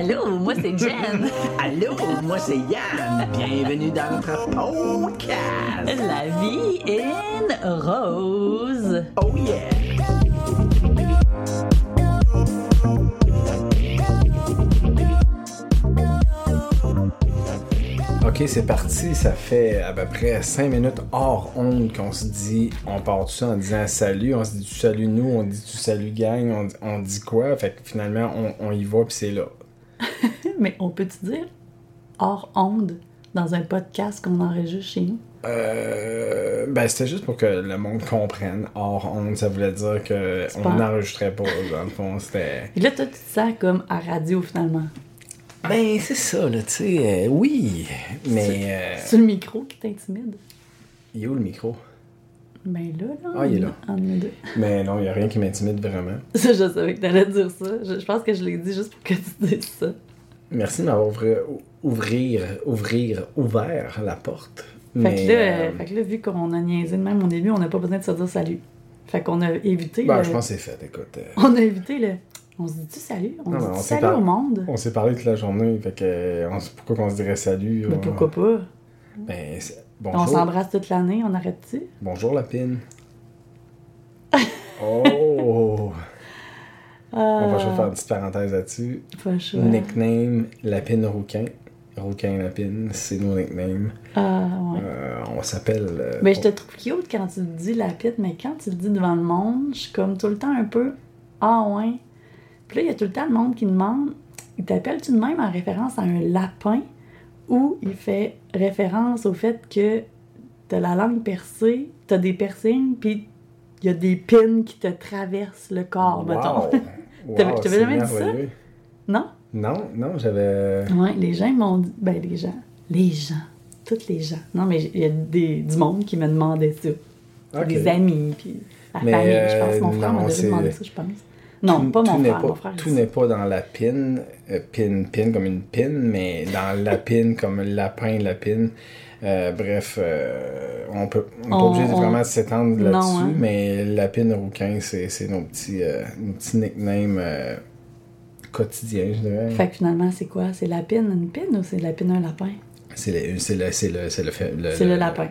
Allô, moi c'est Jen. Allô, moi c'est Yann. Bienvenue dans notre podcast. La vie in rose. Oh yeah. Ok, c'est parti. Ça fait à peu près 5 minutes hors onde qu'on se dit, on part tout ça en disant salut. On se dit tu salut nous, on dit tu salut gang, on, on dit quoi? Fait que finalement, on, on y va puis c'est là. Mais on peut-tu dire hors onde dans un podcast qu'on enregistre chez nous? Euh, ben, c'était juste pour que le monde comprenne. Hors onde, ça voulait dire que C'est on pas- n'enregistrait pas. Dans le fond, c'était. Et là, toi, tu te sens comme à radio finalement. Ben, c'est ça, là, tu sais. euh, oui, mais. euh, C'est le micro qui t'intimide? il est où le micro? Ben là, là. Ah, il est là. deux. Mais non, il n'y a rien qui m'intimide vraiment. Je savais que t'allais dire ça. Je, je pense que je l'ai dit juste pour que tu dises ça. Merci de m'avoir ouvri- ouvrir, ouvrir, ouvert la porte. Fait, Mais, que là, euh, fait que là, vu qu'on a niaisé de même au début, on n'a pas besoin de se dire salut. Fait qu'on a évité. ben, le- je pense que c'est fait, écoute. euh, On a évité le. On se dit-tu salut? On Non, se mais on dit salut au monde? on s'est parlé toute la journée, fait que. euh, on pourquoi qu'on se dirait salut. Mais on- pourquoi pas? Ben, On s'embrasse toute l'année, on arrête-tu? Bonjour, Lapine. oh! On va juste faire une petite parenthèse là-dessus. Nickname Lapine Rouquin. Rouquin Lapine, c'est nos nicknames. Ah, ouais. Euh, on s'appelle. euh, Mais je te trouve cute quand tu le dis lapide, mais quand tu le dis devant le monde, je suis comme tout le temps un peu Ah ouais. Puis là, il y a tout le temps le monde qui demande Il t'appelle-tu de même en référence à un lapin ou il fait référence au fait que t'as la langue percée, t'as des piercings, puis il y a des pins qui te traversent le corps, mettons. Wow. T'avais- Wow, je t'avais c'est jamais dit ça? Non? Non, non, j'avais. Ouais, les gens m'ont dit. Ben, les gens. Les gens. Toutes les gens. Non, mais il y a des, du monde qui me demandait ça. Des amis, puis la Mais, famille. Je pense mon euh, frère m'a déjà demandé ça, je pense. Non, Tout- pas mon frère. pas- mon frère, Tout n'est pas dans la pin, euh, pin, pin comme une pin, mais dans la pin comme lapin, lapine. Euh, bref, euh, on peut, on n'est pas obligé de on- vraiment s'étendre là-dessus, hein. mais lapine rouquin, c'est c'est nos petits, euh, nos petits nicknames euh, quotidiens, je dirais. Fait que finalement, c'est quoi? C'est la pine, une pine ou c'est la pine, un lapin? C'est le, c'est le, c'est le, le, C'est le lapin.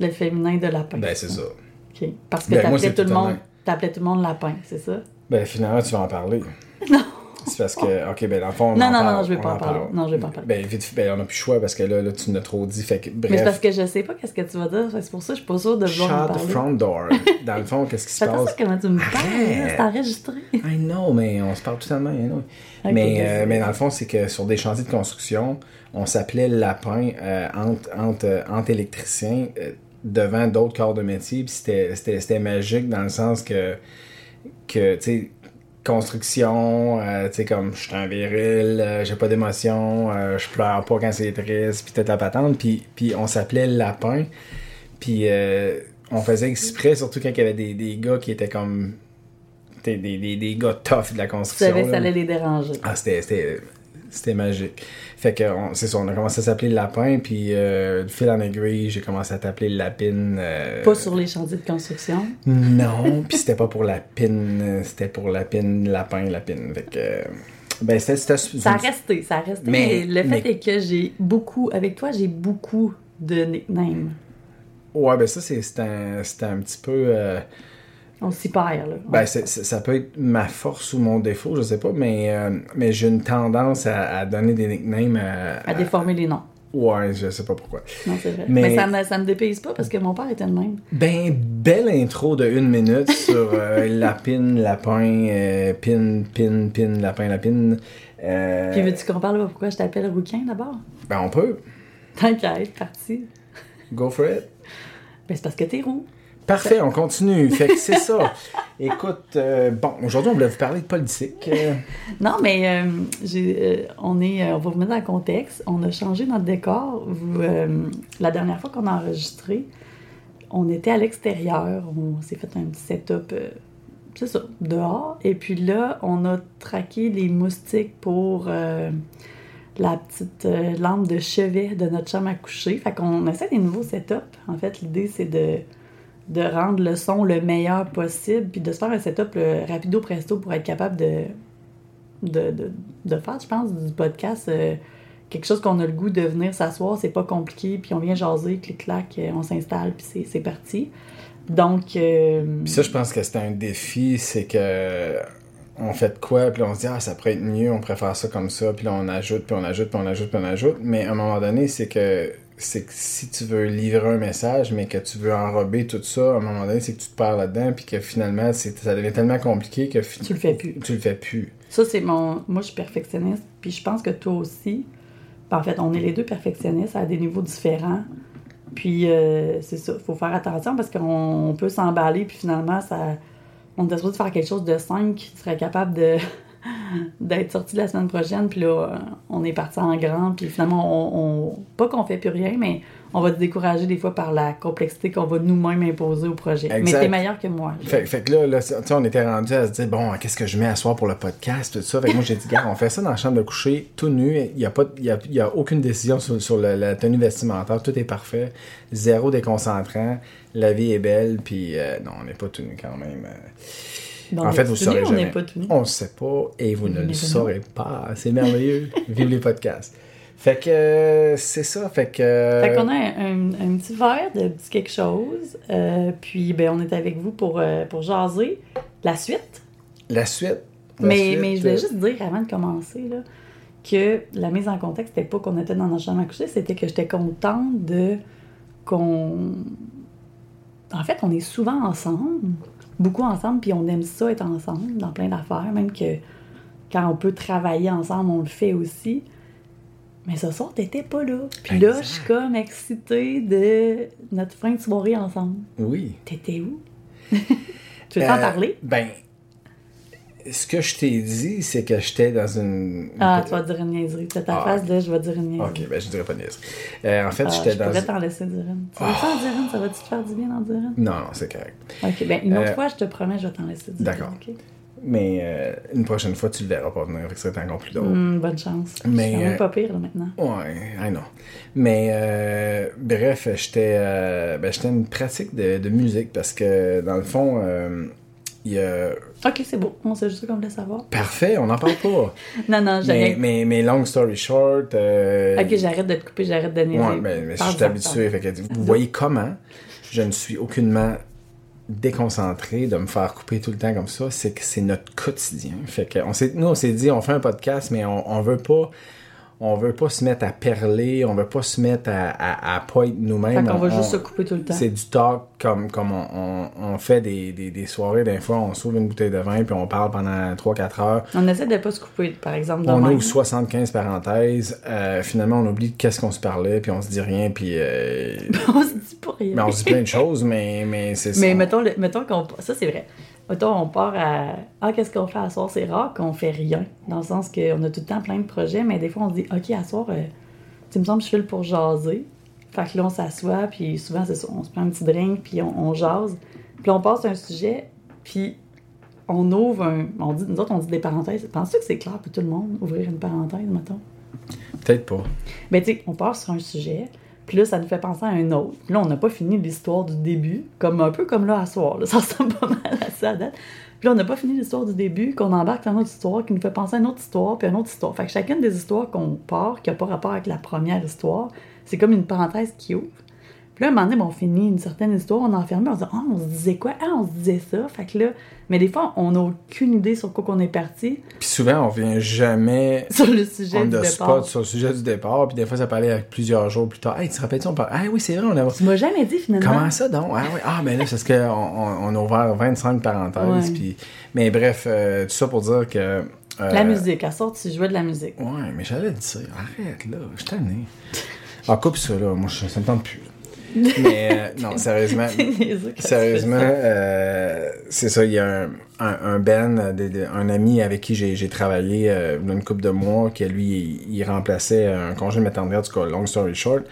Le féminin de lapin. Ben, c'est ça. OK. Parce que Ben, t'appelais tout, le monde. T'appelais tout le monde lapin, c'est ça? Ben, finalement, tu vas en parler. Non. C'est parce que, ok, ben, dans le fond, on Non, en non, parle, non, je vais pas en parler. Non, je vais pas en parler. Ben, vite, ben, on n'a plus le choix parce que là, là tu n'as trop dit. Fait que, Mais c'est parce que je sais pas qu'est-ce que tu vas dire. C'est pour ça que je suis pas sûre de vouloir en shut the parler. front door. Dans le fond, qu'est-ce qui se passe? comment tu me parles, c'est enregistré. I know, mais on se parle totalement, you know. Ok, mais, euh, mais dans le fond, c'est que sur des chantiers de construction, on s'appelait lapin euh, entre, entre, euh, entre électriciens euh, devant d'autres corps de métier. Puis c'était magique dans le sens que, que tu sais, construction, euh, tu sais, comme je suis un viril, euh, j'ai pas d'émotion, euh, je pleure pas quand c'est triste, puis toute la patente. Puis, puis on s'appelait lapin. Puis on faisait exprès, surtout quand il y avait des, des gars qui étaient comme. Des, des, des, gars tough de la Tu construction. savais que ça allait les déranger. Ah, c'était, c'était, magique. Fait que c'est ça, on a commencé à s'appeler le lapin, puis euh, fil en aiguille, j'ai commencé à t'appeler le lapine. euh, Pas sur les chantiers de construction? Non, puis c'était pas pour la pine, euh, c'était pour la pine, lapin, lapine. Fait que. euh, Ben, c'était. c'était Ça a resté, ça a resté. Mais- Mais, le fait mais- est que j'ai beaucoup, avec toi, j'ai beaucoup de nicknames. Ouais, ben ça, c'est, c'était, un, c'était un petit peu. euh, On s'y perd, là. Ben, ça peut être ma force ou mon défaut, je sais pas, mais, euh, mais j'ai une tendance à, à donner des nicknames à. à déformer les noms. Ouais, je sais pas pourquoi. Non, c'est vrai. Mais- Mais, ça, me, ça me dépayse pas parce que mon père était le même. Ben, belle intro de une minute sur euh, lapine, lapin, euh, pin, pin, pin, lapin, lapine. Euh, Puis veux-tu qu'on parle de pourquoi je t'appelle Rouquin d'abord? ben, on peut. Être parti. Go for it. Ben, c'est parce que t'es roux. Parfait, on continue. Fait que c'est ça. Écoute, euh, bon, aujourd'hui, on voulait vous parler de politique. Euh, Non, mais euh, euh, on est, on va vous mettre dans le contexte. On a changé notre décor. La dernière fois qu'on a enregistré, on était à l'extérieur. On s'est fait un petit setup, c'est ça, dehors. Et puis là, on a traqué les moustiques pour la petite lampe de chevet de notre chambre à coucher. Fait qu'on essaie des nouveaux setups. En fait, l'idée, c'est de de rendre le son le meilleur possible, puis de se faire un setup le rapido presto pour être capable de de, de, de faire, je pense, du podcast. euh, quelque chose qu'on a le goût de venir s'asseoir, c'est pas compliqué, puis on vient jaser, clic-clac, euh, on s'installe, puis c'est- parti. Donc, euh, Puis ça, je pense que c'est un défi, c'est que on fait quoi, puis on se dit, ah, ça pourrait être mieux, on faire ça comme ça, puis là, on ajoute, puis on ajoute, puis on ajoute, puis on ajoute. Mais à un moment donné, c'est que c'est que si tu veux livrer un message, mais que tu veux enrober tout ça, à un moment donné, c'est que tu te perds là-dedans, puis que finalement, c'est- ça devient tellement compliqué que tu le fais plus. tu le fais plus. Ça, c'est mon. Moi, je suis perfectionniste, puis je pense que toi aussi. En fait, on est les deux perfectionnistes à des niveaux différents. Puis, euh, c'est ça, il faut faire attention parce qu'on on peut s'emballer, puis finalement, ça, on est supposé faire quelque chose de simple qui serait capable de d'être sorti la semaine prochaine, puis là, euh, on est parti en grand, puis finalement, on, on- pas qu'on fait plus rien, mais on va se décourager des fois par la complexité qu'on va nous-mêmes imposer au projet. Mais t'es meilleur que moi. Fait, fait que là, là tu sais, on était rendu à se dire, bon, qu'est-ce que je mets à soir pour le podcast, tout ça? Fait que moi, j'ai dit, gars, on fait ça dans la chambre de coucher, tout nu. Il n'y a, pas- y a, il y a aucune décision sur, sur la tenue vestimentaire. Tout est parfait. Zéro déconcentrant. La vie est belle. Puis, euh, non, on n'est pas tout nu quand même. euh. En fait, vous tu saurez jamais. On ne sait pas et vous ne le saurez pas. C'est merveilleux. Vive les podcasts. Fait que euh, c'est ça. Fait que. euh, Fait qu'on a un, un- un petit verre de petit quelque chose. euh, puis ben, on est avec vous pour, euh, pour jaser la suite. La suite. la Mais, suite, mais je voulais euh, juste dire avant de commencer là, que la mise en contexte, c'était pas qu'on était dans notre chambre à coucher, c'était que j'étais contente de qu'on. En fait, on est souvent ensemble, beaucoup ensemble, puis on aime ça être ensemble dans plein d'affaires, même que quand on peut travailler ensemble, on le fait aussi. Mais ce soir, t'étais pas là. Puis là, je suis comme excitée de notre fin de soirée ensemble. Oui. T'étais où? tu veux t'en Euh, parler? Ben, ce que je t'ai dit, c'est que j'étais dans une. Ah, tu vas dire une niaiserie. T'as ta Ah, face de je vais dire une niaiserie. Ok, ben je dirais pas de niaiserie. Euh, en fait, Ah, j'étais je dans. pourrais t'en laisser dire une. Tu veux dire une? Ça va-tu te faire du bien d'en dire une? Non, non, c'est correct. Ok, ben une autre Euh, fois, je te promets, je vais t'en laisser dire d'accord. Mais euh, une prochaine fois, tu le verras pas venir, ça va être encore plus drôle. Hmm, bonne chance. Mais, Je même euh, pas pire, là, maintenant. Ouais, I know. Mais euh, bref, j'étais ben, j'étais une pratique de, de musique parce que dans le fond, il y a. Ok, c'est beau. On sait juste qu'on voulait savoir. Parfait, on n'en parle pas. Non, non, j'ai mais, mais, mais long story short. euh, Ok, j'arrête de te couper, j'arrête de niaiser. Ouais, mais, mais je suis habitué. Fait que vous voyez comment je ne suis aucunement déconcentré de me faire couper tout le temps comme ça, c'est que c'est notre quotidien. Fait que on nous, on s'est dit, on fait un podcast, mais on, on veut pas, on veut pas se mettre à perler, on veut pas se mettre à, à, à pas être nous-mêmes. Fait va On- juste se couper tout le temps. c'est du talk comme, comme on, on, on fait des, des, des soirées, des fois on s'ouvre une bouteille de vin puis on parle pendant 3-4 heures. On essaie de pas se couper, par exemple, On ouvre 75 parenthèses, euh, finalement on oublie qu'est-ce qu'on se parlait, puis on se dit rien, puis euh, on se dit pas rien. mais on se dit plein de choses, mais, mais c'est ça. Mais mettons, le- mettons qu'on. Ça, c'est vrai. Mettons, on part à. Ah, qu'est-ce qu'on fait à soir? C'est rare qu'on fait rien. Dans le sens qu'on a tout le temps plein de projets, mais des fois, on se dit, OK, à soir, euh, tu me semble, je file pour jaser. Fait que là, on s'assoit, puis souvent, c'est ça. On se prend un petit drink, puis on, on jase. Puis là, on passe un sujet, puis on ouvre un. On dit, nous autres, on dit des parenthèses. Penses-tu que c'est clair pour tout le monde, ouvrir une parenthèse, mettons? Peut-être pas. Ben, tu sais, on part sur un sujet, puis là, ça nous fait penser à un autre. Puis là, on n'a pas fini l'histoire du début, comme un peu comme là à soir. Là. Ça ressemble pas mal à ça date. Puis là, on n'a pas fini l'histoire du début, qu'on embarque dans une autre histoire qui nous fait penser à une autre histoire, puis à une autre histoire. Fait que chacune des histoires qu'on part, qui n'a pas rapport avec la première histoire, c'est comme une parenthèse qui ouvre. Puis là, un moment donné, ben, on finit une certaine histoire, on enferme, on se dit, ah, on se disait quoi? Ah, on se disait ça. Fait que là, mais des fois, on n'a aucune idée sur quoi qu'on est parti, Puis souvent, on vient jamais sur le sujet du départ. spot sur le sujet du départ, puis des fois, ça peut aller avec plusieurs jours plus tard. Hey, tu te rappelles-tu, on parle. Ah oui, c'est vrai, on a. Tu m'as jamais dit finalement. Comment ça donc? Ah oui, ah ben là, c'est parce qu'on on, on a ouvert 25 parenthèses. Puis... Mais bref, euh, tout ça pour dire que. euh, La musique, à sort, tu jouais de la musique. Ouais, mais j'allais te dire, arrête là, je suis tanné. Ah, coupe ça là, moi je- ça me tente plus. Mais euh, non, sérieusement. Sérieusement, euh, c'est ça. Il y a un, un, un Ben, euh, de- de- un ami avec qui j'ai j'ai travaillé euh, il y a une couple de mois, qui lui, il, il remplaçait un congé de maternité, en tout cas, long story short.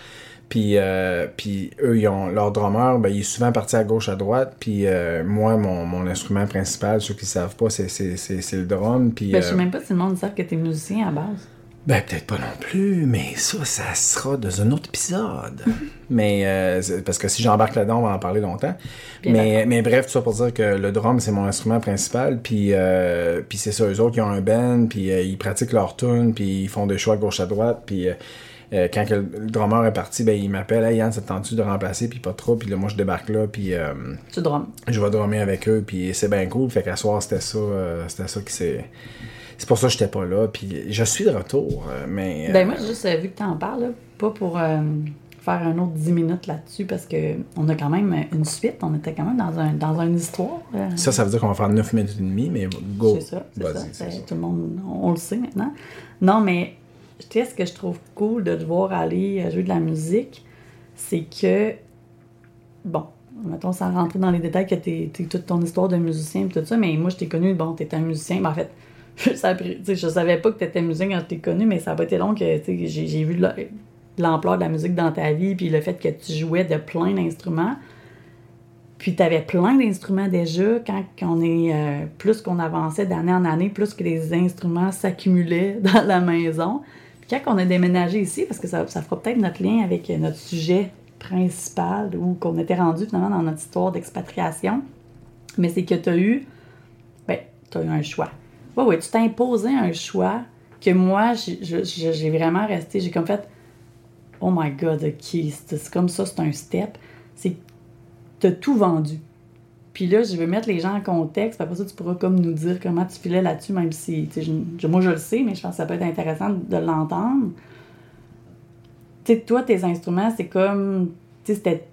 Puis, euh, puis eux, ils ont, leur drummer, ben, il est souvent parti à gauche, à droite. Puis euh, moi, mon, mon instrument principal, ceux qui ne savent pas, c'est c'est- c'est- c'est le drum. Puis, Ben, je sais même pas si le monde sait que t'es musicien à base. Ben, peut-être pas non plus, mais ça, ça sera dans un autre épisode. mais, euh, parce que si j'embarque là-dedans, on va en parler longtemps. Bien Mais, mais bref, tout ça pour dire que le drum, c'est mon instrument principal. Puis, euh, puis c'est ça, eux autres, qui ont un band, puis euh, ils pratiquent leur tune, puis ils font des choix à gauche à droite. Puis euh, quand que le, le drummer est parti, ben, il m'appelle, hey Yann, ça te de remplacer? Puis pas trop. Puis là, moi, je débarque là, puis Tu drums. je vais drummer avec eux, puis c'est bien cool. Fait qu'à soir, c'était ça, c'était ça qui s'est. C'est pour ça que j'étais pas là. Puis je suis de retour, euh, mais. euh, Ben moi, juste euh, vu que tu en parles, là, pas pour euh, faire un autre 10 minutes là-dessus, parce que on a quand même une suite, on était quand même dans, un, dans une histoire. euh, Ça, ça veut dire qu'on va faire 9 minutes et demie, mais go. C'est ça, c'est ça. Ben, ça. Tout le monde, on le sait maintenant. Non, mais tu sais, ce que je trouve cool de te voir aller euh, jouer de la musique, c'est que, bon, mettons, sans rentrer dans les détails que t'es, t'es toute ton histoire de musicien et tout ça, mais moi, je t'ai connu, bon, t'étais un musicien, ben, en fait, sais, je savais pas que t'étais musicien quand je t'ai connu, mais ça a pas été long que, j'ai, vu le- l'ampleur de la musique dans ta vie, puis le fait que tu jouais de plein d'instruments. Puis tu avais plein d'instruments déjà quand on est euh, plus qu'on avançait d'année en année, plus que les instruments s'accumulaient dans la maison. Puis quand on a déménagé ici, parce que ça, ça fera peut-être notre lien avec notre sujet principal ou qu'on était rendu finalement dans notre histoire d'expatriation, mais c'est que tu as eu, ben, tu as eu un choix. Oui, oui, tu t'es imposé un choix que moi, j'ai vraiment resté, j'ai comme fait, oh my god, ok, c'est comme ça, c'est un step. C'est t'as tout vendu. Puis là, je vais mettre les gens en contexte, après ça, tu pourras comme nous dire comment tu filais là-dessus, même si, moi je le sais, mais je pense que ça peut être intéressant de l'entendre. Tu sais, toi, tes instruments, c'est comme, tu sais, c'était,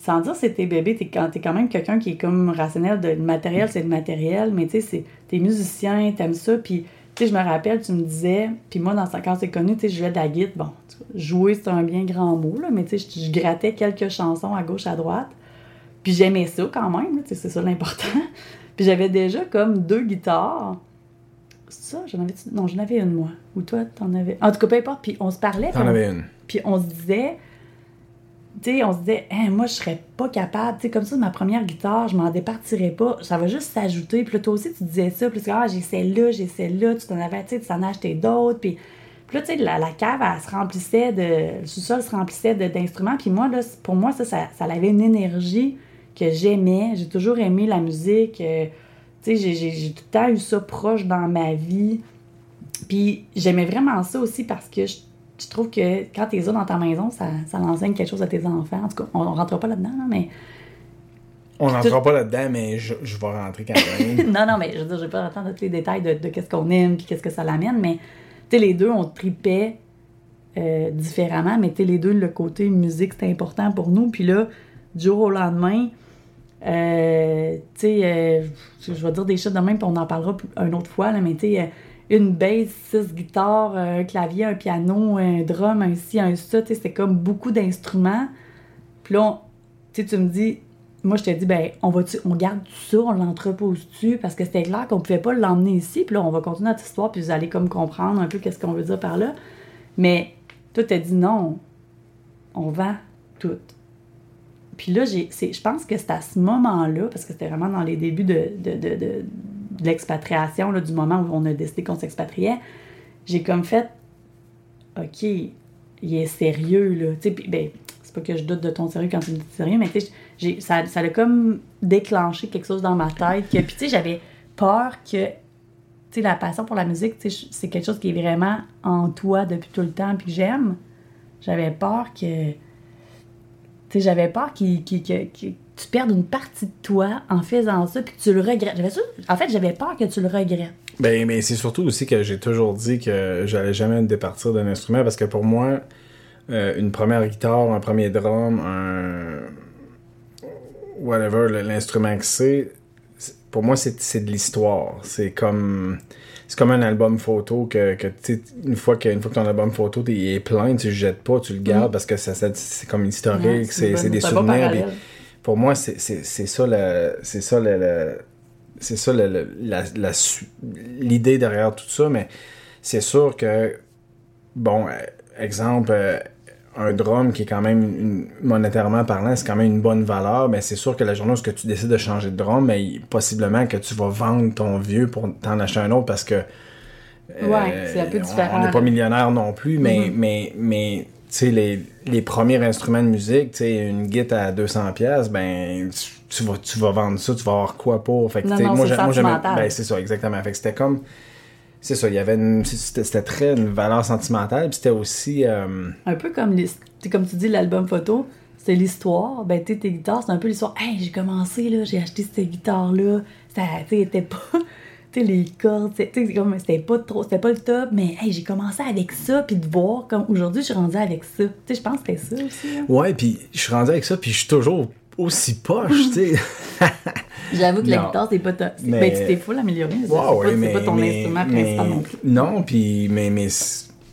sans dire c'est tes bébés, t'es quand, t'es quand même quelqu'un qui est comme rationnel, de, le matériel, c'est le matériel, mais tu sais, c'est- t'es musicien, t'aimes ça, puis tu sais, je me rappelle, tu me disais, puis moi, dans quand c'est connu, tu sais, je jouais de la guitare, bon, tu vois, jouer, c'est un bien grand mot, là, mais tu sais, je, je grattais quelques chansons à gauche, à droite, puis j'aimais ça quand même, tu sais, c'est ça l'important. Puis j'avais déjà comme deux guitares. C'est ça? J'en avais Non, j'en avais une, moi. Ou toi, t'en avais? En tout cas, peu importe. Puis on se parlait. T'en avais une. Puis on se disait. Tu sais, on se disait, Hein, moi, je serais pas capable. Tu sais, comme ça, ma première guitare, je m'en départirais pas. Ça va juste s'ajouter. Puis là, toi aussi, tu disais ça. Puis ah, j'ai celle-là, j'ai celle-là. Tu t'en avais, tu t'en as acheté d'autres. Puis. Puis là, tu sais, la, la cave, elle se remplissait de. Le sous-sol se remplissait d'instruments. Puis moi, là, pour moi, ça, ça, ça avait une énergie que j'aimais. J'ai toujours aimé la musique. euh, j'ai tout le temps eu ça proche dans ma vie. Puis j'aimais vraiment ça aussi parce que je, je trouve que quand t'es là dans ta maison, ça, ça enseigne quelque chose à tes enfants? En tout cas, on, on rentre pas là-dedans, là, mais. On n'entrera pas là-dedans, mais je, je vais rentrer quand même. non, non, mais je veux dire, je vais pas attendre tous les détails de, de qu'est-ce qu'on aime puis qu'est-ce que ça l'amène, mais tu sais, les deux, on tripait euh, différemment, mais tu sais, les deux, le côté musique, c'était important pour nous. Puis là, du jour au lendemain, euh, tu sais, euh, je vais dire des choses de même, puis on en parlera une autre fois, là, mais tu sais, euh, une bass, six guitares, euh, un clavier, un piano, un drum, un ci, un ça, c'était comme beaucoup d'instruments. Puis là, on- tu me dis, moi, je te dis, ben, on va on garde tout ça, on l'entrepose-tu, parce que c'était clair qu'on pouvait pas l'emmener ici. Puis là, on va continuer notre histoire, puis vous allez comme comprendre un peu qu'est-ce qu'on veut dire par là. Mais toi, t'as dit non, on vend tout. Puis là, je pense que c'est à ce moment-là, parce que c'était vraiment dans les débuts de, de, de- de l'expatriation, du moment où on a décidé qu'on s'expatriait, j'ai comme fait, OK, il est sérieux, là. Tu sais, ben, c'est pas que je doute de ton sérieux quand tu me dis sérieux, mais tu sais, ça, ça a comme déclenché quelque chose dans ma tête. Que, puis tu sais, j'avais peur que, tu sais, la passion pour la musique, c'est quelque chose qui est vraiment en toi depuis tout le temps, puis j'aime. J'avais peur que, tu sais, j'avais peur qu'il- tu perdes une partie de toi en faisant ça, puis que tu le regrettes. En fait, j'avais peur que tu le regrettes. Ben, mais c'est surtout aussi que j'ai toujours dit que j'allais jamais me départir d'un instrument parce que pour moi, euh, une première guitare, un premier drum, un. whatever, l'instrument que c'est, pour moi, c'est de l'histoire. C'est comme. C'est comme un album photo que, que tu sais, une fois que, une fois que ton album photo il est plein, tu le jettes pas, tu le gardes parce que ça, ça- c'est comme historique, Ouais, c'est des souvenirs. Pour moi, c'est ça le. C'est ça le. le- c'est ça le- la- l'idée derrière tout ça, mais c'est sûr que, bon, euh, exemple, euh, un drum qui est quand même, une- monétairement parlant, c'est quand même une bonne valeur, mais c'est sûr que la journée où tu décides de changer de drum, mais possiblement que tu vas vendre ton vieux pour t'en acheter un autre parce que Ouais, c'est un peu on- différent. On n'est pas millionnaire non plus, mais, Mhm. mais, mais tu sais, les, les premiers instruments de musique, tu sais, une guitare à 200$, piastres, ben, tu, vas, tu vas vendre ça, tu vas avoir quoi pour? Fait que, Non, non, moi, c'est j'ai- moi, j'aimais- sentimental. Ben, c'est ça, exactement. Fait que c'était comme. C'est ça, il y avait une. C'était très une valeur sentimentale, puis c'était aussi. euh, Un peu comme, les, comme tu dis, l'album photo, c'est l'histoire. Ben, tu tes guitares, c'est un peu l'histoire. Hey, j'ai commencé, là, j'ai acheté cette guitare-là. Ça, tu était pas. Tu sais, les cordes, tu sais, comme, c'était pas trop, c'était pas le top, mais hey, j'ai commencé avec ça, puis de voir comme aujourd'hui, je suis rendue avec ça. Tu sais, je pense que c'était ça aussi. là. Ouais, puis je suis rendu avec ça, puis je suis toujours aussi poche, tu sais. J'avoue que la guitare, c'est pas top. Mais- Ben, tu t'es full amélioré, c'est Ouais, c'est pas ton mais- instrument mais- principal non plus. Non, puis. Mais. mais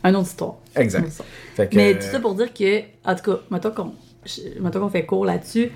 Un autre histoire. exact. Une autre histoire. Fait que, Mais tout ça pour dire que, en tout cas, mettons qu'on, je- mettons qu'on fait court là-dessus,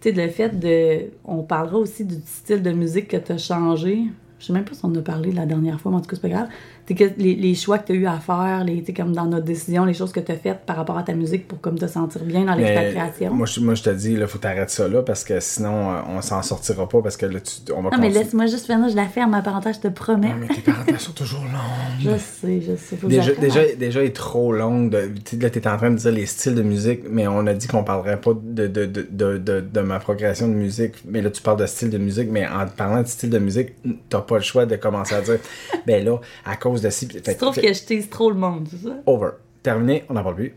tu sais, le fait de. On parlera aussi du style de musique que tu as changé. Je sais même pas si on en a parlé la dernière fois, mais en tout cas, c'est pas grave. Les, les choix que tu as eu à faire, les, tu comme dans notre décision, les choses que tu as faites par rapport à ta musique pour comme te sentir bien dans l'expatriation. Moi, je, moi, je te dis, il faut t'arrêter ça là parce que sinon, euh, on s'en sortira pas parce que là, tu, on va Non, mais laisse-moi juste finir, je la ferme, ma parenthèse, je te promets. Ouais, mais tes parenthèses sont toujours longues. Je sais, je sais. Faut que Déjà, déjà, déjà, elle est trop longue. De, tu là, t'es en train de dire les styles de musique, mais on a dit qu'on parlerait pas de, de, de, de, de, de ma progression de musique. Mais là, tu parles de style de musique, mais en parlant de style de musique, t'as pas le choix de commencer à dire, ben là, à cause de ci. Fait, Tu trouves que je tease trop le monde, c'est ça? Over. Terminé, on n'en parle plus.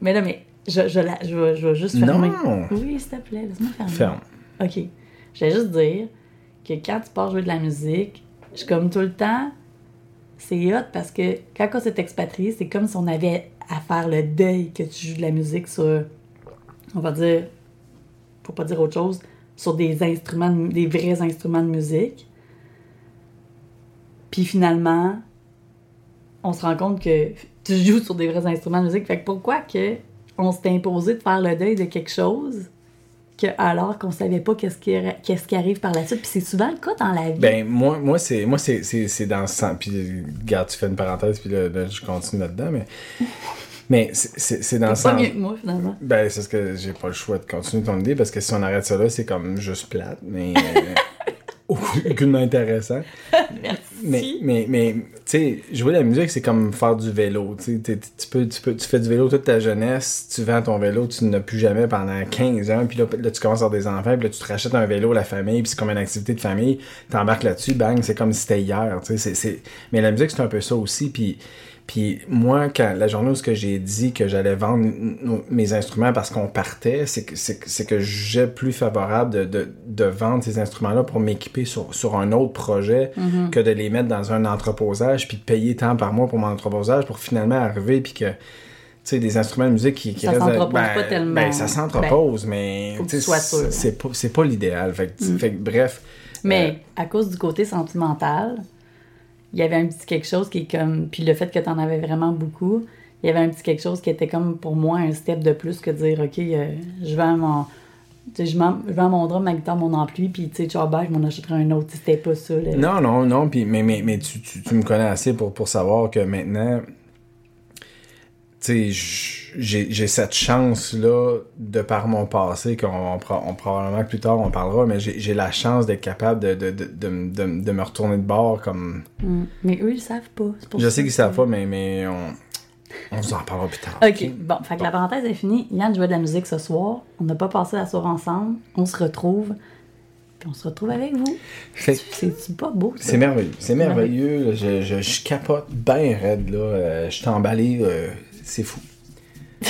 Mais là, mais je, je, la, je, vais, je vais juste fermer. Non. Oui, s'il te plaît, laisse-moi fermer. Ferme. OK. Je vais juste dire que quand tu pars jouer de la musique, je suis comme tout le temps, c'est hot parce que quand on s'est expatrié, c'est comme si on avait à faire le deuil que tu joues de la musique sur, on va dire, faut pas dire autre chose, sur des instruments, de- des vrais instruments de musique. Puis finalement, on se rend compte que tu joues sur des vrais instruments de musique. Fait que pourquoi que on s'est imposé de faire le deuil de quelque chose que alors qu'on savait pas qu'est-ce qui, qu'est-ce qui arrive par la suite? Puis c'est souvent le cas dans la vie. Ben, moi, moi c'est moi c'est, dans ce sens. Puis, regarde, tu fais une parenthèse, puis là, là, je continue là-dedans, mais. Mais c'est, dans le sens. mieux que moi, finalement. Ben, c'est ce que j'ai pas le choix de continuer ton idée parce que si on arrête ça là, c'est comme juste plate, mais euh, aucunement intéressant. Merci. Mais, mais, sais, jouer de la musique, c'est comme faire du vélo. Tu tu peux, tu peux, tu fais du vélo toute ta jeunesse, tu vends ton vélo, tu n'as plus jamais pendant 15 ans, puis là, là, tu commences à avoir des enfants, puis là, tu te rachètes un vélo, la famille, puis c'est comme une activité de famille, t'embarques là-dessus, bang, c'est comme si c'était hier. Tu c'est- c'est... Mais la musique, c'est un peu ça aussi, puis. Puis moi, quand la journée où j'ai dit que j'allais vendre mes instruments parce qu'on partait, c'est que c'est que- c'est que j'ai plus favorable de, de, de vendre ces instruments-là pour m'équiper sur, sur un autre projet Mm-hmm. que de les mettre dans un entreposage puis de payer tant par mois pour mon entreposage pour finalement arriver puis que tu sais des instruments de musique qui, qui Ça restent- s'entrepose ben, pas tellement. ben, ça s'entrepose mais sûr. Mm. c'est pas pas l'idéal fait, que- fait que bref Mais à cause du côté sentimental, il y avait un petit quelque chose qui est comme. Puis le fait que tu en avais vraiment beaucoup, il y avait un petit quelque chose qui était comme pour moi un step de plus que dire OK, euh, je vends mon. Je vends, je mon drum, ma guitare, mon ampli, puis tu sais, je m'en achèterai un autre. C'était pas ça. là. Non, non, non, puis mais, mais, tu, tu, me connais assez pour, savoir que maintenant, j'ai j'ai cette chance-là, de par mon passé, qu'on on, pro- on- probablement que plus tard on parlera, mais j'ai j'ai la chance d'être capable de, de, de, de, de- de me retourner de bord comme... Mm. Mais eux, ils savent pas. C'est pour Je ça sais qu'ils savent pas, mais, mais on, on s'en parlera plus tard. OK, bon, fait que la parenthèse est finie. Yann jouait de la musique ce soir. On n'a pas passé la soirée ensemble. On se retrouve. Puis on se retrouve avec vous. Fait- C'est-tu pas beau, ça? C'est merveilleux. C'est merveilleux. je, je capote bien raide, là. Euh, je suis emballé. euh, c'est fou.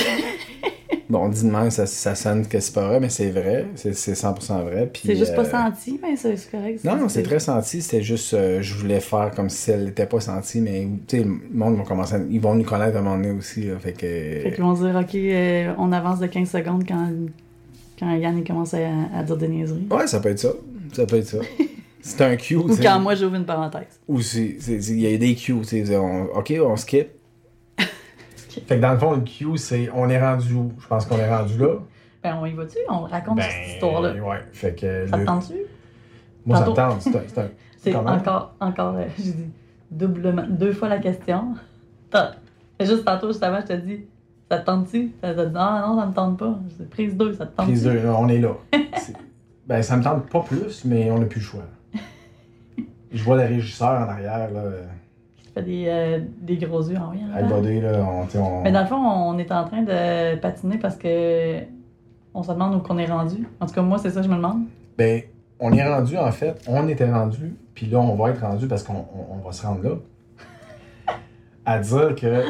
bon, on dit de même, ça, ça sonne que c'est pas vrai, mais c'est vrai. C'est c'est 100% vrai. C'est juste pas euh, senti, mais c'est c'est correct. Non, non, c'est très senti. C'était juste, euh, je voulais faire comme si elle n'était pas sentie, mais tu sais, le monde va commencer à- Ils vont nous connaître à un moment donné aussi. là. fait que. Fait qu'ils vont dire, OK, euh, on avance de 15 secondes quand, quand Yann commence à, à dire des niaiseries. Ouais, ça peut être ça. Ça peut être ça. C'est un cue. Ou quand moi j'ouvre une parenthèse. Ou il y a des cues, on- ok, on skip. Fait que dans le fond, le cue, c'est on est rendu où? Je pense qu'on est rendu là. Ben, on y va-tu? On raconte cette histoire-là. ouais. Fait que. Ça le- tente-tu? Moi, ça me Tantôt- tente. C'est un. encore, encore, euh, j'ai dit doublement, deux fois la question. T'as- Juste tantôt, juste avant, je te dis, ça te tente-tu? Ça te dit, ah non, ça me tente pas. Je dis, prise 2, ça te tente Prise deux, là, on est là. C'est- ben, ça me tente pas plus, mais on n'a plus le choix. Je vois le régisseur en arrière, là. Fais des, euh, des gros yeux en rien. Là, on, on- Mais dans le fond, on est en train de patiner parce que on se demande où qu'on est rendu. En tout cas, moi, c'est ça que je me demande. Ben, on est rendu, en fait, on était rendu, puis là, on va être rendu parce qu'on on- on va se rendre là. À dire que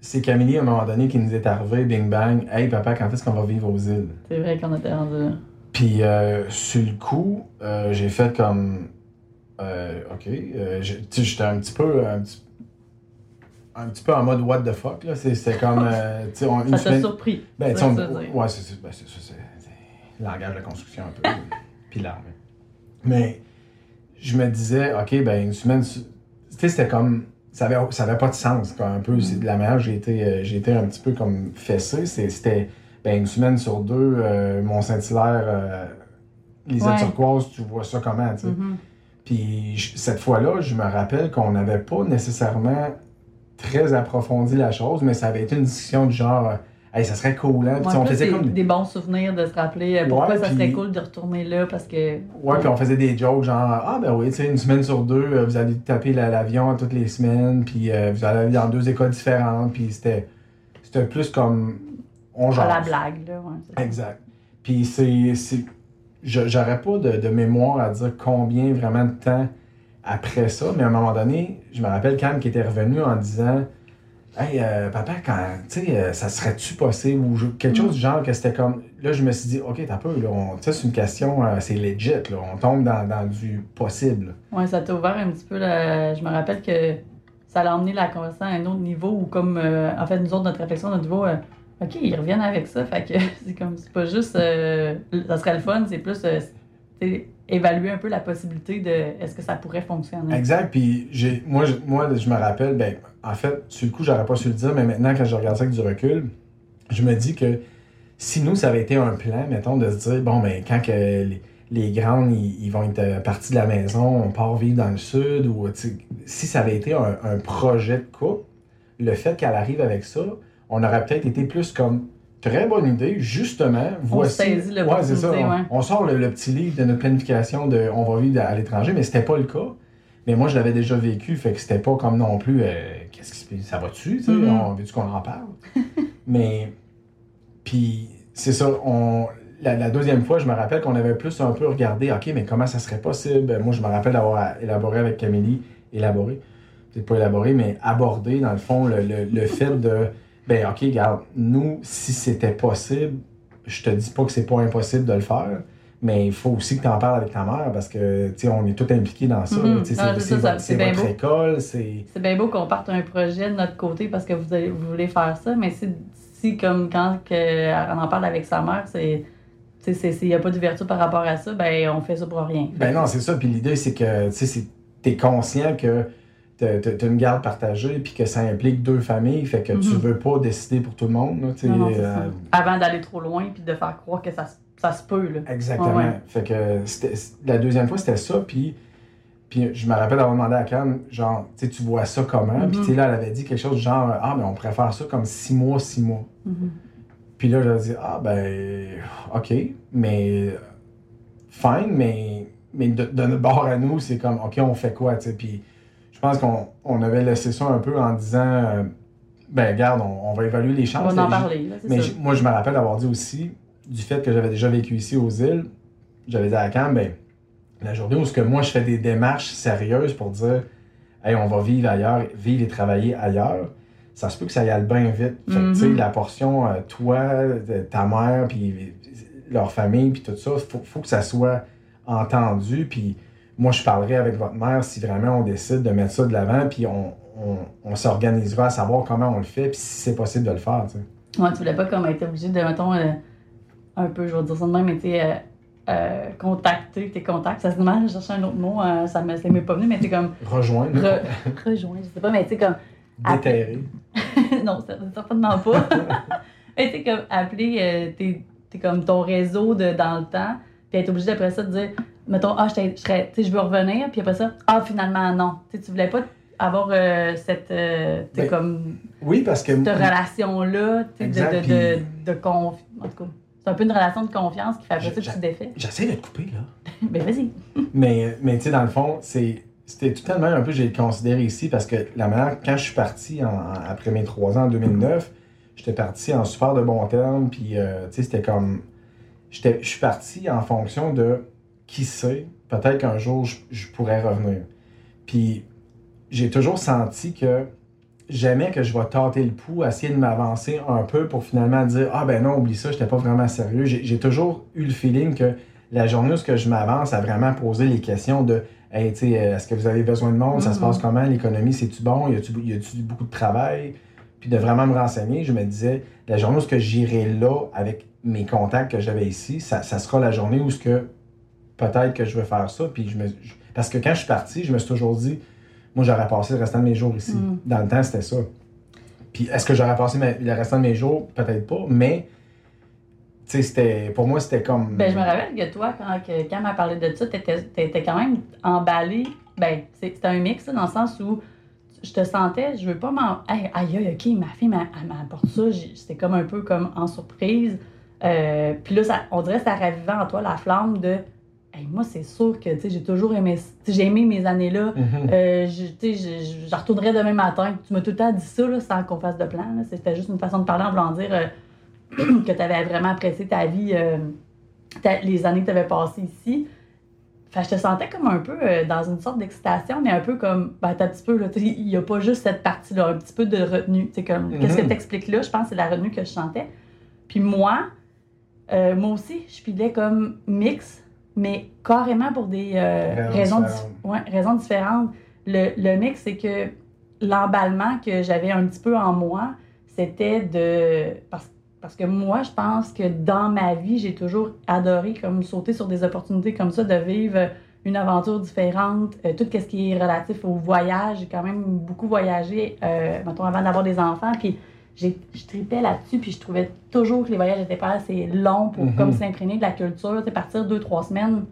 c'est Camille, à un moment donné, qui nous est arrivé, bing bang, hey papa, quand est-ce qu'on va vivre aux îles? C'est vrai qu'on était rendu là. Puis euh, sur le coup, euh, j'ai fait comme. euh, ok. euh, j'étais un petit peu. Un petit, un petit peu en mode what the fuck, C'était comme. euh, tu sais, on- une Ça t'a semaine- surpris. Ben, on- ouais, c'est c'est- ben, c'est ça, c'est c'est le langage de la construction un peu. puis l'arme. Mais je me disais, ok, ben, une semaine. Tu sais, c'était comme. Ça avait, ça avait pas de sens, quoi, un peu. C'est de la manière j'ai été, euh, j'ai été un petit peu comme fessé. C'était, ben, une semaine sur deux, euh, mon Saint-Hilaire, euh, les Ouais. turquoise, tu vois ça comment, tu sais. Mhm. Puis cette fois-là, je me rappelle qu'on n'avait pas nécessairement très approfondi la chose, mais ça avait été une discussion du genre, euh, hey, ça serait cool, hein? Puis, Ouais, on faisait des, comme. des bons souvenirs de se rappeler euh, pourquoi Ouais, ça puis- serait cool de retourner là parce que. Ouais, puis on faisait des jokes genre, ah ben oui, tu sais, une semaine sur deux, euh, vous allez taper la- l'avion toutes les semaines, puis euh, vous allez aller dans deux écoles différentes, puis c'était c'était plus comme. On À la jase. blague, là. Ouais. Exact. Puis c'est. J'aurais pas de, de mémoire à dire combien vraiment de temps après ça, mais à un moment donné, je me rappelle Cam qui était revenu en disant Hey, euh, papa, quand, tu sais, euh, ça serait-tu possible ou quelque chose du genre que c'était comme. Là, je me suis dit, OK, t'as peu, là, on- c'est une question, euh, c'est legit, là, on tombe dans, dans du possible. Ouais, ça t'a ouvert un petit peu. la- Je me rappelle que ça l'a emmené la conversation à un autre niveau où, comme, euh, en fait, nous autres, notre réflexion, notre niveau, OK, ils reviennent avec ça. Fait que c'est comme, c'est pas juste, ça serait le fun, c'est plus, évaluer un peu la possibilité de est-ce que ça pourrait fonctionner? Exact, puis moi, je, moi, je me rappelle, ben, en fait, sur le coup, j'aurais pas su le dire, mais maintenant, quand je regarde ça avec du recul, je me dis que si nous, ça avait été un plan, mettons, de se dire, bon, ben, quand que les, grandes, ils, vont être euh, partis de la maison, on part vivre dans le sud, ou, si ça avait été un, un projet de couple, le fait qu'elle arrive avec ça, on aurait peut-être été plus comme, très bonne idée, justement, voici... saisit ouais, c'est ça, on, ouais. on sort le, le petit livre de notre planification de on va vivre à l'étranger, mais c'était pas le cas. Mais moi, je l'avais déjà vécu, fait que c'était pas comme non plus, euh, qu'est-ce qui se passe, ça va-tu, tu sais, Mhm. on veut-tu qu'on en parle? mais, puis, c'est ça, on, la, la deuxième fois, je me rappelle qu'on avait plus un peu regardé, OK, mais comment ça serait possible? Moi, je me rappelle d'avoir élaboré avec Camille, élaboré, peut-être pas élaboré, mais abordé, dans le fond, le, le, le fait de, ben, OK, regarde, nous, si c'était possible, je te dis pas que c'est pas impossible de le faire, mais il faut aussi que tu en parles avec ta mère parce que, tu sais, on est tous impliqués dans ça. C'est- votre, beau. école, c'est. C'est bien beau qu'on parte un projet de notre côté parce que vous, allez- vous voulez faire ça, mais si, si comme quand que, elle en parle avec sa mère, c'est. S'il n'y a pas d'ouverture par rapport à ça, ben on fait ça pour rien. Ben non, c'est ça. Puis l'idée, c'est que, tu t'es conscient que t'as t'as une garde partagée puis que ça implique deux familles, fait que tu Mhm. veux pas décider pour tout le monde, là, tu Non, non, euh. Avant d'aller trop loin puis de faire croire que ça, se- ça se peut. Là. Exactement. Ouais, ouais. Fait que la deuxième fois, c'était ça. Puis, puis je me rappelle avoir demandé à Cam, genre, tu tu vois ça comment? Puis, Mhm. tu sais, là, elle avait dit quelque chose du genre, ah, mais on pourrait faire ça comme six mois, six mois. Mhm. Puis là, j'ai dit, ah, ben, OK, mais, fine, mais, mais de, de notre bord à nous, c'est comme, OK, on fait quoi, tu sais? Puis, je pense qu'on on avait laissé ça un peu en disant, euh, ben, regarde, on, on va évaluer les On chances. va en parler. là, mais ça. moi, je me rappelle avoir dit aussi, du fait que j'avais déjà vécu ici aux îles, j'avais dit à Cam, ben, la journée où ce que moi, je fais des démarches sérieuses pour dire, hey, on va vivre ailleurs, vivre et travailler ailleurs, ça se peut que ça y aille bien vite. Fait que, Mhm. la portion, euh, toi, de- ta mère, puis leur famille, puis tout ça, faut, faut que ça soit entendu, puis moi, je parlerai avec votre mère si vraiment on décide de mettre ça de l'avant, puis on, on, on s'organisera à savoir comment on le fait, puis si c'est possible de le faire, tu sais. Ouais, tu voulais pas comme être obligé de, mettons, euh, un peu, je vais dire ça de même, mais tu euh, euh, contacter tes contacts. Ça se demande, je cherchais un autre mot, euh, ça me- ça m'est pas venu, mais tu comme. Rejoindre, Re, rejoindre, je sais pas, mais tu sais, comme. déterrer. non, certainement pas. mais tu comme appeler tes- t'es comme ton réseau de, dans le temps, puis être obligé après ça de dire, mettons, ah, je je serais- tu sais, je veux revenir, puis après ça, ah, finalement, non. Tu sais, tu voulais pas avoir euh, cette, euh, Ben, comme, Oui, parce que. cette sais, de, Exact, de, de, de conf- En tout cas, c'est un peu une relation de confiance qui fait après ça que tu défais. J'essaie de te couper, là. Ben, vas-y. Mais, mais tu sais, dans le fond, c'est c'était tout tellement un peu, j'ai considéré ici, parce que la manière, quand je suis parti après mes trois ans en 2009, j'étais parti en super de bons termes, puis euh, tu sais, c'était comme. Je suis parti en fonction de qui sait, peut-être qu'un jour je, pourrais revenir. Puis j'ai toujours senti que jamais que je vais tâter le pouls, essayer de m'avancer un peu pour finalement dire Ah ben non, oublie ça, j'étais pas vraiment sérieux. J'ai toujours eu le feeling que la journée où je m'avance à vraiment poser les questions de Hey, est-ce que vous avez besoin de monde? Ça se passe mm-hmm. comment? L'économie, c'est-tu bon? Y a-tu beaucoup de travail? Puis de vraiment me renseigner, je me disais, la journée où j'irai là avec mes contacts que j'avais ici, ça, sera la journée où ce que peut-être que je vais faire ça. Puis je me, parce que quand je suis parti, je me suis toujours dit, moi, j'aurais passé le restant de mes jours ici. Mm. Dans le temps, c'était ça. Puis est-ce que j'aurais passé le restant de mes jours? Peut-être pas, mais c'était, pour moi, c'était comme. Ben, je me rappelle que toi, quand, que, quand m'a parlé de ça, t'étais, étais quand même emballé. Ben, c'était un mix, dans le sens où je te sentais, je veux pas m'en. Aïe, aïe, ok, ma fille m'apporte ça. C'était comme un peu comme en surprise. Euh, puis là, ça, on dirait que ça ravivait en toi la flamme de. Hey, moi, c'est sûr que j'ai toujours aimé. J'ai aimé mes années-là. Mm-hmm. Euh, je, retournerais demain matin. Tu m'as tout le temps dit ça là, sans qu'on fasse de plan. C'était juste une façon de parler en voulant dire. Euh, que tu avais vraiment apprécié ta vie, euh, les années que tu avais passées ici. je te sentais comme un peu dans une sorte d'excitation, mais un peu comme, ben, un petit peu, il n'y a pas juste cette partie-là, un petit peu de retenue. comme, qu'est-ce que mhm. tu expliques là? Je pense que c'est la retenue que je sentais. Puis moi, moi aussi, je filais comme mix, mais carrément pour des raisons, différentes. raisons différentes. Le, le mix, c'est que l'emballement que j'avais un petit peu en moi, c'était de. Parce parce que moi, je pense que dans ma vie, j'ai toujours adoré comme sauter sur des opportunités comme ça, de vivre une aventure différente, euh, tout ce qui est relatif au voyage. J'ai quand même beaucoup voyagé, euh, mettons, avant d'avoir des enfants. Puis je tripais là-dessus, puis je trouvais toujours que les voyages n'étaient pas assez longs pour mhm. comme s'imprégner de la culture. C'est partir deux, trois semaines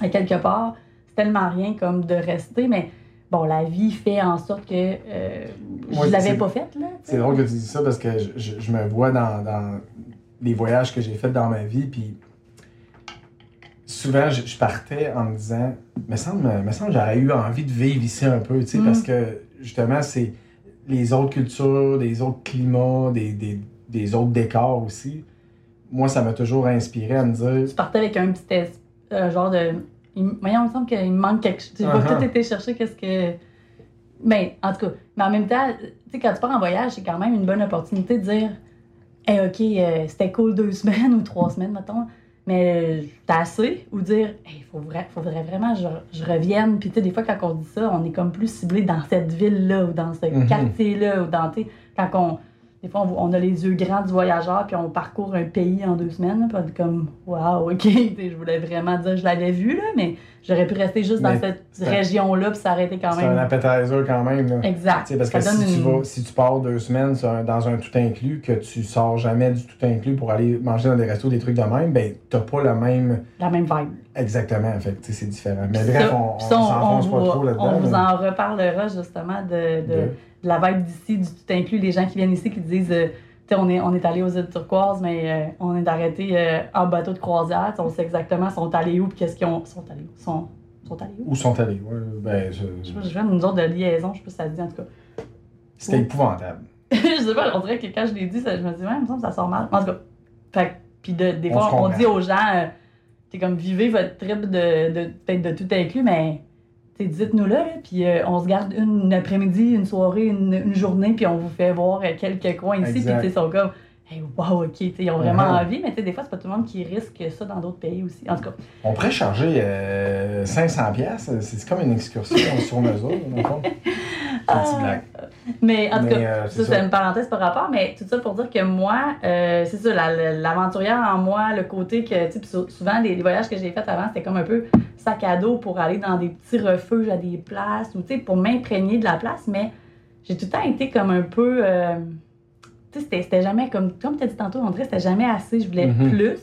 à quelque part, c'est tellement rien comme de rester, mais bon, la vie fait en sorte que euh, je ne l'avais pas faite. C'est drôle que tu dises ça parce que je, me vois dans, les voyages que j'ai faits dans ma vie, puis souvent je, partais en me disant, me semble, me semble j'aurais eu envie de vivre ici un peu, tu parce mm. que justement, c'est les autres cultures, les autres climats, des, autres décors aussi. Moi, ça m'a toujours inspiré à me dire. Tu partais avec un petit genre de il, il me semble qu'il me manque quelque chose. J'ai pas uh-huh. tout été chercher qu'est-ce que. Ben, en tout cas, mais en même temps, tu sais, quand tu pars en voyage, c'est quand même une bonne opportunité de dire Hey, OK, euh, c'était cool deux semaines ou trois semaines, mettons, mais euh, t'as assez. Ou dire Hey, il faudrait vraiment que je, revienne. Puis, tu sais, des fois, quand on dit ça, on est comme plus ciblé dans cette ville-là ou dans ce mm-hmm. quartier-là ou dans, tu quand on des fois, on, a les yeux grands du voyageur, puis on parcourt un pays en deux semaines. Puis on est comme, waouh, ok, je voulais vraiment dire, je l'avais vu, là, mais j'aurais pu rester juste dans cette région-là, puis s'arrêter quand même. C'est un appetizer quand même. Là. Exact. parce que si, tu vas, si tu pars deux semaines dans un tout inclus, que tu sors jamais du tout inclus pour aller manger dans des restos, des trucs de même, ben, t'as pas la même. La même vibe. Exactement, en fait, c'est différent. Mais bref, on, on, s'enfonce pas trop là-dedans. On vous en reparlera justement de, de la vibe d'ici, du tout inclus, les gens qui viennent ici qui disent euh, on est, on est allé aux îles turquoises, mais euh, on est arrêté euh, en bateau de croisière. On sait exactement sont allés où, qu'est-ce qu'ils ont. sont allés où? Sont, sont allés où? Où sont allés, oui. Ben, je... Je, je une sorte de liaison, je sais pas si ça se dit en tout cas. C'était épouvantable. je sais pas, on dirait que quand je l'ai dit, ça, je me dis, ouais, il me semble que ça sort mal. En tout cas, fait, puis de, des fois, on, dit aux gens, t'es comme, vivez votre trip de, de, peut-être de tout inclus, mais dites-nous là, puis euh, on se garde une après-midi, une soirée, une, journée, puis on vous fait voir euh, quelques coins ici, puis ils sont comme, hey, wow, ok, ils ont vraiment uh-huh. envie, mais des fois, c'est pas tout le monde qui risque ça dans d'autres pays aussi. En tout cas. On pourrait charger 500$, euh, c'est comme une excursion sur mesure, dans le fond. Ah. Mais en tout cas, ça, c'est une parenthèse par rapport, mais tout ça pour dire que moi, c'est ça, l'aventurière en moi, le côté que, tu sais, souvent, les, voyages que j'ai faits avant, c'était comme un peu sac à dos pour aller dans des petits refuges à des places ou tu sais, pour m'imprégner de la place, mais j'ai tout le temps été comme un peu. Euh, tu sais, c'était jamais comme. Comme tu as dit tantôt, André, c'était jamais assez, je voulais mm-hmm. plus.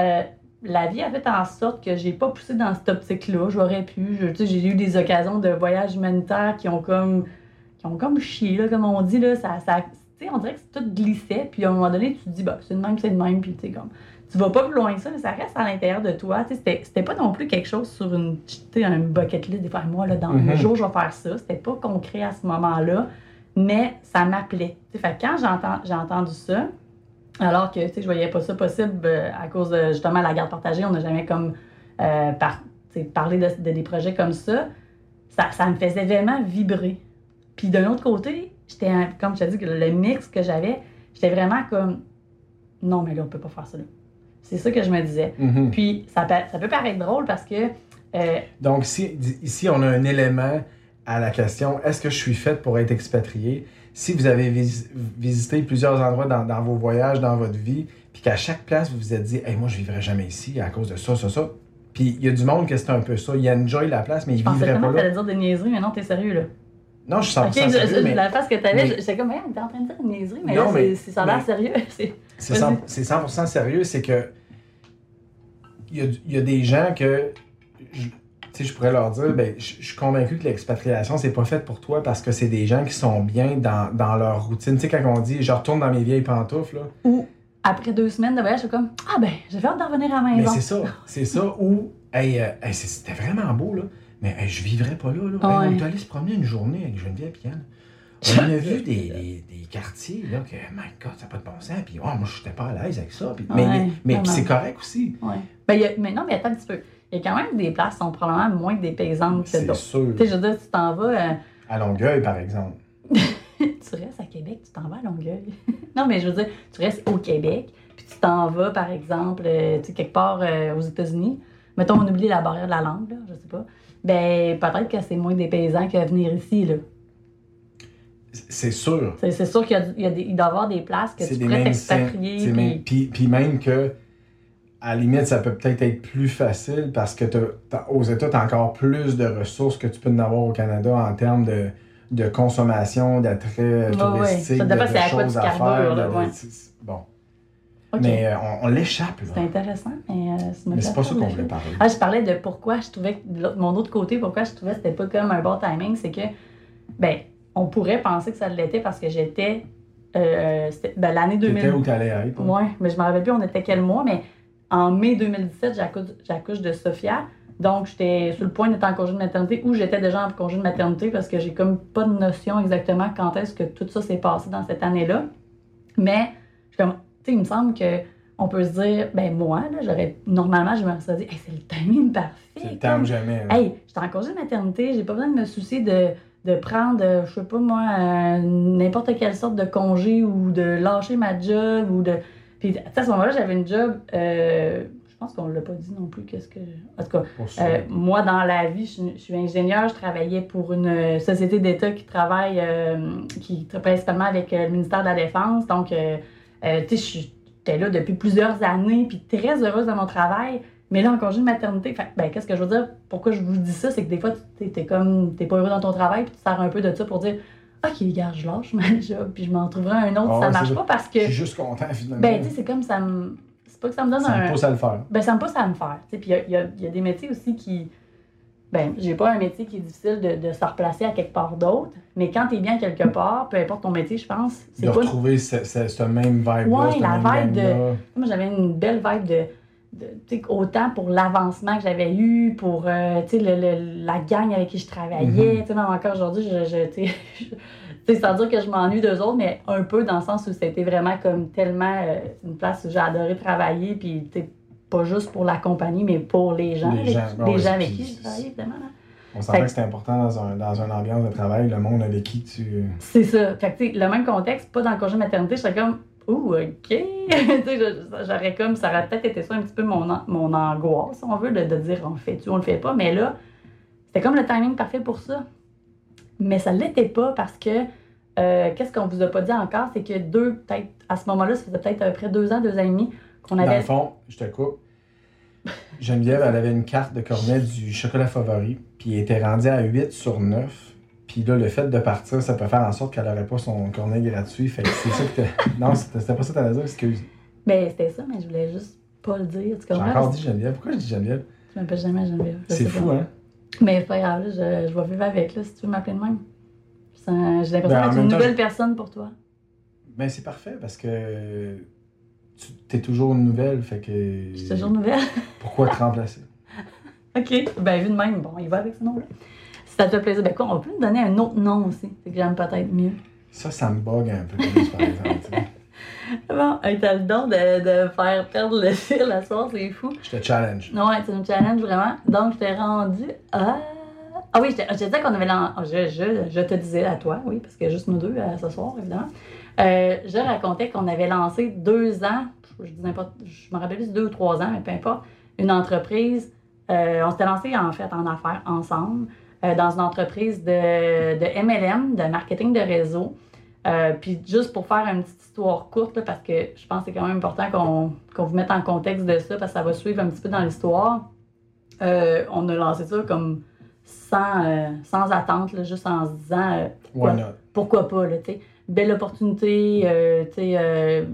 Euh, la vie a fait en sorte que j'ai pas poussé dans cette optique-là. J'aurais pu. J'ai eu des occasions de voyages humanitaires qui ont comme. Qui ont comme chié, là, comme on dit. Là, ça, ça, on dirait que tout glissait. Puis à un moment donné, tu te dis, bah, c'est le même, c'est le même. Puis tu sais, comme tu vas pas plus loin que ça, mais ça reste à l'intérieur de toi. Tu sais, C'était pas non plus quelque chose sur une, tu sais, un bucket list. Des fois, moi, là, dans le jour, je vais faire ça. C'était pas concret à ce moment-là, mais ça m'appelait. Tu sais, Fait quand j'ai entendu ça, alors que, tu sais, je voyais pas ça possible euh, à cause de, justement, la garde partagée. On n'a jamais comme euh, par- parlé de, de des projets comme ça. Ça, ça me faisait vraiment vibrer. Puis d'un autre côté, j'étais, comme je t'ai dit, que le mix que j'avais, j'étais vraiment comme, non, mais là, on peut pas faire ça. là. C'est ça que je me disais. Mhm. Puis ça, peut- ça peut paraître drôle parce que, euh, Donc, si, ici, on a un élément à la question est-ce que je suis faite pour être expatrié? Si vous avez vis- visité plusieurs endroits dans, dans vos voyages, dans votre vie, puis qu'à chaque place, vous vous êtes dit hey, moi, je vivrai jamais ici à cause de ça, ça, ça. Puis il y a du monde que c'est un peu ça. Il enjoy la place, mais il vivrait pas là. t'allais dire des niaiseries, mais non, t'es sérieux, là. Non, je suis 100% Ok, je- sérieux, je- mais la face que t'avais, mais- j'étais comme, hey, t'es en train de dire une niaiserie, mais Non, là, mais- c'est- c'est- ça a l'air mais- sérieux. C'est- c'est 100%, c'est 100% sérieux. C'est que il y a, il y a des gens que je, tu sais, je pourrais leur dire ben, je, je suis convaincu que l'expatriation, c'est pas fait pour toi parce que c'est des gens qui sont bien dans, dans leur routine. Tu sais, quand on dit je retourne dans mes vieilles pantoufles, là, Ou après deux semaines de voyage, je suis comme, ah ben, j'ai hâte d'en revenir à la mais maison. c'est ça. C'est ça où, hey, euh, hey, c'était vraiment beau, là. Mais hey, je vivrais pas là. là. Hey, Ouais. on est allé se promener une journée avec Geneviève et Yann. On a vu des, des, des quartiers, là, que, my God, ça n'a pas de bon sens. Puis, oh, moi, je n'étais pas à l'aise avec ça. Puis, mais Ouais, mais c'est correct aussi. Ouais. Ben, il y a- mais non, mais attends un petit peu. Il y a quand même des places qui sont probablement moins dépaysantes que C'est d'autres. sûr. Tu sais, je veux dire, tu t'en vas, euh, À Longueuil, par exemple. tu restes à Québec, tu t'en vas à Longueuil. non, mais je veux dire, tu restes au Québec, puis tu t'en vas, par exemple, euh, tu sais, quelque part euh, aux États-Unis. Mettons, on oublie la barrière de la langue, là, je sais pas. Ben, peut-être que c'est moins dépaysant que venir ici, là. C'est sûr. C'est sûr qu'il y a, il y a des, doit y avoir des places que tu pourrais t'expatrier. puis- même- Puis, puis même que, à la limite, ça peut peut-être être plus facile parce que t'as- aux États, tu as encore plus de ressources que tu peux en avoir au Canada en termes de, de consommation, d'attrait Ouais, touristique, ouais. Ça de, de choses à faire. là, de- ouais. bon. Mais euh, on, on l'échappe, C'est intéressant, mais euh, Mais c'est pas ça qu'on voulait parler. Ah, je parlais de pourquoi je trouvais que mon autre côté, pourquoi je trouvais que c'était pas comme un bon timing, c'est que, ben, on pourrait penser que ça l'était parce que j'étais, euh, c'était- ben, l'année T'étais 2000. où t'allais être. Ouais, mais je me rappelle plus, on était quel mois, mais en mai 2017, j'accouche, j'accouche de Sophia. Donc, j'étais sur le point d'être en congé de maternité ou j'étais déjà en congé de maternité parce que j'ai comme pas de notion exactement quand est-ce que tout ça s'est passé dans cette année-là. Mais, je suis comme, tu sais, il me semble que on peut se dire, ben moi, là, j'aurais, normalement, je me serais dit, hey, c'est le timing parfait. C'est le temps jamais. là. Hey, j'étais en congé de maternité, j'ai pas besoin de me soucier de, de prendre, euh, je sais pas moi, euh, n'importe quelle sorte de congé ou de lâcher ma job ou de. Puis à ce moment-là, j'avais une job, euh, je pense qu'on l'a pas dit non plus, qu'est-ce que. En tout cas, euh, moi, dans la vie, je, suis- je suis ingénieure, je travaillais pour une euh, société d'État qui travaille, qui travaille principalement avec le ministère de la Défense. Donc, euh, tu sais, j'étais là depuis plusieurs années, puis très heureuse de mon travail. Mais là, en congé de maternité, fait, ben, qu'est-ce que je veux dire? Pourquoi je vous dis ça? C'est que des fois, tu t'es comme, t'es pas heureux dans ton travail, puis tu sers un peu de ça pour dire, OK, gars, je lâche ma job, puis je m'en trouverai un autre si ça marche pas parce que, Je suis juste content, finalement. ben, tu sais, c'est comme ça me. C'est pas que ça me donne ça un. me pousse à le faire. Ben, ça me pousse à me faire. Puis il y a, il y a- il y a des métiers aussi qui. Ben, j'ai pas un métier qui est difficile de, de se replacer à quelque part d'autre, mais quand t'es bien quelque part, peu importe ton métier, je pense, c'est De pas. retrouver ce, ce- ce même vibe-là. Cette la même vibe de-. Moi, j'avais une belle vibe de. de- tu sais, autant pour l'avancement que j'avais eu, pour euh, tu le- le- la gang avec qui je travaillais. Tu sais, Même encore aujourd'hui, je, je, tu tu sais, sans dire que je m'ennuie d'eux autres, mais un peu dans le sens où c'était vraiment comme tellement euh, une place où j'ai adoré travailler, puis tu sais, pas juste pour la compagnie, mais pour les gens, Les gens, les avec qui je travaillais, évidemment. là. On sentait que c'était important dans, un, dans une ambiance de travail, le monde avec qui tu. C'est ça. Fait que, tu sais, le même contexte, pas dans le congé de maternité, je serais comme, ouh, OK. tu sais, je- j'aurais comme, ça aurait peut-être été ça un petit peu mon, mon angoisse, si on veut, de, de dire, on le fait-tu, on le fait pas. Mais là, c'était comme le timing parfait pour ça. Mais ça l'était pas parce que, euh, qu'est-ce qu'on vous a pas dit encore, c'est que deux, peut-être, à ce moment-là, ça faisait peut-être à peu près deux ans, deux ans et demi, qu'on Dans avait. le fond, je te coupe. Geneviève, elle avait une carte de cornet du chocolat favori, puis elle était rendue à 8 sur 9. Puis là, le fait de partir, ça peut faire en sorte qu'elle n'aurait pas son cornet gratuit. Fait que c'est ça que Non, c'était pas ça que t'allais dire, excuse. Ben, c'était ça, mais je voulais juste pas le dire. Tu J'ai encore dit Geneviève. Pourquoi je dis Geneviève? Je m'appelle jamais Geneviève. C'est fou, pas. hein? Mais c'est pas grave, là, je, je vais vivre avec, là, si tu veux m'appeler de même. J'ai l'impression Ben, en d'être une nouvelle personne pour toi. Ben, c'est parfait parce que tu es toujours nouvelle, fait que. Je suis toujours nouvelle. Pourquoi te remplacer? OK. Ben, vu de même, bon, il va avec ce nom-là. Si ça te fait plaisir, ben quoi, on peut me donner un autre nom aussi. C'est que j'aime peut-être mieux. Ça, ça me bug un peu plus, par exemple. tu. Bon, t'as le don de, de faire perdre le fil à soir, c'est fou. Je te challenge. Non, ouais, c'est un challenge vraiment. Donc, je t'ai rendu à. Ah oui, je te, disais qu'on avait. lan- Je, te disais à toi, oui, parce a juste nous deux euh, ce soir, évidemment. Euh, je racontais qu'on avait lancé deux ans, je dis n'importe, je me rappelle plus deux ou trois ans, mais peu importe, une entreprise. euh, on s'était lancé en fait en affaires ensemble dans une entreprise de, MLM, de marketing de réseau. Puis juste pour faire une petite histoire courte, parce que je pense que c'est quand même important qu'on vous mette en contexte de ça, parce que ça va suivre un petit peu dans l'histoire. On a lancé ça comme sans, euh, sans attente, là, juste en se disant euh, not? pourquoi pas, là. Belle opportunité, euh, euh,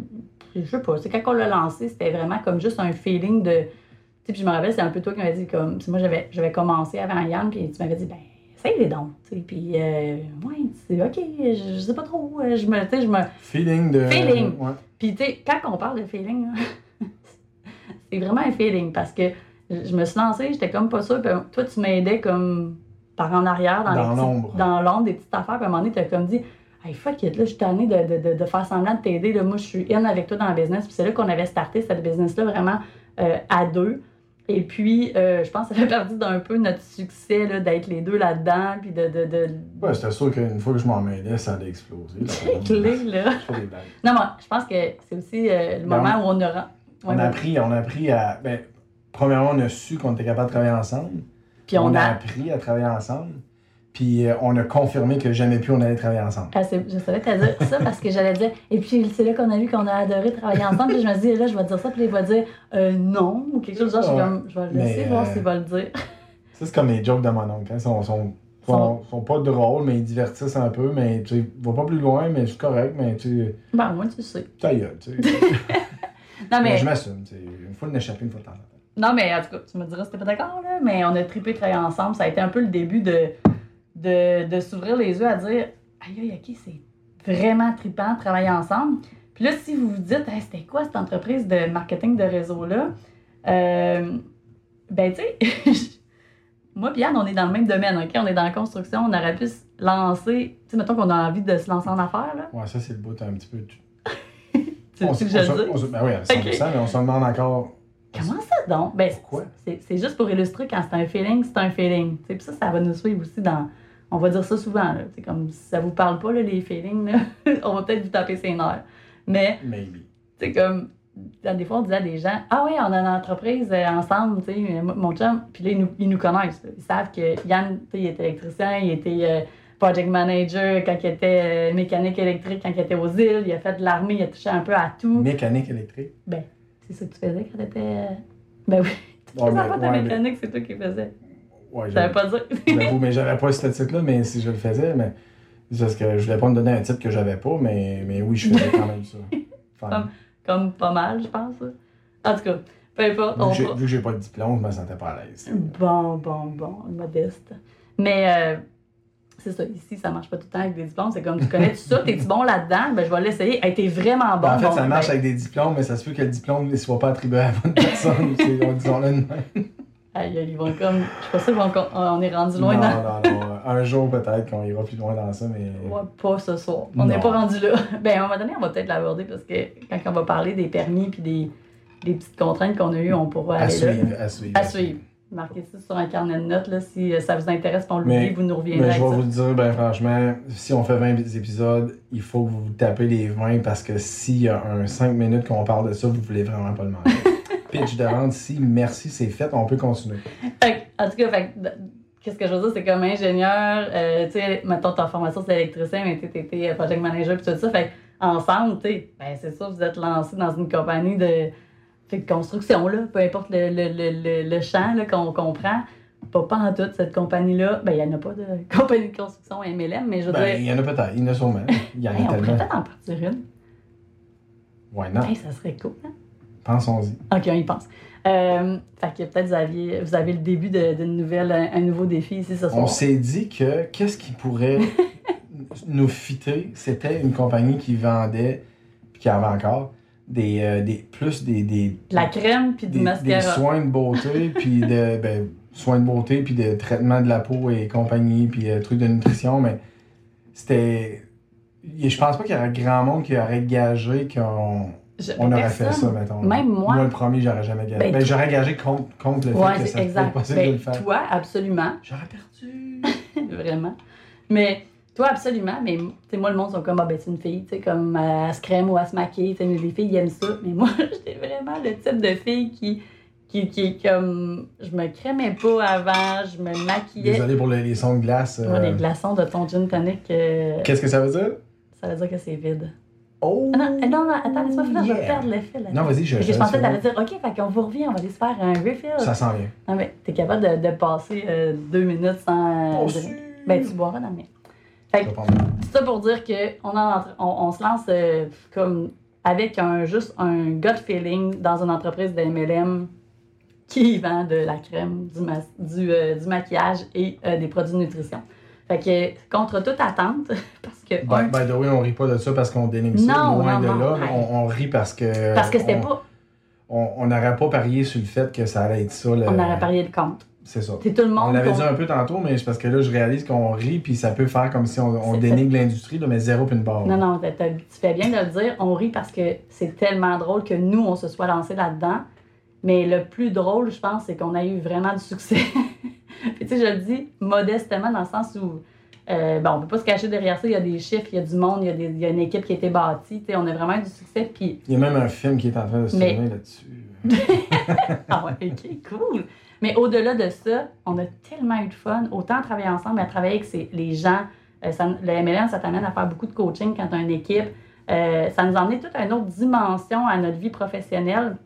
je sais pas, quand on l'a lancé, c'était vraiment comme juste un feeling de. Tu sais, puis je me rappelle, c'est un peu toi qui m'avais dit, comme, moi j'avais, j'avais commencé avant Yann, puis tu m'avais dit, ben, essaye les dons, puis, euh, ouais, c'est ok, je, je sais pas trop, je me, je me. Feeling de. Feeling. Puis, tu sais, quand on parle de feeling, c'est vraiment un feeling parce que je me suis lancée, j'étais comme pas sûre. Puis toi, tu m'aidais comme par en arrière, dans, Dans l'ombre. dans l'ombre, des petites affaires. Puis à un moment donné, tu as comme dit, hey, fuck it, là, je suis tannée de, de, de, de faire semblant de t'aider. Moi, je suis in avec toi dans le business. Puis c'est là qu'on avait starté cette business-là vraiment euh, à deux. Et puis, euh, je pense que ça fait partie d'un peu notre succès là, d'être les deux là-dedans. Puis de. de, de... Ouais, c'était sûr qu'une fois que je m'en mêlais, ça allait exploser. C'est clé, là. Non, moi, je pense que c'est aussi euh, le Ben, moment où on aura. On a appris, on a appris à. Ben, premièrement, on a su qu'on était capable de travailler ensemble. Puis on, on a a. appris à travailler ensemble. Puis euh, on a confirmé que jamais plus on allait travailler ensemble. Ah, je savais que dire ça parce que j'allais dire. Et puis c'est là qu'on a vu qu'on a adoré travailler ensemble. Puis je me dis, là, je vais dire ça. Puis il va dire euh, non ou quelque chose du genre. Je suis comme, je vais le laisser Mais, voir euh, s'il va le dire. Ça, c'est comme les jokes de mon oncle. Hein. Ils sont, sont, sont, sont pas drôles, mais ils divertissent un peu. Mais tu sais, va pas plus loin, mais c'est correct. Mais tu Ben, moi, tu sais. ta gueule, tu sais. Non, Mais mais, je m'assume. tu sais. Une fois d'échapper, une fois de temps. Non, mais en tout cas, tu me diras si t'es pas d'accord, là. Mais on a trippé travailler ensemble. Ça a été un peu le début de, de, de s'ouvrir les yeux à dire, aïe, aïe, ok, c'est vraiment trippant de travailler ensemble. Puis là, si vous vous dites, Hey, c'était quoi cette entreprise de marketing de réseau-là? Euh, ben, tu sais, moi Yann, on est dans le même domaine, OK? On est dans la construction, on aurait pu se lancer, tu sais, mettons qu'on a envie de se lancer en affaires, là. Ouais, ça, c'est le bout un petit peu. Tu on que je on le dis? on Ben oui, à 100%, mais on se demande encore. Comment ça donc? Ben, c'est juste pour illustrer quand c'est un feeling, c'est un feeling. Puis ça, ça va nous suivre aussi dans. On va dire ça souvent, là. C'est comme si ça vous parle pas, là, les feelings, là, on va peut-être vous taper ses nerfs. Mais Maybe. c'est comme. Des fois, on disait à des gens Ah oui, on a une entreprise euh, ensemble, tu sais, euh, mon chum. Puis là, ils nous, ils nous connaissent. là. Ils savent que Yann, tu sais, il était électricien, il était euh, project manager quand il était euh, mécanique électrique, quand il était aux îles, il a fait de l'armée, il a touché un peu à tout. Mécanique électrique? C'est ça que tu faisais quand t'étais. euh, Ben oui. Ouais, Les enfants de ouais, mais- mécanique, c'est toi qui faisais. Ouais, j'avoue, pas dire. j'avoue, mais j'avais pas ce titre-là, mais si je le faisais, mais. c'est Parce que je voulais pas me donner un titre que j'avais pas, mais, mais oui, je faisais quand même ça. Enfin, Comme pas mal, je pense. là. En tout cas, peu importe. vu, On que j'ai, va- vu que j'ai pas de diplôme, je me sentais pas à l'aise. Bon, bon, bon, modeste. Mais euh, c'est ça, ici, ça marche pas tout le temps avec des diplômes. C'est comme, tu connais tout ça, t'es-tu bon là-dedans? Ben, je vais l'essayer. Hey, t'es vraiment bon. Ben, en fait, bon, ça marche ben, avec des diplômes, mais ça se peut que le diplôme ne soit pas attribué à la bonne personne. Disons-le de même. aïe, ils vont comme. Je suis pas sûre qu'on on est rendu loin non, dans. non, non. Un jour, peut-être qu'on ira plus loin dans ça, mais. Ouais, pas ce soir. On n'est pas rendu là. Ben, à un moment donné, on va peut-être l'aborder parce que quand on va parler des permis puis des, des petites contraintes qu'on a eues, on pourra À aller là. suivre, à suivre. À suivre. Marquez ça sur un carnet de notes là, si euh, ça vous intéresse, on l'oublie, vous nous reviendrez Mais je vais avec vous dire, ben franchement, si on fait 20 épisodes, il faut que vous tapez les 20 parce que s'il y a un 5 minutes qu'on parle de ça, vous voulez vraiment pas le manquer. Pitch de vente ici, merci, c'est fait, on peut continuer. Fait en tout cas, qu'est-ce que je veux dire, c'est comme ingénieur, euh, tu sais, mettons ta formation c'est électricien, mais tu étais project manager puis tout ça. Fait ensemble, tu sais, ben c'est ça, vous êtes lancé dans une compagnie de, fait de construction, là, peu importe le, le, le, le, le champ qu'on comprend. Pas, pas en tout, cette compagnie-là. Ben, il n'y en a pas de compagnie de construction MLM, mais je veux Ben, dire, il y en a peut-être, il y en a sûrement. Il y en hey, a on tellement. peut-être en partir une. Non, Hey, ça serait cool, hein? pensons-y. Ok, on y pense. Euh, fait que peut-être vous, aviez, vous avez le début d'une nouvelle, un, un nouveau défi ici ce soir. On s'est dit que qu'est-ce qui pourrait nous fitter, c'était une compagnie qui vendait, puis qui en vend encore, des, euh, des plus des, des De la crème puis du des, des mascara. soins de beauté puis de ben, soins de beauté puis de traitement de la peau et compagnie puis euh, trucs de nutrition mais c'était je pense pas qu'il y aurait grand monde qui aurait gagé qu'on on aurait fait ça mettons Même moi. moi le premier j'aurais jamais gagé Ben, ben, j'aurais gagé contre, contre le Ouais, fait que ça exact. serait possible de Ben, le faire toi, absolument. j'aurais perdu Vraiment. Mais toi, absolument. Mais tu moi, le monde sont comme, ah ben, c'est une fille, tu sais, comme euh, elle se crème ou elle se maquille. Tu sais, les filles, ils aiment ça. Mais moi, j'étais vraiment le type de fille qui, qui, qui est comme, je me crémais pas avant, je me maquillais. désolé pour les, les sons de glace Moi, euh, les glaçons de ton gin tonic, euh, qu'est-ce que ça veut dire? ça veut dire que c'est vide. oh Ah non, euh, non, non, attends, laisse-moi finir, je vais perdre l'effet là. non vas-y je, je pensais que t'allais dire, OK, fait qu'on vous revient, on va aller se faire un refill. ça s'en vient Non, mais t'es capable de, de passer euh, deux minutes sans. Ben, tu boiras dans le. Fait que c'est ça pour dire qu'on on, on se lance euh, comme avec un juste un gut feeling dans une entreprise de MLM qui vend de la crème, du, du, euh, du maquillage et euh, des produits de nutrition. Fait que contre toute attente, parce que By, the way, on rit pas de ça parce qu'on dénigre ça. Loin non, de non. là. On, on rit parce que. parce que c'était pas, On on n'aurait pas parié sur le fait que ça allait être ça. le- on aurait parié le compte. C'est ça. C'est tout le On l'avait dit un peu tantôt, mais c'est parce que là, je réalise qu'on rit, puis ça peut faire comme si on, dénigre l'industrie, mais zéro puis une barre. Non, non, tu fais bien de le dire. On rit parce que c'est tellement drôle que nous, on se soit lancé là-dedans. Mais le plus drôle, je pense, c'est qu'on a eu vraiment du succès. Puis, tu sais, je le dis modestement dans le sens où, euh, bon, on peut pas se cacher derrière ça. Il y a des chiffres, il y a du monde, il y a, des- il y a une équipe qui a été bâtie. Tu sais, on a vraiment eu du succès. Puis, Il y a même un film qui est en train de se Mais- tourner là-dessus. ah ouais, ok, cool. Mais au-delà de ça, on a tellement eu de fun, autant travailler ensemble, à travailler avec les gens. Euh, le MLM, ça t'amène à faire beaucoup de coaching quand tu as une équipe. Euh, ça nous a emmené toute une autre dimension à notre vie professionnelle.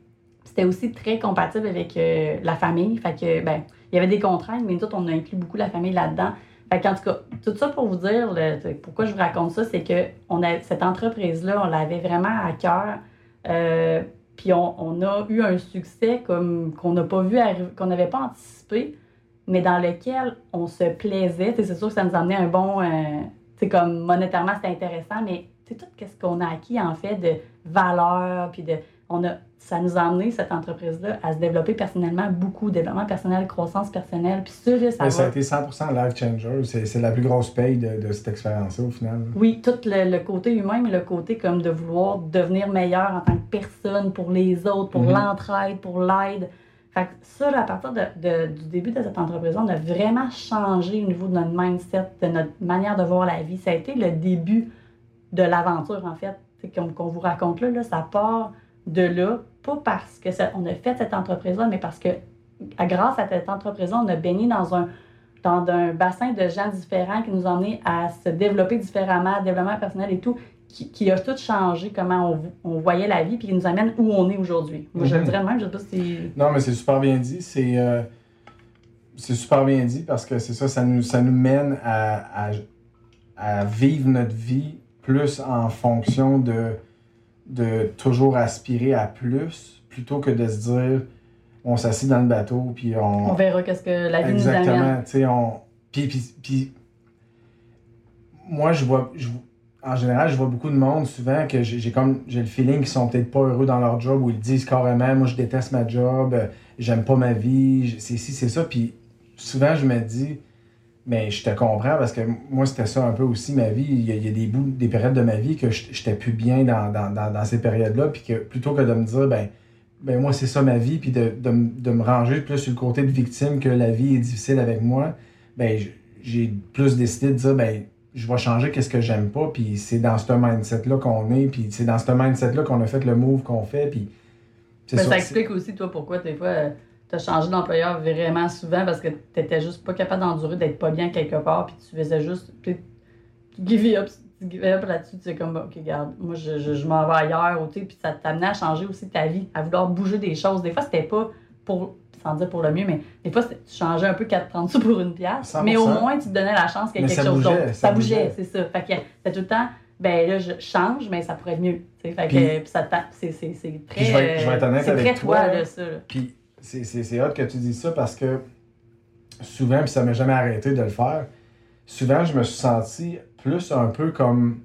C'était aussi très compatible avec euh, la famille. Fait ben, il y avait des contraintes, mais nous autres, on a inclus beaucoup la famille là-dedans. Fait qu'en tout cas, tout ça pour vous dire, pourquoi je vous raconte ça, c'est que cette entreprise-là, on l'avait vraiment à cœur. Euh, puis on, on a eu un succès comme qu'on n'a pas vu qu'on n'avait pas anticipé, mais dans lequel on se plaisait. C'est sûr que ça nous amené un bon. euh, tu sais, comme monétairement, c'était intéressant, mais c'est tout ce qu'on a acquis en fait de valeur, puis de. On a, ça nous a amené, cette entreprise-là, à se développer personnellement beaucoup, développement personnel, croissance personnelle, puis ça Mais ça a été 100% life changer. C'est la plus grosse paye de, de cette expérience-là, au final. Oui, tout le, le côté humain, mais le côté comme de vouloir devenir meilleur en tant que personne pour les autres, pour Mhm. l'entraide, pour l'aide. Fait que ça, à partir de, de- du début de cette entreprise, on a vraiment changé au niveau de notre mindset, de notre manière de voir la vie. Ça a été le début de l'aventure, en fait, comme qu'on vous raconte là, là, ça part de là, pas parce que ça- on a fait cette entreprise-là, mais parce que à- grâce à cette entreprise-là, on a baigné dans un, dans un bassin de gens différents qui nous ont amenés à se développer différemment, développement personnel et tout, qui, qui a tout changé, comment on, on voyait la vie, puis qui nous amène où on est aujourd'hui. Moi, je le Mhm. dirais de même, je sais pas si... Non, mais c'est super bien dit. C'est euh, c'est super bien dit parce que c'est ça, ça nous, ça nous mène à, à, à vivre notre vie plus en fonction de, de toujours aspirer à plus plutôt que de se dire on s'assit dans le bateau puis on. On verra qu'est-ce que la vie nous amène. Exactement. Tu sais, on. Puis, puis, puis, moi, je vois. je- en général, je vois beaucoup de monde souvent que j'ai comme j'ai le feeling qu'ils sont peut-être pas heureux dans leur job ou ils disent carrément moi je déteste ma job, j'aime pas ma vie, c'est ci, c'est ça. Puis souvent je me dis mais je te comprends parce que moi c'était ça un peu aussi ma vie. Il y a, il y a des bouts, des périodes de ma vie que je- j'étais plus bien dans, dans, dans, dans ces périodes-là. Puis que plutôt que de me dire ben ben moi c'est ça ma vie puis de, de, me- de me ranger plus sur le côté de victime que la vie est difficile avec moi, ben j'ai plus décidé de dire ben je vais changer qu'est-ce que j'aime pas puis c'est dans ce mindset là qu'on est puis c'est dans ce mindset là qu'on a fait le move qu'on fait puis Mais ça, explique aussi, toi, pourquoi des fois, tu as changé d'employeur vraiment souvent parce que tu n'étais juste pas capable d'endurer d'être pas bien quelque part, puis tu faisais juste. puis tu give up, tu give up là-dessus, tu sais, comme, ok, regarde, moi, je, je, je m'en vais ailleurs, ou tu sais, puis ça t'amenait à changer aussi ta vie, à vouloir bouger des choses. Des fois, c'était pas pour. sans dire pour le mieux, mais des fois, tu changeais un peu qu'à te prendre ça pour une pièce, 100%. mais au moins, tu te donnais la chance qu'il y ait Mais quelque chose d'autre. ça Ça bougeait, c'est ça. Fait que c'était tout le temps, ben là, je change, mais ça pourrait être mieux. tu sais. Fait que, Puis- puis ça t'a- c'est c'est- c'est très. Puis je vais être- je vais être honnête c'est avec très toi, là, ça. là. Puis c'est- c'est c'est hot que tu dis ça parce que souvent, puis ça m'a jamais arrêté de le faire, souvent je me suis senti plus un peu comme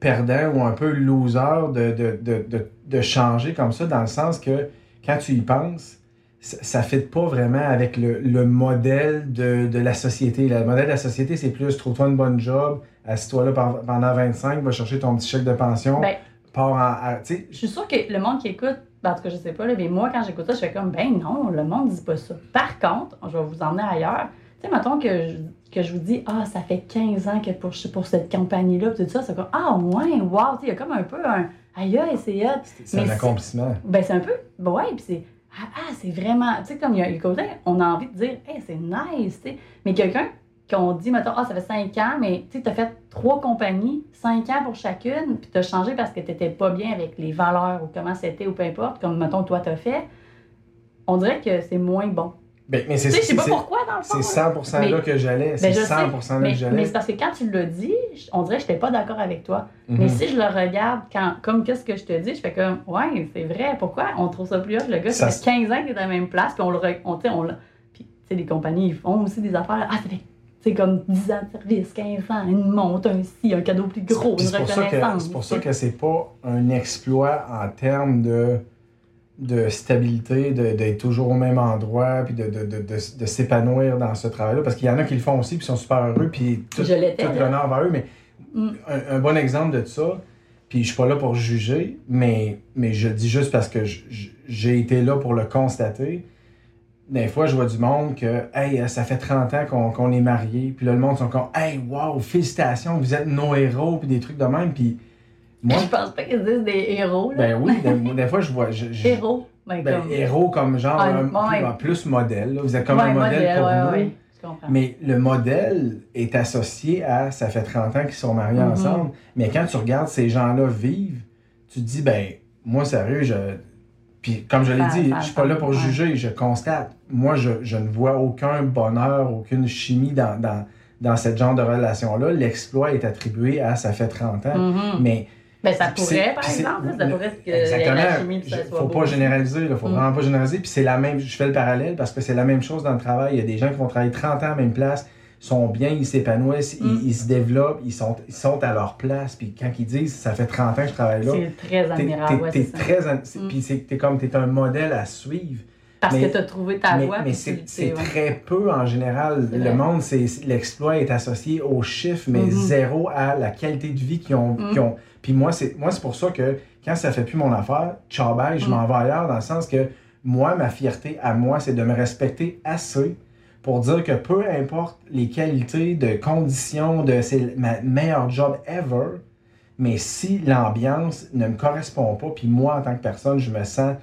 perdant ou un peu loser de, de, de, de, de changer comme ça, dans le sens que quand tu y penses, ça ne fit pas vraiment avec le, le modèle de, de, la société. Le modèle de la société, c'est plus trouve-toi une bonne job, assis-toi là pendant 25, va chercher ton petit chèque de pension, Ben, pars en. Je suis sûre que le monde qui écoute, ben, en tout cas, je sais pas, là, mais moi, quand j'écoute ça, je fais comme, ben non, le monde dit pas ça. Par contre, je vais vous emmener ailleurs. Tu sais, mettons que je, que je vous dis, ah, ça fait 15 ans que pour, pour cette compagnie-là, tout ça, c'est comme, ah, ouais, wow, tu sais, il y a comme un peu un, aïe, aïe, c'est c'est un accomplissement. Ben, c'est un peu, ben ouais, puis c'est, ah, ah, c'est vraiment, tu sais, comme il y a le côté, on a envie de dire, hey, c'est nice, tu sais. Mais quelqu'un qu'on dit, mettons, ah, ça fait 5 ans, mais tu t'as fait trois compagnies, 5 ans pour chacune, puis t'as changé parce que t'étais pas bien avec les valeurs ou comment c'était ou peu importe, comme, mettons, toi, t'as fait, on dirait que c'est moins bon. Ben, mais Tu c'est sais, je sais pas pourquoi, dans le fond. c'est là. 100% Mais- là que j'allais. C'est Ben, je 100% sais, là mais, que mais j'allais. c'est parce que quand tu l'as dit, on dirait que j'étais pas d'accord avec toi. Mhm. Mais si je le regarde quand, comme qu'est-ce que je te dis, je fais comme, ouais, c'est vrai, pourquoi on trouve ça plus hot? Le gars, ça, fait 15 ans qu'il est à la même place, puis on le. On, tu on le- puis, tu sais, les compagnies, ils font aussi des affaires. Ah, ça fait, c'est comme 10 ans de service, 15 ans, une montre, un un cadeau plus gros, une c'est pour ça que reconnaissance. c'est pour ça que c'est pas un exploit en termes de de stabilité, de- d'être toujours au même endroit, puis de, de, de, de, s'épanouir dans ce travail-là. Parce qu'il y en a qui le font aussi, puis sont super heureux, puis tout, Je tout l'honneur vers eux. Mais Mm. un, un bon exemple de ça, puis je suis pas là pour juger, mais, mais je dis juste parce que j'ai été là pour le constater. Des fois, je vois du monde que, hey, ça fait 30 ans qu'on qu'on est mariés, puis là, le monde sont comme, hey, wow, félicitations, vous êtes nos héros, puis des trucs de même, puis moi, Je pense pas qu'ils disent des héros, là. ben oui, des, des fois, je vois. je- je- héros. Ben, ben, comme. héros comme genre Ah, un, ouais. plus, un plus modèle. là. Vous êtes comme Ouais, un modèle, pour ouais, nous. Mais le modèle est associé à ça fait 30 ans qu'ils sont mariés Mhm. ensemble. Mais quand tu regardes ces gens-là vivre, tu te dis, ben, moi, sérieux, je. Puis, comme je l'ai dit, je suis pas là pour ouais. juger, je constate. Moi, je, je ne vois aucun bonheur, aucune chimie dans, dans, dans ce genre de relation-là. L'exploit est attribué à ça fait 30 ans. Mhm. Mais Ben, ça pourrait, par exemple, ça pourrait être que Exactement. la chimie, ça Je- soit faut beau. pas généraliser, là, faut Mm. vraiment pas généraliser. Puis c'est la même, je fais le parallèle parce que c'est la même chose dans le travail. Il y a des gens qui vont travailler 30 ans à la même place, sont bien, ils s'épanouissent, Mm. ils, ils se développent, ils sont, ils sont à leur place. Puis quand ils disent ça fait 30 ans que je travaille là, C'est très admirable, ouais, c'est très. an- Mm. Puis t'es comme t'es un modèle à suivre. Parce mais- que tu as trouvé ta voie. mais c'est ouais. très peu en général. Le monde, c'est l'exploit est associé aux chiffres, mais Mhm. zéro à la qualité de vie qu'ils ont. Ont. Puis moi, c'est moi c'est pour ça que quand ça fait plus mon affaire, ciao bye, je Mhm. m'en vais ailleurs dans le sens que moi, ma fierté à moi, c'est de me respecter assez pour dire que peu importe les qualités de conditions, de c'est ma meilleur job ever, mais si l'ambiance ne me correspond pas, puis moi en tant que personne, je me sens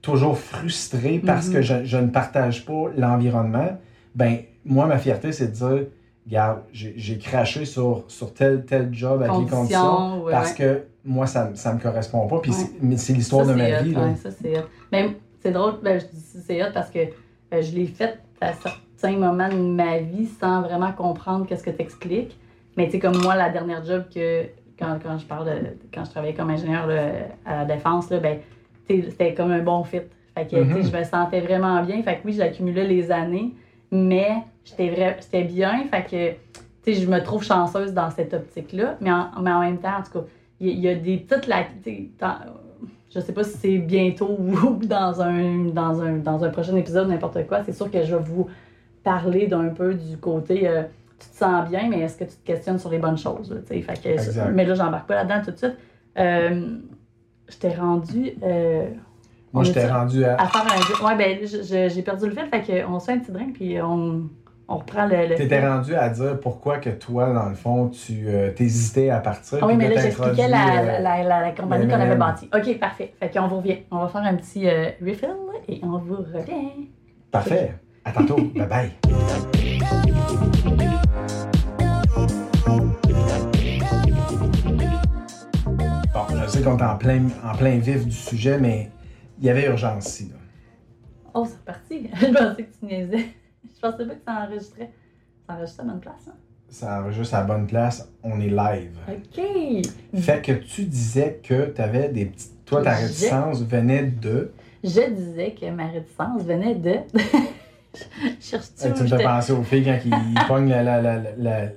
toujours frustré parce Mhm. que je, je ne partage pas l'environnement, ben moi ma fierté c'est de dire, regarde, j'ai craché sur, sur tel tel job avec les conditions ouais, parce ouais. que moi ça, ça me correspond pas, puis Ouais. c'est- l'histoire de ma hot, vie. là. ça, c'est hot. C'est drôle, ben, je dis c'est hot parce que euh, je l'ai fait à certains moments de ma vie sans vraiment comprendre qu'est-ce que tu expliques. Mais tu sais, comme moi, la dernière job que, quand, quand je parle de, quand je travaillais comme ingénieur à la défense, là, ben, c'était comme un bon fit. Fait que, Mhm. je me sentais vraiment bien. Fait que oui, j'accumulais les années, mais j'étais bien. Fait que, tu sais, je me trouve chanceuse dans cette optique-là. Mais en, mais en même temps, en tout cas, il y, y a des petites je sais pas si c'est bientôt ou dans un, dans un, dans un prochain épisode, n'importe quoi. C'est sûr que je vais vous parler d'un peu du côté euh, tu te sens bien, mais est-ce que tu te questionnes sur les bonnes choses? là, tu sais? fait que, Exact. mais là, j'embarque pas là-dedans tout de suite. Euh, je t'ai rendu. euh, Moi j'étais est-tu rendu à. à faire un. Ouais, ben, je- je- j'ai perdu le fil, fait qu'on se fait un petit drink, puis on, on reprend le. le T'étais rendu à dire pourquoi que toi, dans le fond, tu euh, t'hésitais à partir. Ah oui, mais là, j'expliquais la, euh, la, la, la compagnie qu'on avait M&M. bâtie. OK, parfait. Fait qu'on vous revient. On va faire un petit euh, refill et on vous revient. Parfait. À tantôt. bye bye. Bon, je sais qu'on est en plein, en plein vif du sujet, mais il y avait urgence ici. là. Oh, c'est reparti. je pensais que tu niaisais. Je pensais pas que ça enregistrait. Ça enregistrait à bonne place, hein? Ça enregistre à la bonne place. On est live. OK. Fait que tu disais que tu avais des petites. Toi, ta réticence venait de. Je disais que ma réticence venait de. Cherche tout. Hey, tu me fais penser aux filles quand ils pognent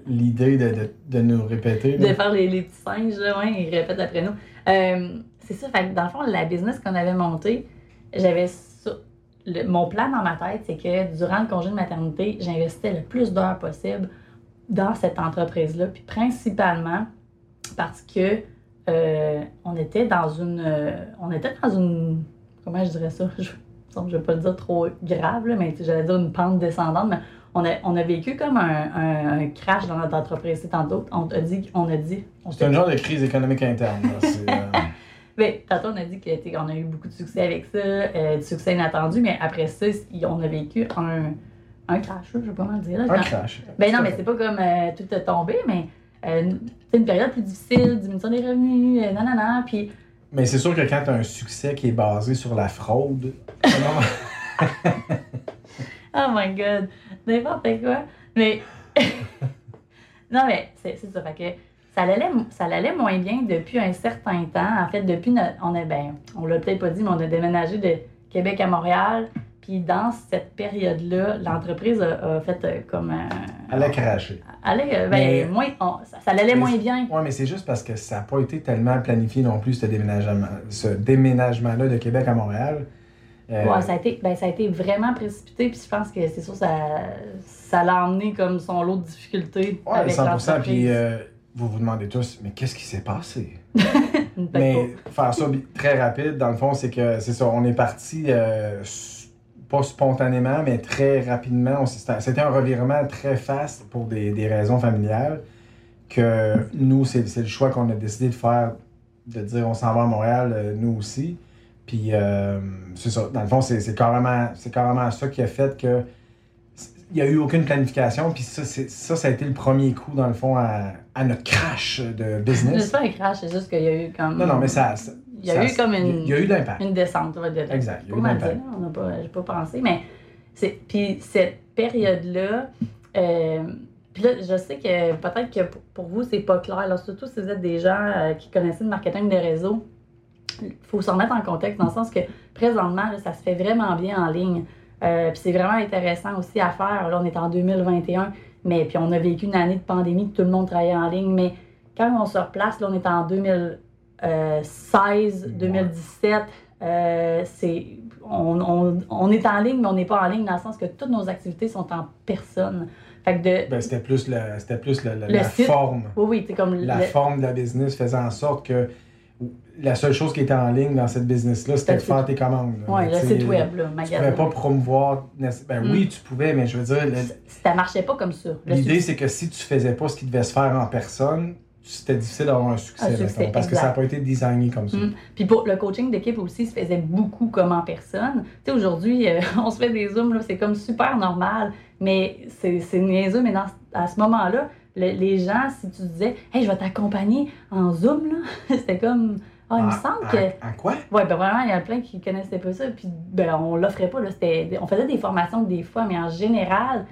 l'idée de, de, de nous répéter. là. de faire les, les petits singes, ouais, ils répètent après nous. Euh, c'est ça, fait dans le fond, la business qu'on avait montée, j'avais ça. le- mon plan dans ma tête, c'est que durant le congé de maternité, j'investissais le plus d'heures possible dans cette entreprise-là. Puis principalement parce que euh, on était dans une. euh, on était dans une. Comment je dirais ça? Je ne vais pas le dire trop grave, là, mais sais, j'allais dire une pente descendante, mais on a, on a vécu comme un, un- un crash dans notre entreprise. C'est tantôt, on a dit, on a dit, on C'est un genre de crise économique interne. là. Euh, ben, tantôt, on a dit qu'on a eu beaucoup de succès avec ça, euh, du succès inattendu, mais après ça, on a vécu un, un crash, je vais pas mal dire. là. un Quand- crash. ben non, mais c'est pas comme euh, tout est tombé, mais euh, c'est une période plus difficile, diminution des revenus, non, puis Mais c'est sûr que quand tu as un succès qui est basé sur la fraude, oh my god, n'importe quoi. Mais, non, mais c'est c'est ça, fait que ça allait, ça allait moins bien depuis un certain temps. En fait, depuis, notre- on a, ben, on l'a peut-être pas dit, mais on a déménagé de Québec à Montréal. Puis dans cette période-là, l'entreprise a, a fait euh, comme un. elle a craché. allait, euh, ben, Mais- moins, on- ça, ça allait moins bien. Ouais, mais c'est juste parce que ça n'a pas été tellement planifié non plus, ce déménagement, ce déménagement-là de Québec à Montréal. Euh, Ouais, ça a, été, ben, ça a été vraiment précipité, puis je pense que c'est sûr ça, ça l'a emmené comme son lot de difficultés avec 100%. l'entreprise. Puis euh, vous vous demandez tous, mais qu'est-ce qui s'est passé? Mais faire ça très rapide, dans le fond, c'est que c'est ça, on est parti euh, pas spontanément, mais très rapidement. C'était un revirement très fast pour des, des raisons familiales. Que nous, c'est c'est le choix qu'on a décidé de faire, de dire on s'en va à Montréal, euh, nous aussi. Puis euh, c'est ça, dans le fond, c'est c'est carrément, c'est carrément ça qui a fait que il n'y a eu aucune planification. Puis ça, c'est- ça, ça a été le premier coup, dans le fond, à, à notre crash de C'est business. pas un crash, c'est juste qu'il y a eu comme. Non, non, mais ça. ça- Il y a ça- eu comme une- Il y a eu d'impact. Une descente, ouais, de. Exact, il y a Pas eu mal d'impact. dit, là, on n'a pas, j'ai pas pensé, mais. c'est Puis cette période-là. euh, puis là, je sais que peut-être que pour- vous, c'est pas clair. Là, surtout si vous êtes des gens euh, qui connaissaient le marketing des réseaux, il faut se remettre en contexte dans le sens que présentement, là, ça se fait vraiment bien en ligne. Euh, puis c'est vraiment intéressant aussi à faire. Là, on est en 2021, mais puis on a vécu une année de pandémie tout le monde travaillait en ligne. Mais quand on se replace, là, on est en 2016, 2017. euh, c'est, on, on- on est en ligne, mais on n'est pas en ligne dans le sens que toutes nos activités sont en personne. Fait que de. Ben, c'était plus, le, c'était plus le- le- Le la site. forme. Oui, oui, c'est comme La le- forme de la business faisait en sorte que la seule chose qui était en ligne dans cette business-là, c'était de le faire tes commandes. Mais le tu site web, là, Tu magasin. pouvais pas promouvoir. Ben Mm. oui, tu pouvais, mais je veux dire, le- Ça marchait pas comme ça. Le l'idée, c'est que si tu faisais pas ce qui devait se faire en personne, c'était difficile d'avoir un succès. Un mettons, succès, parce que ça n'a pas été designé comme ça. Mm. Puis pour le coaching d'équipe aussi se faisait beaucoup comme en personne. Tu sais, aujourd'hui, euh, on se fait des zooms, là, c'est comme super normal, mais c'est c'est niaiseux. Mais dans, à ce moment-là, le- les gens, si tu disais, hey, je vais t'accompagner en zoom, là, c'était comme, ah, il me semble que. En quoi? Ouais, ben vraiment, il y a plein qui connaissaient pas ça. Puis ben, on l'offrait pas. Là, c'était, on faisait des formations des fois, mais en général,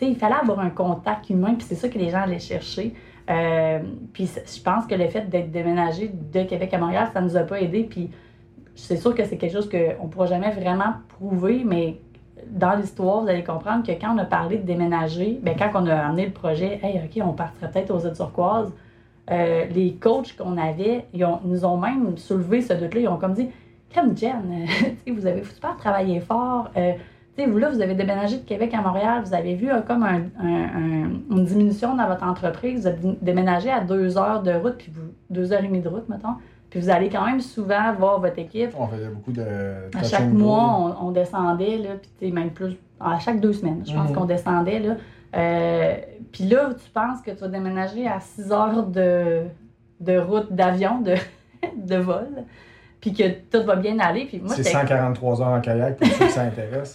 il fallait avoir un contact humain. Puis c'est ça que les gens allaient chercher. Euh, puis je pense que le fait d'être déménagé de Québec à Montréal, ça nous a pas aidé. Puis c'est sûr que c'est quelque chose qu'on ne pourra jamais vraiment prouver, mais dans l'histoire, vous allez comprendre que quand on a parlé de déménager, ben quand on a amené le projet, hey, OK, on partirait peut-être aux îles turquoises, euh, les coachs qu'on avait, ils, ont- nous ont même soulevé ce doute-là. Ils ont comme dit Comme Jen, vous avez super travaillé fort. euh, tu sais, vous là, vous avez déménagé de Québec à Montréal, vous avez vu euh, comme un- un- un- une diminution dans votre entreprise. Vous avez déménagé à deux heures de route, puis vous, deux heures et demie de route, mettons. Puis vous allez quand même souvent voir votre équipe. On faisait beaucoup de. À chaque mois, on, on descendait, là, puis même plus, à chaque deux semaines, je pense Mhm. qu'on descendait, là. Euh, puis là, tu penses que tu vas déménager à 6 heures de, de route, d'avion, de, de vol, puis que tout va bien aller. Puis moi, C'est j'étais 143 heures en kayak pour ceux que ça intéresse.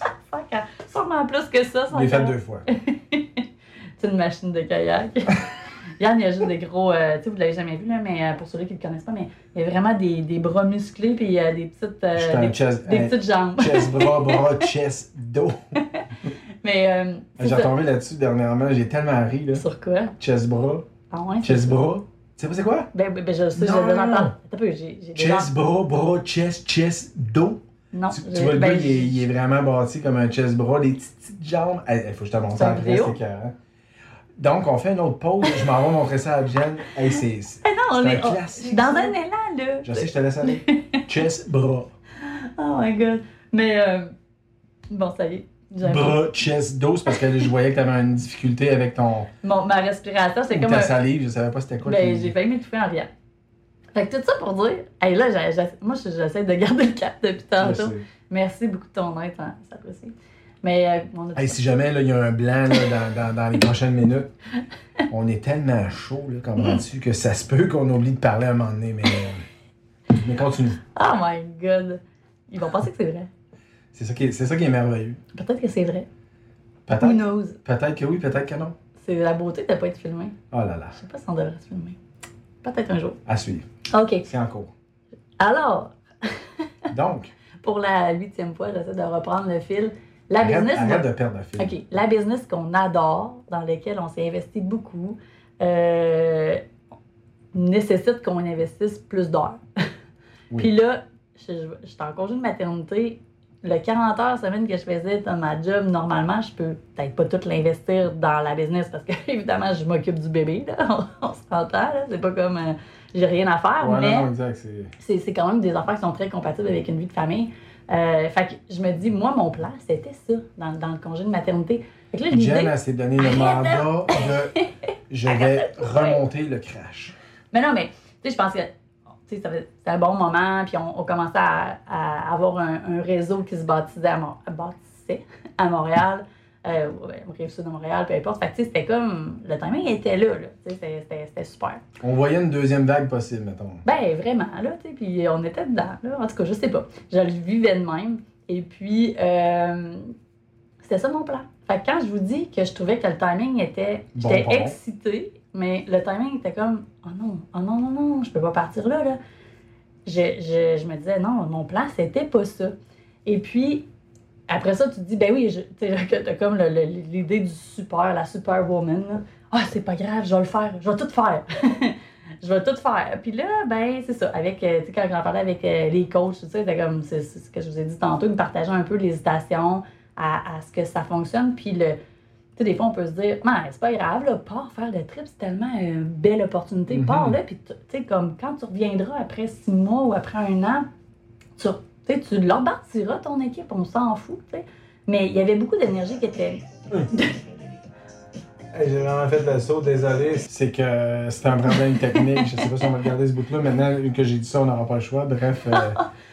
sûrement plus que ça. Je l'ai fait 140. deux fois. C'est une machine de kayak. Yann, il y a juste des gros. euh, tu sais, vous l'avez jamais vu, là, mais euh, pour ceux qui ne le connaissent pas, mais il y a vraiment des, des bras musclés, puis il y a des petites, euh, des, chest, des un petites jambes. chest bras, bras, chest, dos. Mais. euh, J'ai retombé là-dessus dernièrement, j'ai tellement ri. Là. Sur quoi? Chest bras, Ah ouais? chest bras. Tu sais pas c'est quoi? Ben, ben, ben, je sais, je entendu. Attends un peu, j'ai. Chest, bras, bras, chest, chest, dos. Non. Tu, vois, le ben, gars, il est, je- il est vraiment bâti comme un chest bras, des petites, petites jambes. Il faut que je te montre ça après, c'est écœurant. Donc, on fait une autre pause. Je m'en vais montrer ça à Jen. Hey, c'est. c'est- Eh non, on est un on- classique, dans un élan, là. Je sais, je te laisse aller. Chest, bras. Oh my god. Mais, euh, bon, ça y est. Bras, chest, dos, parce que je voyais que tu avais une difficulté avec ton. Mon- ma respiration, c'est comme ta un, salive, je savais pas c'était quoi. Ben, j'ai failli m'étouffer en riant. Fait que tout ça pour dire, hey, là, moi, j'essaie de garder le cap depuis tantôt. Merci beaucoup de ton aide, ça ça apprécie. Mais, euh, Hey, si jamais il y a un blanc là, dans, dans, dans les prochaines minutes, on est tellement chaud, là, comprends-tu, que ça se peut qu'on oublie de parler à un moment donné, mais, euh, mais continue. Oh my god. Ils vont penser que c'est vrai. C'est ça, qui est, c'est ça qui est merveilleux. Peut-être que c'est vrai. Who Peut-être, knows? peut-être que oui, peut-être que non. C'est la beauté de pas être filmé. Oh là là, Je sais pas si on devrait se filmer. Peut-être un jour. à suivre. OK. C'est en cours. Alors, Donc, pour la huitième fois, j'essaie de reprendre le fil. La arrête, business. arrête de perdre le fil. OK. La business qu'on adore, dans laquelle on s'est investi beaucoup, euh, nécessite qu'on investisse plus d'heures. Oui. Puis là, je- je- j'étais en congé de maternité. Le 40 heures semaine que je faisais dans ma job, normalement, je peux peut-être pas tout l'investir dans la business parce que, évidemment, je m'occupe du bébé. Là. On, on s'entend. C'est pas comme euh, j'ai rien à faire, Ouais, mais c'est... quand même des affaires qui sont très compatibles avec une vie de famille. Euh, fait que je me dis, moi, mon plan, c'était ça, dans, dans le congé de maternité. Fait que là, Jen, elle s'est donné le mandat de je vais remonter le crash. Mais non, mais, tu sais, je pense que c'était un bon moment, puis on, on commençait à, à avoir un, un réseau qui se bâtissait à, bâtissait à Montréal, euh, Rive-Sud de Montréal, peu importe. Fait que, c'était comme. Le timing était là, là. Tu sais, c'était- super. On voyait une deuxième vague possible, mettons. Ben, vraiment, là, tu sais, puis on était dedans, là. En tout cas, je sais pas. Je le vivais de même. Et puis, euh, c'était ça mon plan. Fait que quand je vous dis que je trouvais que le timing était. Bon, J'étais bon. excitée, mais le timing était comme Oh non, oh non, non, non, je peux pas partir là, là. Je, je, je me disais Non, mon plan, c'était pas ça. Et puis, après ça, tu te dis Ben oui, tu sais, t'as comme l'idée du super, la superwoman. Ah, c'est pas grave, je vais le faire, je vais tout faire. je vais tout faire. Puis là, ben, c'est ça. Avec, euh, tu sais, quand j'en parlais avec euh, les coachs, tout ça, c'était comme, c'est ce que je vous ai dit tantôt, me partageaient un peu l'hésitation à, à ce que ça fonctionne. Puis le, tu sais, des fois, on peut se dire, c'est pas grave, là, pars faire le trip, c'est tellement une belle opportunité. Mhm. Pars là, puis tu sais, comme quand tu reviendras après six mois ou après un an, tu, tu leur bâtiras ton équipe, on s'en fout, tu sais. Mais il y avait beaucoup d'énergie qui était. Hey, J'ai vraiment fait le saut, désolé. C'est que c'était un problème technique. Je sais pas si on va regarder ce bout-là. Maintenant que j'ai dit ça, on n'aura pas le choix. Bref, euh,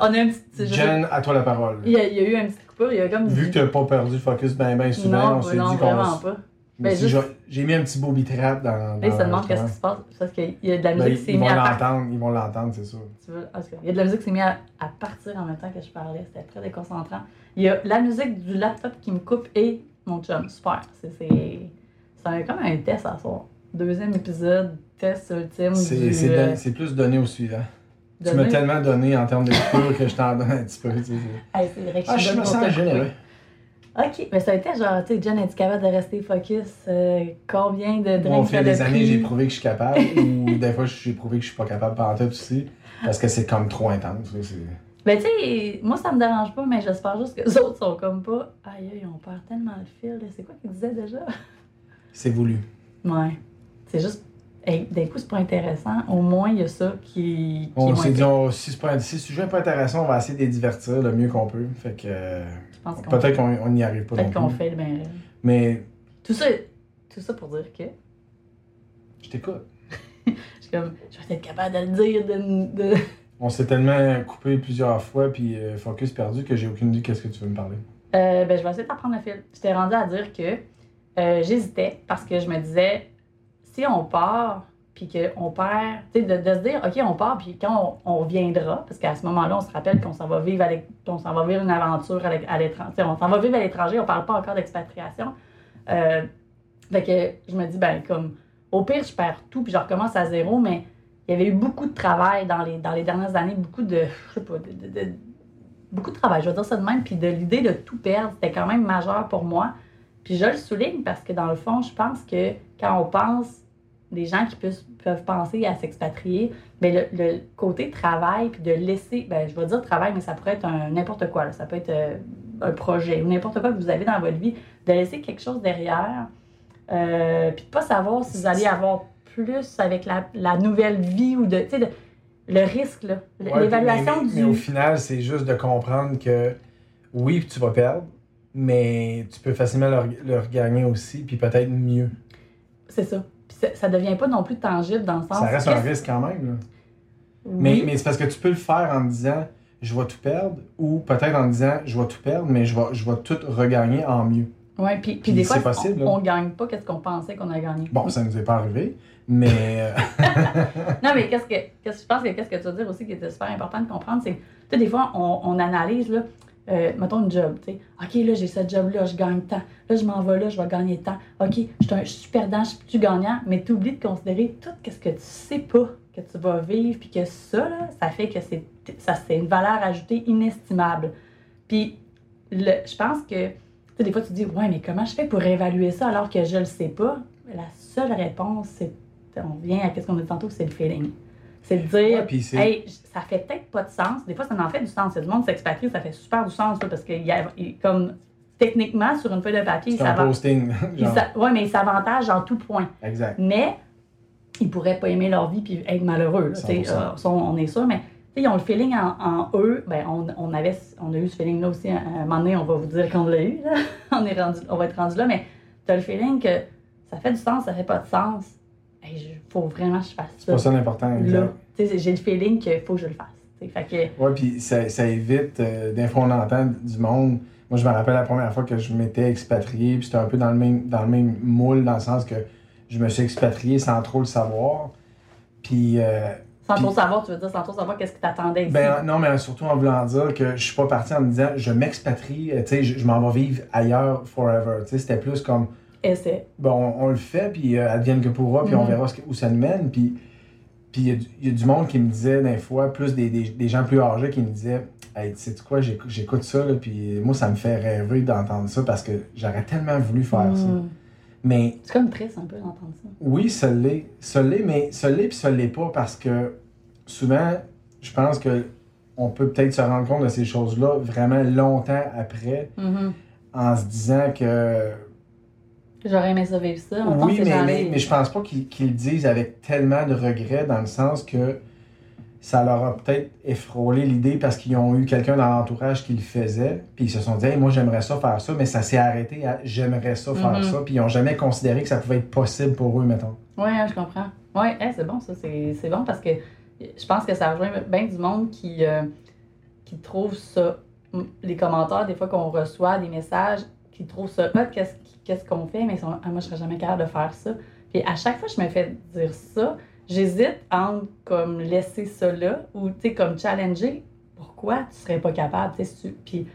On a un petit. Jen, à toi la parole. il, y a, il y a eu une petite coupure, il y a comme. Vu que tu n'as pas perdu le focus bien ben souvent, non, on s'est dit qu'on vraiment pas. Ben, si juste- j'ai- mis un petit booby trap dans... Dans se demandent qu'est-ce qui se passe. Parce qu'il y a de la Ben, musique qui s'est mise à ils vont l'entendre, c'est sûr. Tu veux- Il y a de la musique qui s'est mise à, à partir en même temps que je parlais. C'était très déconcentrant. Il y a la musique du laptop qui me coupe et mon chum. Super. C'est comme un test à soir. Deuxième épisode, test ultime. C'est du, euh, don- plus donné au suivant. Tu m'as tellement donné en termes de coupure que je t'en donne un petit peu. tu sais, c'est- Hey, c'est vrai que Ah, je je suis me sens généreux. Ok, mais ça a été genre, tu sais, Jen est capable de rester focus? Euh, combien de drinks Au fil des années, j'ai prouvé que je suis capable, ou des fois, j'ai prouvé que je suis pas capable par tout aussi, parce que c'est comme trop intense. Ben, tu sais, moi, ça me dérange pas, mais j'espère juste que les autres sont comme pas. Aïe, aïe, on perd tellement le fil. C'est quoi qu'ils disaient déjà? C'est voulu. Ouais. C'est juste. Hey, d'un coup, c'est pas intéressant. Au moins, il y a ça qui. qui On est s'est dit, on- si, c'est pas, si le sujet n'est pas intéressant, on va essayer de les divertir le mieux qu'on peut. Fait que peut-être qu'on on n'y arrive pas peut-être qu'on fait. Ben, Mais tout, ça, tout ça pour dire que. je t'écoute. Je suis comme. Je vais être capable de le dire. De, de... On s'est tellement coupé plusieurs fois, puis euh, focus perdu, que j'ai aucune idée qu'est-ce que tu veux me parler. Euh, ben, je vais essayer de t'apprendre le fil. J'étais rendue à dire que euh, j'hésitais parce que je me disais, si on part, puis qu'on perd, tu sais, de, se dire, OK, on part, puis quand on, reviendra, parce qu'à ce moment-là, on se rappelle qu'on s'en va vivre va vivre une aventure à l'é- à l'étranger, on s'en va vivre à l'étranger, on parle pas encore d'expatriation. Euh, fait que je me dis, ben, comme, au pire, je perds tout, puis je recommence à zéro, mais il y avait eu beaucoup de travail dans les, dans les dernières années, beaucoup de, je sais pas, beaucoup de travail, je vais dire ça de même, puis de l'idée de tout perdre, c'était quand même majeur pour moi. Puis je le souligne parce que dans le fond, je pense que quand on pense des gens qui peuvent, peuvent penser à s'expatrier, ben le, le côté travail, puis de laisser, ben, je vais dire travail, mais ça pourrait être n'importe quoi. là. Ça peut être euh, un projet ou n'importe quoi que vous avez dans votre vie, de laisser quelque chose derrière, euh, puis de pas savoir si vous allez avoir plus avec la, la nouvelle vie ou de, de- le risque, Ouais, l'évaluation mais, du... mais au final, c'est juste de comprendre que oui, tu vas perdre, mais tu peux facilement le, le regagner aussi, puis peut-être mieux. C'est ça. Puis ça, ça devient pas non plus tangible dans le sens... Ça reste un risque quand même. là. Oui. Mais, mais c'est parce que tu peux le faire en disant je vais tout perdre, ou peut-être en disant je vais tout perdre, mais je vais, je vais tout regagner en mieux. Ouais, puis, puis Puis des fois, possible, on, on gagne pas qu'est-ce qu'on pensait qu'on a gagné. Bon, ça nous est pas arrivé, mais euh, Non, mais qu'est-ce que, qu'est-ce que je pense que qu'est-ce que tu veux dire aussi qui était super important de comprendre, c'est que, tu sais, des fois, on, on analyse, là, euh, mettons une job, tu sais, OK, là, j'ai ce job-là, je gagne tant. Là, je m'en vais là, je vais gagner tant. OK, je suis un- je suis perdant, je suis gagnant, mais tu oublies de considérer tout ce que tu sais pas que tu vas vivre, puis que ça, là, ça fait que c'est, une valeur ajoutée inestimable. Puis, le, je pense que, tu sais, des fois, tu te dis, ouais, mais comment je fais pour évaluer ça alors que je le sais pas? La seule réponse, c'est, on vient à ce qu'on a dit tantôt, c'est le feeling. C'est de dire, Ouais, hey, ça fait peut-être pas de sens. Des fois, ça en fait du sens. Il y a du monde s'expatrie, ça fait super du sens, là, parce que, y a, comme, techniquement, sur une feuille de papier, il c'est un s'avantage. Oui, mais il s'avantage en tout point. Exact. Mais ils pourraient pas aimer leur vie puis être malheureux. là, tu sais, 100%. euh, on est sûr, mais ils ont le feeling en, en eux. Ben, on, on, avait, on a eu ce feeling-là aussi. À un moment donné, on va vous dire qu'on l'a eu. là. on, est rendu, on va être rendu là, mais tu as le feeling que ça fait du sens, ça fait pas de sens. Il faut vraiment que je fasse C'est ça. pas ça l'important. J'ai le feeling qu'il faut que je le fasse. Fait que, Ouais, puis ça, ça évite, euh, des fois on entend du monde. Moi, je me rappelle la première fois que je m'étais expatrié, puis c'était un peu dans le, même, dans le même moule, dans le sens que je me suis expatrié sans trop le savoir. Puis, euh, sans trop savoir, tu veux dire, sans trop savoir qu'est-ce qui t'attendait ici. ben non, mais surtout en voulant dire que je suis pas parti en me disant je m'expatrie, tu sais, je, je m'en vais vivre ailleurs forever. Tu sais, c'était plus comme Essai. bon, on, on le fait, puis euh, advienne que pourra, puis on Mhm. verra ce que- où ça nous mène. Puis il y a du- il y, a du monde qui me disait des fois, plus des, des, des gens plus âgés qui me disaient Hey, tu sais quoi, j'écoute ça, là, puis moi, ça me fait rêver d'entendre ça parce que j'aurais tellement voulu faire ça. Mm. Mais C'est comme triste un peu d'entendre ça. oui, ça l'est. Ça l'est, mais ça l'est puis ça l'est pas parce que souvent, je pense que on peut peut-être se rendre compte de ces choses-là vraiment longtemps après Mhm. en se disant que J'aurais aimé ça vivre ça. Oui, mais, mais, je pense pas qu'ils le disent avec tellement de regret dans le sens que ça leur a peut-être effrôlé l'idée parce qu'ils ont eu quelqu'un dans l'entourage qui le faisait, puis ils se sont dit Hey, moi j'aimerais ça faire ça, mais ça s'est arrêté à j'aimerais ça faire Mhm. ça, puis ils ont jamais considéré que ça pouvait être possible pour eux, mettons. Oui, je comprends. Oui, c'est bon, ça. C'est bon parce que je pense que ça rejoint bien du monde qui, euh, qui trouve ça. Les commentaires, des fois qu'on reçoit des messages, qui trouvent ça hot, qu'est-ce qu'est-ce qu'on fait, mais sont, Ah, moi, je serais jamais capable de faire ça. Puis à chaque fois que je me fais dire ça, j'hésite entre comme laisser ça là ou, tu sais, comme challenger. Pourquoi tu serais pas capable, tu sais, Puis,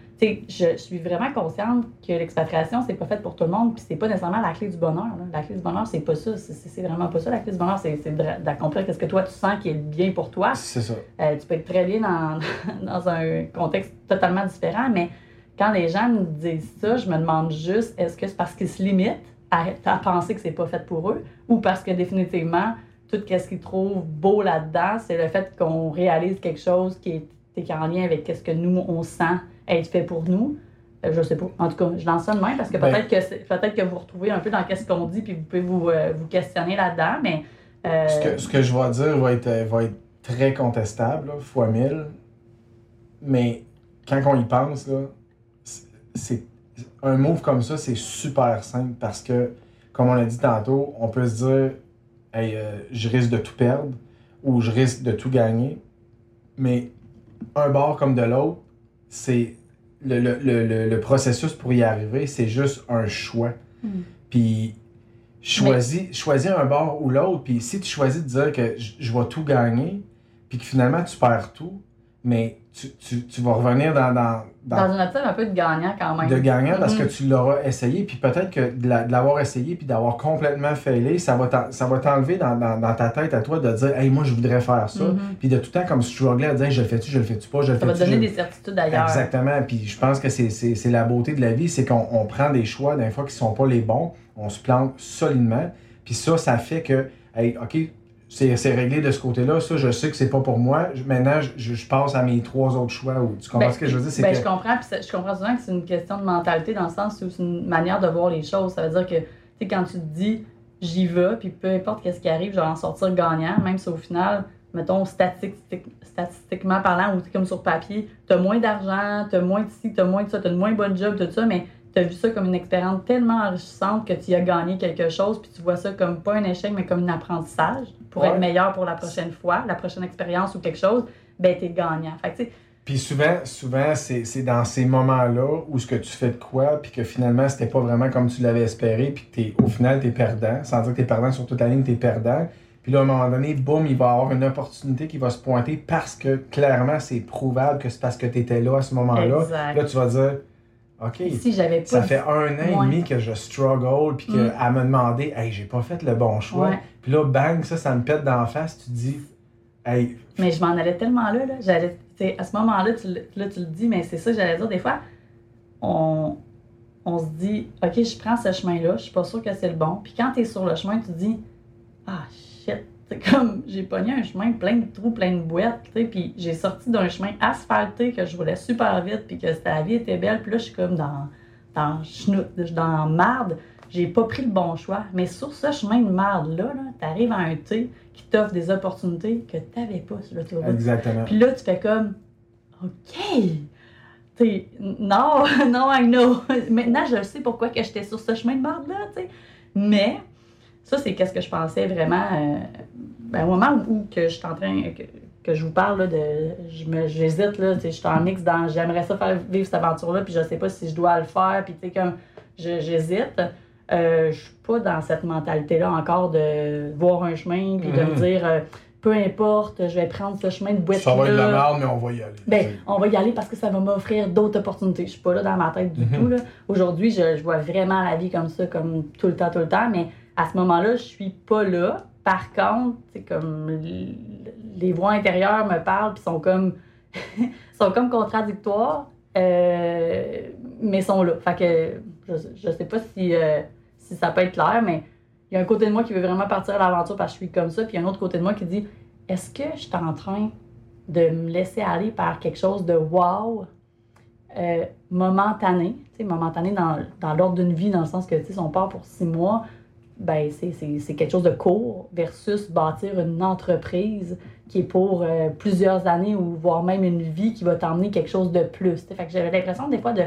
je, je suis vraiment consciente que l'expatriation, c'est pas fait pour tout le monde, puis c'est pas nécessairement la clé du bonheur. là. La clé du bonheur, c'est pas ça. C'est- vraiment pas ça. La clé du bonheur, c'est c'est de- d'accomplir ce que toi, tu sens qui est bien pour toi. C'est ça. Euh, tu peux être très bien dans, dans un contexte totalement différent, mais quand les gens me disent ça, je me demande juste est-ce que c'est parce qu'ils se limitent à, à penser que c'est pas fait pour eux ou parce que définitivement, tout ce qu'ils trouvent beau là-dedans, c'est le fait qu'on réalise quelque chose qui est, qui est en lien avec ce que nous, on sent être fait pour nous? Euh, je sais pas. En tout cas, je lance ça de même parce que Ben- peut-être que peut-être que vous retrouvez un peu dans ce qu'on dit puis vous pouvez vous, euh, vous questionner là-dedans, mais. euh, Ce que, ce que je vais dire va être, va être très contestable, là, fois mille. Mais quand on y pense, là, c'est- un move comme ça, c'est super simple parce que, comme on l'a dit tantôt, on peut se dire hey, euh, je risque de tout perdre ou je risque de tout gagner. Mais un bord comme de l'autre, c'est le, le- le- le- le processus pour y arriver, c'est juste un choix. Hmm. Puis choisis, choisis un bord ou l'autre. Puis si tu choisis de dire que je vais tout gagner, puis que finalement tu perds tout, mais tu, tu- tu vas revenir dans, dans, dans dans une optique un peu de gagnant quand même. de gagnant parce que tu l'auras essayé, puis peut-être que de la- de l'avoir essayé puis d'avoir complètement failé, ça va t'en- ça va t'enlever dans, ta tête à toi de dire Hey, moi je voudrais faire ça. Mhm. Puis de tout le temps comme struggler à dire je le fais-tu, je le fais-tu pas, je le Ça va fais-tu. te donner je- des certitudes d'ailleurs. Exactement. Puis je pense que c'est- la beauté de la vie, c'est qu'on on prend des choix des fois qui sont pas les bons, on se plante solidement. Puis ça, ça fait que hey, OK, c'est c'est réglé de ce côté-là, ça, je sais que c'est pas pour moi. Maintenant, je, je passe à mes trois autres choix. Ou, tu comprends Ben, ce que je veux dire? C'est Ben, que... je comprends, puis je comprends souvent que c'est une question de mentalité dans le sens où c'est une manière de voir les choses. Ça veut dire que, tu sais, quand tu te dis j'y vais, puis peu importe qu'est-ce qui arrive, je vais en sortir gagnant, même si au final, mettons, statistique- statistiquement parlant, ou comme sur papier, t'as moins d'argent, t'as moins de ci, t'as moins de ça, t'as de moins bonne job, tout ça, mais t'as vu ça comme une expérience tellement enrichissante que tu y as gagné quelque chose, puis tu vois ça comme pas un échec, mais comme un apprentissage pour Ouais. être meilleur pour la prochaine fois, la prochaine expérience ou quelque chose, ben t'es gagnant. Fait que, tu Puis souvent, souvent c'est dans ces moments-là où ce que tu fais de quoi, puis que finalement, c'était pas vraiment comme tu l'avais espéré, puis au final, tu es perdant. Sans dire que tu es perdant sur toute la ligne, tu es perdant. Puis là, à un moment donné, boum, il va y avoir une opportunité qui va se pointer parce que clairement, c'est prouvable que c'est parce que tu étais là à ce moment-là. Là, tu vas dire, OK, Si j'avais pas ça fait un an et demi que je struggle, puis qu'elle Mm. me demandé, hey, j'ai pas fait le bon choix. Puis là, bang, ça, ça me pète dans la face. Tu te dis, hey, Mais je m'en allais tellement là, là. J'allais, à ce moment-là, tu, le- là, tu le dis, mais c'est ça que j'allais dire. Des fois, on, on se dit, OK, je prends ce chemin-là, je suis pas sûre que c'est le bon. Puis quand tu es sur le chemin, tu te dis, ah shit, comme, j'ai pogné un chemin plein de trous, plein de boîtes, tu sais, puis j'ai sorti d'un chemin asphalté que je voulais super vite, puis que la vie était belle, puis là, je suis comme dans, dans chenoute, dans marde. J'ai pas pris le bon choix. Mais sur ce chemin de marde-là, -là, tu arrives à un T qui t'offre des opportunités que tu n'avais pas sur l'autoroute. exactement. Puis là, tu fais comme, OK. T'sais, non, non, I know. Maintenant, je sais pourquoi que j'étais sur ce chemin de marde-là, tu sais. Mais, ça, c'est qu'est-ce que je pensais vraiment. euh, ben, au moment où que je suis en train. Que, que je vous parle là, de. je me- J'hésite, là. Je suis en mix dans. J'aimerais ça faire vivre cette aventure-là, puis je sais pas si je dois le faire, puis tu sais, comme. je- J'hésite. Euh, je suis pas dans cette mentalité-là encore de voir un chemin, puis de me Mhm. dire. euh, peu importe, je vais prendre ce chemin de boîte Ça va être de la merde, mais on va y aller. Ben, on va y aller parce que ça va m'offrir d'autres opportunités. Je suis pas là dans ma tête du Mhm. tout. là. Aujourd'hui, je, je vois vraiment la vie comme ça, comme tout le temps, tout le temps. Mais à ce moment-là, je suis pas là. Par contre, c'est comme les voix intérieures me parlent puis sont comme sont comme contradictoires, euh, mais sont là. Fait que je, je sais pas si, euh, si ça peut être clair, mais il y a un côté de moi qui veut vraiment partir à l'aventure parce que je suis comme ça, puis il y a un autre côté de moi qui dit est-ce que je suis en train de me laisser aller par quelque chose de wow, euh, momentané, momentané dans, dans l'ordre d'une vie, dans le sens que, tu sais, on part pour six mois, ben, c'est- quelque chose de court versus bâtir une entreprise qui est pour euh, plusieurs années ou voire même une vie qui va t'emmener quelque chose de plus. tu sais. Fait que j'avais l'impression des fois de.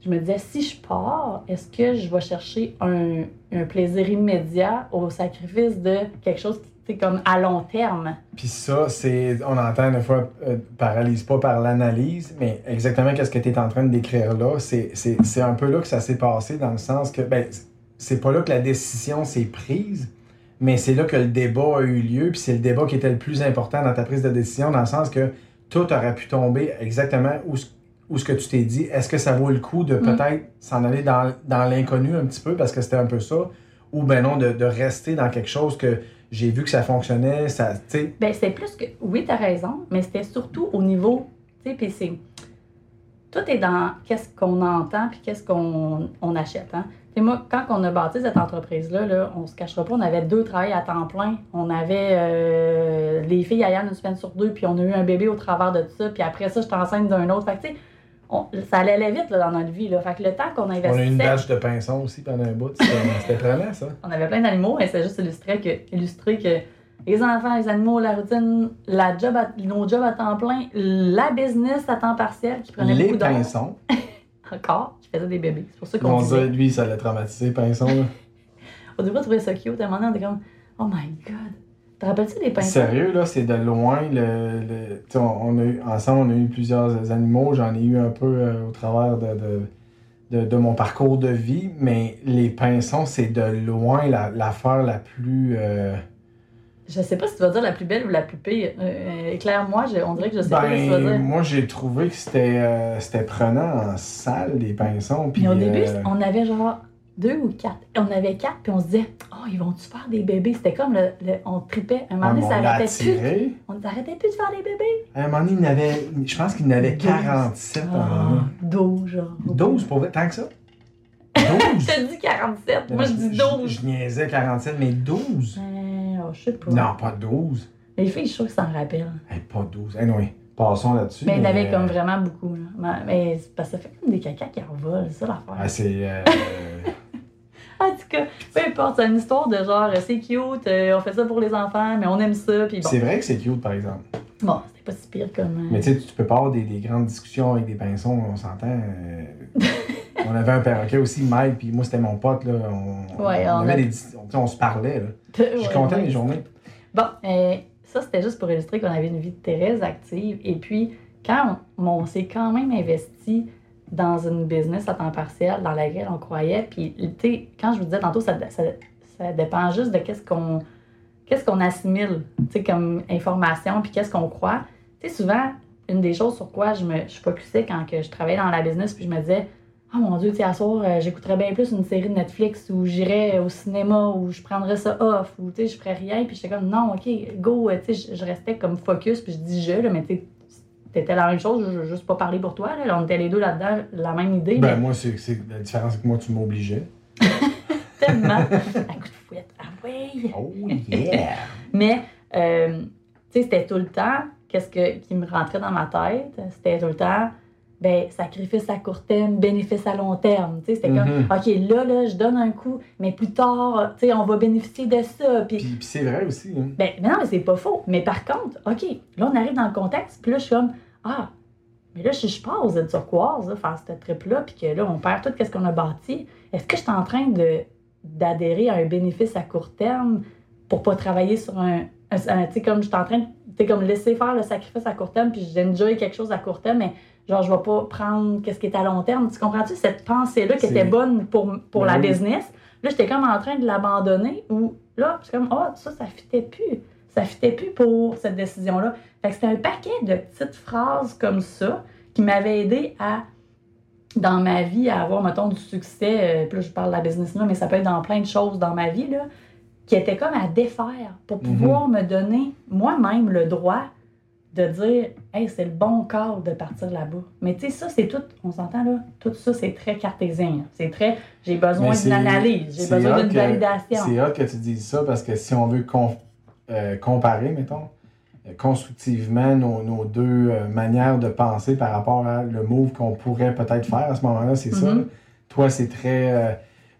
Je me disais, si je pars, est-ce que je vais chercher un, un plaisir immédiat au sacrifice de quelque chose qui, sais, comme à long terme? Puis ça, c'est, on entend des fois, euh, paralyse pas par l'analyse, mais exactement qu'est-ce que tu es en train de décrire là, c'est un peu là que ça s'est passé dans le sens que, ben, c'est pas là que la décision s'est prise, mais c'est là que le débat a eu lieu, puis c'est le débat qui était le plus important dans ta prise de décision, dans le sens que tout aurait pu tomber exactement où, ce- où ce que tu t'es dit. Est-ce que ça vaut le coup de Mm. peut-être s'en aller dans, dans l'inconnu un petit peu, parce que c'était un peu ça, ou ben non, de, de rester dans quelque chose que j'ai vu que ça fonctionnait, ça, tu Ben, c'est plus que. Oui, tu as raison, mais c'était surtout au niveau. Tu sais, puis c'est. Tout est dans qu'est-ce qu'on entend puis qu'est-ce qu'on on achète. Hein? Moi, quand on a bâti cette entreprise-là, là, on se cachera pas, on avait deux travails à temps plein. On avait euh, les filles à Yann une semaine sur deux, puis on a eu un bébé au travers de tout ça, puis après ça, j'étais enceinte d'un autre. Fait que, tu sais, on- ça allait aller vite là, dans notre vie. Là. Fait que le temps qu'on On a eu investissait. une bâche de pinson aussi pendant un bout. C'était prenant, ça. On avait plein d'animaux, mais c'est juste illustré que, illustré que les enfants, les animaux, la routine, la job à- nos jobs à temps plein, la business à temps partiel qui prenait Les beaucoup d'heures. pinsons. Encore, je faisais des bébés. C'est pour ça qu'on On disait. lui, ça l'a traumatisé, pinson. là. On trouvait ça cute. À un moment donné, on était comme, oh my god. Te rappelles-tu des pinsons? Sérieux, là, c'est de loin. Le, on, on a eu, ensemble, on a eu plusieurs animaux. J'en ai eu un peu euh, au travers de, de, de, de mon parcours de vie. Mais les pinsons, c'est de loin la- l'affaire la, plus. euh, Je sais pas si tu vas dire la plus belle ou la plus pire. Euh, éclaire-moi, je- on dirait que je sais pas ce que tu vas ben, dire. moi, j'ai trouvé que c'était euh, c'était prenant en salle, les pinsons. Puis, Mais au début, euh, on avait genre deux ou quatre. On avait quatre, puis on se disait, oh, ils vont-tu faire des bébés? C'était comme le, le- on tripait. À un moment on donné, ça arrêtait plus. On n'arrêtait plus de faire des bébés. À un moment donné, il avait, je pense qu'il en avait Douze. 47 à un moment Ah, donné. 12, genre. 12 pour tant que ça? 12? Je te dis 47. Moi, je dis 12. Je, je niaisais 47, mais 12. Euh, je sais pas. Non, pas 12. Les filles, je suis sûre qu'ils s'en rappellent. Hey, pas 12. Anyway, passons là-dessus. Mais il y en avait euh, comme vraiment beaucoup. Là. Mais, c'est parce que ça fait comme des caca qui envolent, c'est ça l'affaire. ah, c'est. euh, En tout cas, peu importe, c'est une histoire de genre, c'est cute, euh, on fait ça pour les enfants, mais on aime ça, puis bon. C'est vrai que c'est cute, par exemple. Bon, pas si pire comme. euh, Mais tu sais, tu peux pas avoir des, des grandes discussions avec des pinceaux, on s'entend. euh, on avait un perroquet aussi, Mike, puis moi, c'était mon pote, là. On, Ouais, on on avait a- des on, on se parlait, là. Je suis Ouais, content ouais. journées. Bon, euh, ça, c'était juste pour illustrer qu'on avait une vie très active. Et puis, quand on, on s'est quand même investi dans une business à temps partiel dans laquelle on croyait, puis, tu sais, quand je vous disais tantôt, ça, ça, ça dépend juste de qu'est-ce qu'on qu'est-ce qu'on assimile, tu sais, comme information, puis qu'est-ce qu'on croit. Tu sais, souvent, une des choses sur quoi je me je focusais quand que je travaillais dans la business, puis je me disais, oh mon Dieu, tu sais, à soir, euh, j'écouterais bien plus une série de Netflix ou j'irais au cinéma ou je prendrais ça off ou tu sais, je ferais rien. Puis j'étais comme, non, OK, go, euh, tu sais, je, je restais comme focus, puis je dis je, là, mais tu t'étais la même chose, je veux juste pas parler pour toi, là. On était les deux là-dedans, la même idée, Ben, mais moi, c'est la différence, c'est que moi, tu m'obligeais. tellement. à coup de fouette. Ah ouais! Oh, yeah! Mais, euh, tu sais, c'était tout le temps, qu'est-ce que, qui me rentrait dans ma tête, c'était tout le temps, ben, sacrifice à court terme, bénéfice à long terme. Tu sais, c'était Mhm. comme, OK, là, là, je donne un coup, mais plus tard, tu sais, on va bénéficier de ça. Puis, Puis, puis c'est vrai aussi. Hein. ben, mais non, mais c'est pas faux. Mais par contre, OK, là, on arrive dans le contexte, puis là, je suis comme, ah, mais là, si je pars aux aides turquoise, là, faire cette trip-là, puis que là, on perd tout ce qu'on a bâti, est-ce que je suis en train de d'adhérer à un bénéfice à court terme pour pas travailler sur un. un- un- tu sais, comme je suis en train de. Sais, comme laisser faire le sacrifice à court terme, puis j'enjoy quelque chose à court terme, mais genre, je vais pas prendre qu'est-ce qui est à long terme. Tu comprends-tu cette pensée-là qui était bonne pour, pour Ben la oui. business? Là, j'étais comme en train de l'abandonner ou là, je suis comme, oh, ça, ça fitait plus. Ça fitait plus pour cette décision-là. Fait que c'était un paquet de petites phrases comme ça qui m'avaient aidé à, dans ma vie, à avoir, mettons, du succès. Euh, puis là, je parle de la business là, mais ça peut être dans plein de choses dans ma vie, là, qui étaient comme à défaire pour pouvoir me donner moi-même le droit de dire, hey, c'est le bon corps de partir là-bas. Mais tu sais, ça, c'est tout, on s'entend là, tout ça, c'est très cartésien. C'est très, j'ai besoin d'une analyse, j'ai besoin d'une validation. C'est hot que tu dises ça parce que si on veut com- euh, comparer, mettons, euh, constructivement nos, nos deux euh, manières de penser par rapport à le move qu'on pourrait peut-être faire à ce moment-là, c'est ça. Mhm. Toi, c'est très euh,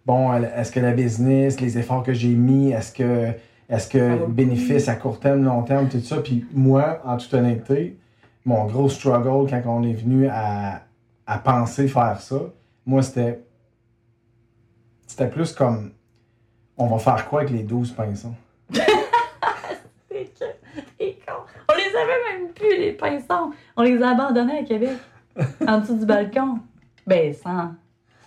bon, est-ce que la business, les efforts que j'ai mis, est-ce que est-ce que bénéfice à court terme, long terme, tout ça? Puis moi, en toute honnêteté, mon gros struggle quand on est venu à, à penser faire ça, moi, c'était c'était plus comme on va faire quoi avec les 12 pinceaux? C'est que- c'est con. On les avait même plus, les pinsons. On les a abandonnés à Québec, en dessous du balcon. Ben, sans.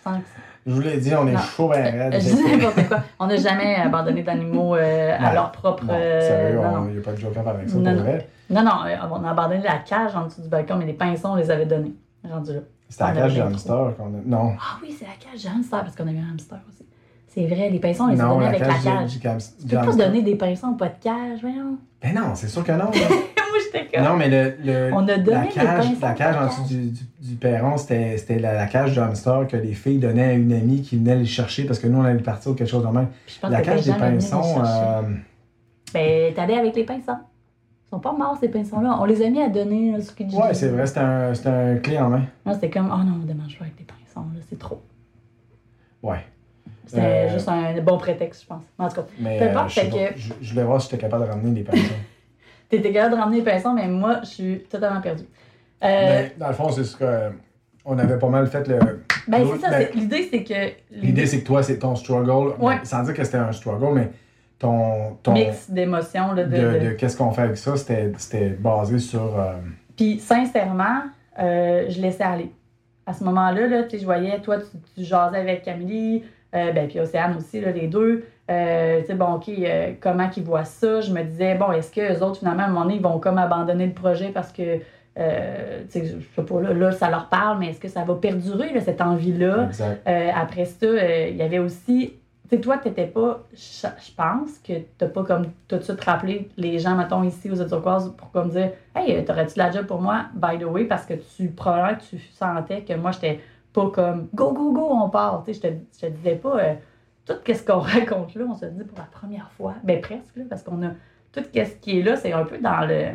sans Je vous l'ai dit, on est Non. chaud ben raide. je dis n'importe quoi. On n'a jamais abandonné d'animaux euh, à leur propre. Non, euh, sérieux, il n'y a pas de joke avec ça, Non, pour vrai. non, non, euh, on a abandonné la cage en dessous du balcon, mais les pinsons, on les avait donnés. Rendu là. C'était la cage de hamster qu'on a. Non. Ah oui, c'est la cage de hamster, parce qu'on a eu un hamster aussi. C'est vrai, les pinsons, on les a donnés avec la cage, Tu peux pas donner des pinsons, pas de cage, voyons. Ben non, c'est sûr que non. Moi, j'étais comme. non, mais le, le- On a donné la cage, la cage en dessous du, du, du perron, c'était la, la cage de hamster que les filles donnaient à une amie qui venait les chercher parce que nous, on allait partir ou quelque chose de même. Puis je pense La que cage des pinsons, euh, Ben, t'allais avec les pinsons. Ils sont pas morts, ces pinsons-là. On les a mis à donner là, sur Kijiji. ouais, c'est vrai, c'était un, clé en main. Non, c'était comme, oh non, on démange pas avec les pinsons, c'est trop. Ouais. C'était Euh, juste un bon prétexte, je pense. En tout cas, Mais Peu euh, importe, pas, que- je, je voulais voir si j'étais capable de ramener des pinsons. t'étais capable de ramener les pinsons, mais moi, je suis totalement perdue. Euh, Ben, dans le fond, c'est ce que. euh, On avait pas mal fait le. ben, l'autre- c'est ça. ben, L'idée, c'est que. L'idée, c'est que toi, c'est ton struggle. Ouais. Ben, sans dire que c'était un struggle, mais ton. ton mix d'émotions, de. de, de- de qu'est-ce qu'on fait avec ça, c'était basé sur. euh, Puis sincèrement, euh, je laissais aller. À ce moment-là, là, je voyais, toi, tu, tu jasais avec Camille, euh, ben, puis Océane aussi, là, les deux. Euh, tu sais, bon, OK, euh, comment qu'ils voient ça? Je me disais, bon, est-ce que les autres, finalement, à un moment donné, ils vont comme abandonner le projet parce que, euh, tu sais, je sais pas, là, là, ça leur parle, mais est-ce que ça va perdurer, là, cette envie-là? Euh, après ça, il y avait aussi. Tu sais, toi, t'étais pas. Je pense que t'as pas comme tout de suite rappelé les gens, mettons, ici aux Turquoises pour comme dire Hey, t'aurais-tu la job pour moi, by the way, parce que tu probablement tu sentais que moi, j'étais pas comme Go, go, go, on part. Tu sais, je te, je te disais pas euh, tout ce qu'on raconte là, on se dit pour la première fois, ben presque, là, parce qu'on a tout ce qui est là, c'est un peu dans le.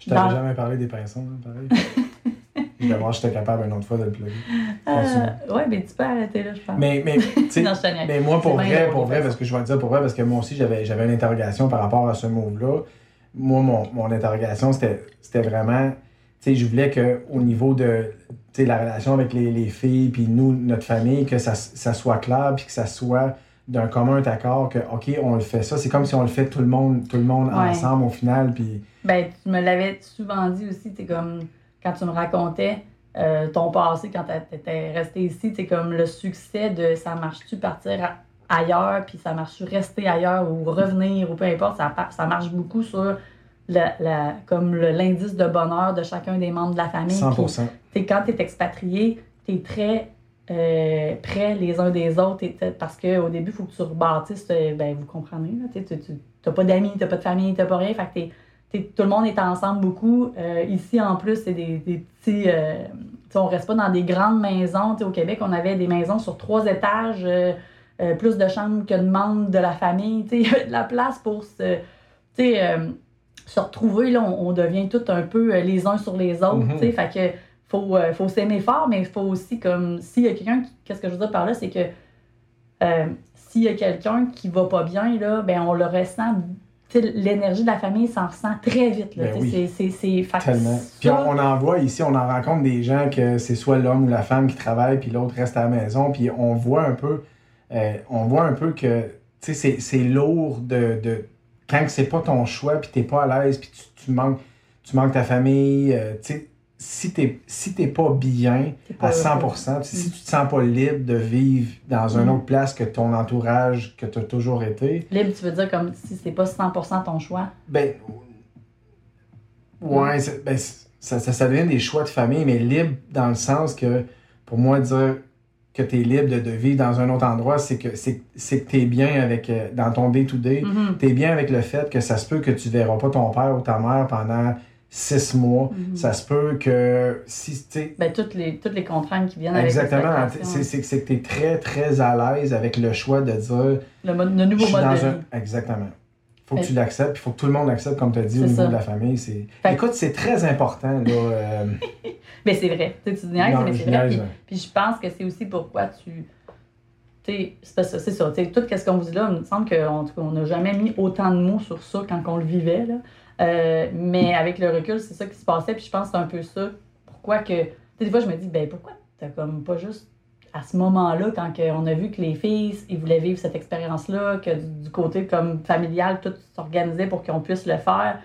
Je t'avais Dans- jamais parlé des pinsons, hein, pareil. Si j'étais capable une autre fois de le plugger. Euh, ouais, mais tu peux arrêter là, je pense. Mais, mais, Non, je mais moi, pour vrai, pour vrai, parce que je vais te dire pour vrai, parce que moi aussi, j'avais, j'avais une interrogation par rapport à ce move-là. Moi, mon, mon interrogation, c'était, c'était vraiment, tu sais, je voulais que au niveau de, la relation avec les, les filles, puis nous, notre famille, que ça, ça soit clair, puis que ça soit d'un commun accord, que, OK, on le fait ça. C'est comme si on le fait tout le monde, tout le monde Ouais. ensemble au final, puis... Ben, tu me l'avais souvent dit aussi, tu comme quand tu me racontais euh, ton passé quand tu étais resté ici, c'est comme le succès de ça marche-tu partir ailleurs, puis ça marche-tu rester ailleurs ou revenir ou peu importe, ça, ça marche beaucoup sur la, la- comme le- l'indice de bonheur de chacun des membres de la famille. 100%. Puis, quand tu es expatrié, tu es très euh, près les uns des autres et parce qu'au début, il faut que tu rebâtisses, euh, ben, vous comprenez, là, tu n'as pas d'amis, tu pas de famille, tu pas rien, fait que t'es- t'es- tout le monde est ensemble beaucoup. Euh, ici, en plus, c'est des, des petits. euh, on reste pas dans des grandes maisons. T'sais, au Québec, on avait des maisons sur trois étages, plus de chambres que de membres de la famille. Il y avait de la place pour se, se retrouver. Là, on, on devient tout un peu euh, les uns sur les autres. T'sais, Fait que faut, euh, faut s'aimer fort, mais il faut aussi, comme, s'il y a quelqu'un, qui- qu'est-ce que je veux dire par là, c'est que euh, s'il y a quelqu'un qui va pas bien, là, ben on le ressent. L'énergie de la famille s'en ressent très vite. Là, Ben oui. c'est, Tellement. Puis on, on en voit ici, on en rencontre des gens que c'est soit l'homme ou la femme qui travaille, puis l'autre reste à la maison, puis on voit un peu, euh, on voit un peu que, c'est- c'est lourd de, de quand c'est pas ton choix, puis t'es pas à l'aise, puis tu, tu manques, tu manques ta famille, euh, tu sais, si t'es si t'es pas bien pas à heureux. 100%, puis si tu te sens pas libre de vivre dans une Mm. autre place que ton entourage, que tu as toujours été, Libre, tu veux dire comme si c'est pas 100% ton choix? ben, ouais, c'est- ben, ça, ça devient des choix de famille, mais libre dans le sens que, pour moi, dire que tu es libre de, de vivre dans un autre endroit, c'est que c'est que tu es bien avec, euh, dans ton day-to-day, Mhm. tu es bien avec le fait que ça se peut que tu verras pas ton père ou ta mère pendant six mois. Mhm. Ça se peut que, si, tu Ben, toutes les, toutes les contraintes qui viennent avec Exactement. C'est c'est- c'est que tu es très, très à l'aise avec le choix de dire Le, mode- le je nouveau mode de vie. un... Exactement. faut que Fait- tu l'acceptes, il faut que tout le monde l'accepte, comme tu as dit, au niveau ça. de la famille. C'est... Fait- Écoute, c'est très important. Là, euh, Mais c'est vrai. Tu niaises, non, mais c'est vrai. Puis, puis je pense que c'est aussi pourquoi tu. Tu sais, c'est ça, c'est ça. Tout ce qu'on vous dit là, il me semble qu'on on n'a jamais mis autant de mots sur ça quand on le vivait. Là. Euh, mais avec le recul, c'est ça qui se passait. Puis je pense que c'est un peu ça. Pourquoi que. Tu sais, des fois, je me dis, ben pourquoi t'as comme pas juste à ce moment-là, quand on a vu que les filles, ils voulaient vivre cette expérience-là, que du, du côté comme familial, tout s'organisait pour qu'on puisse le faire.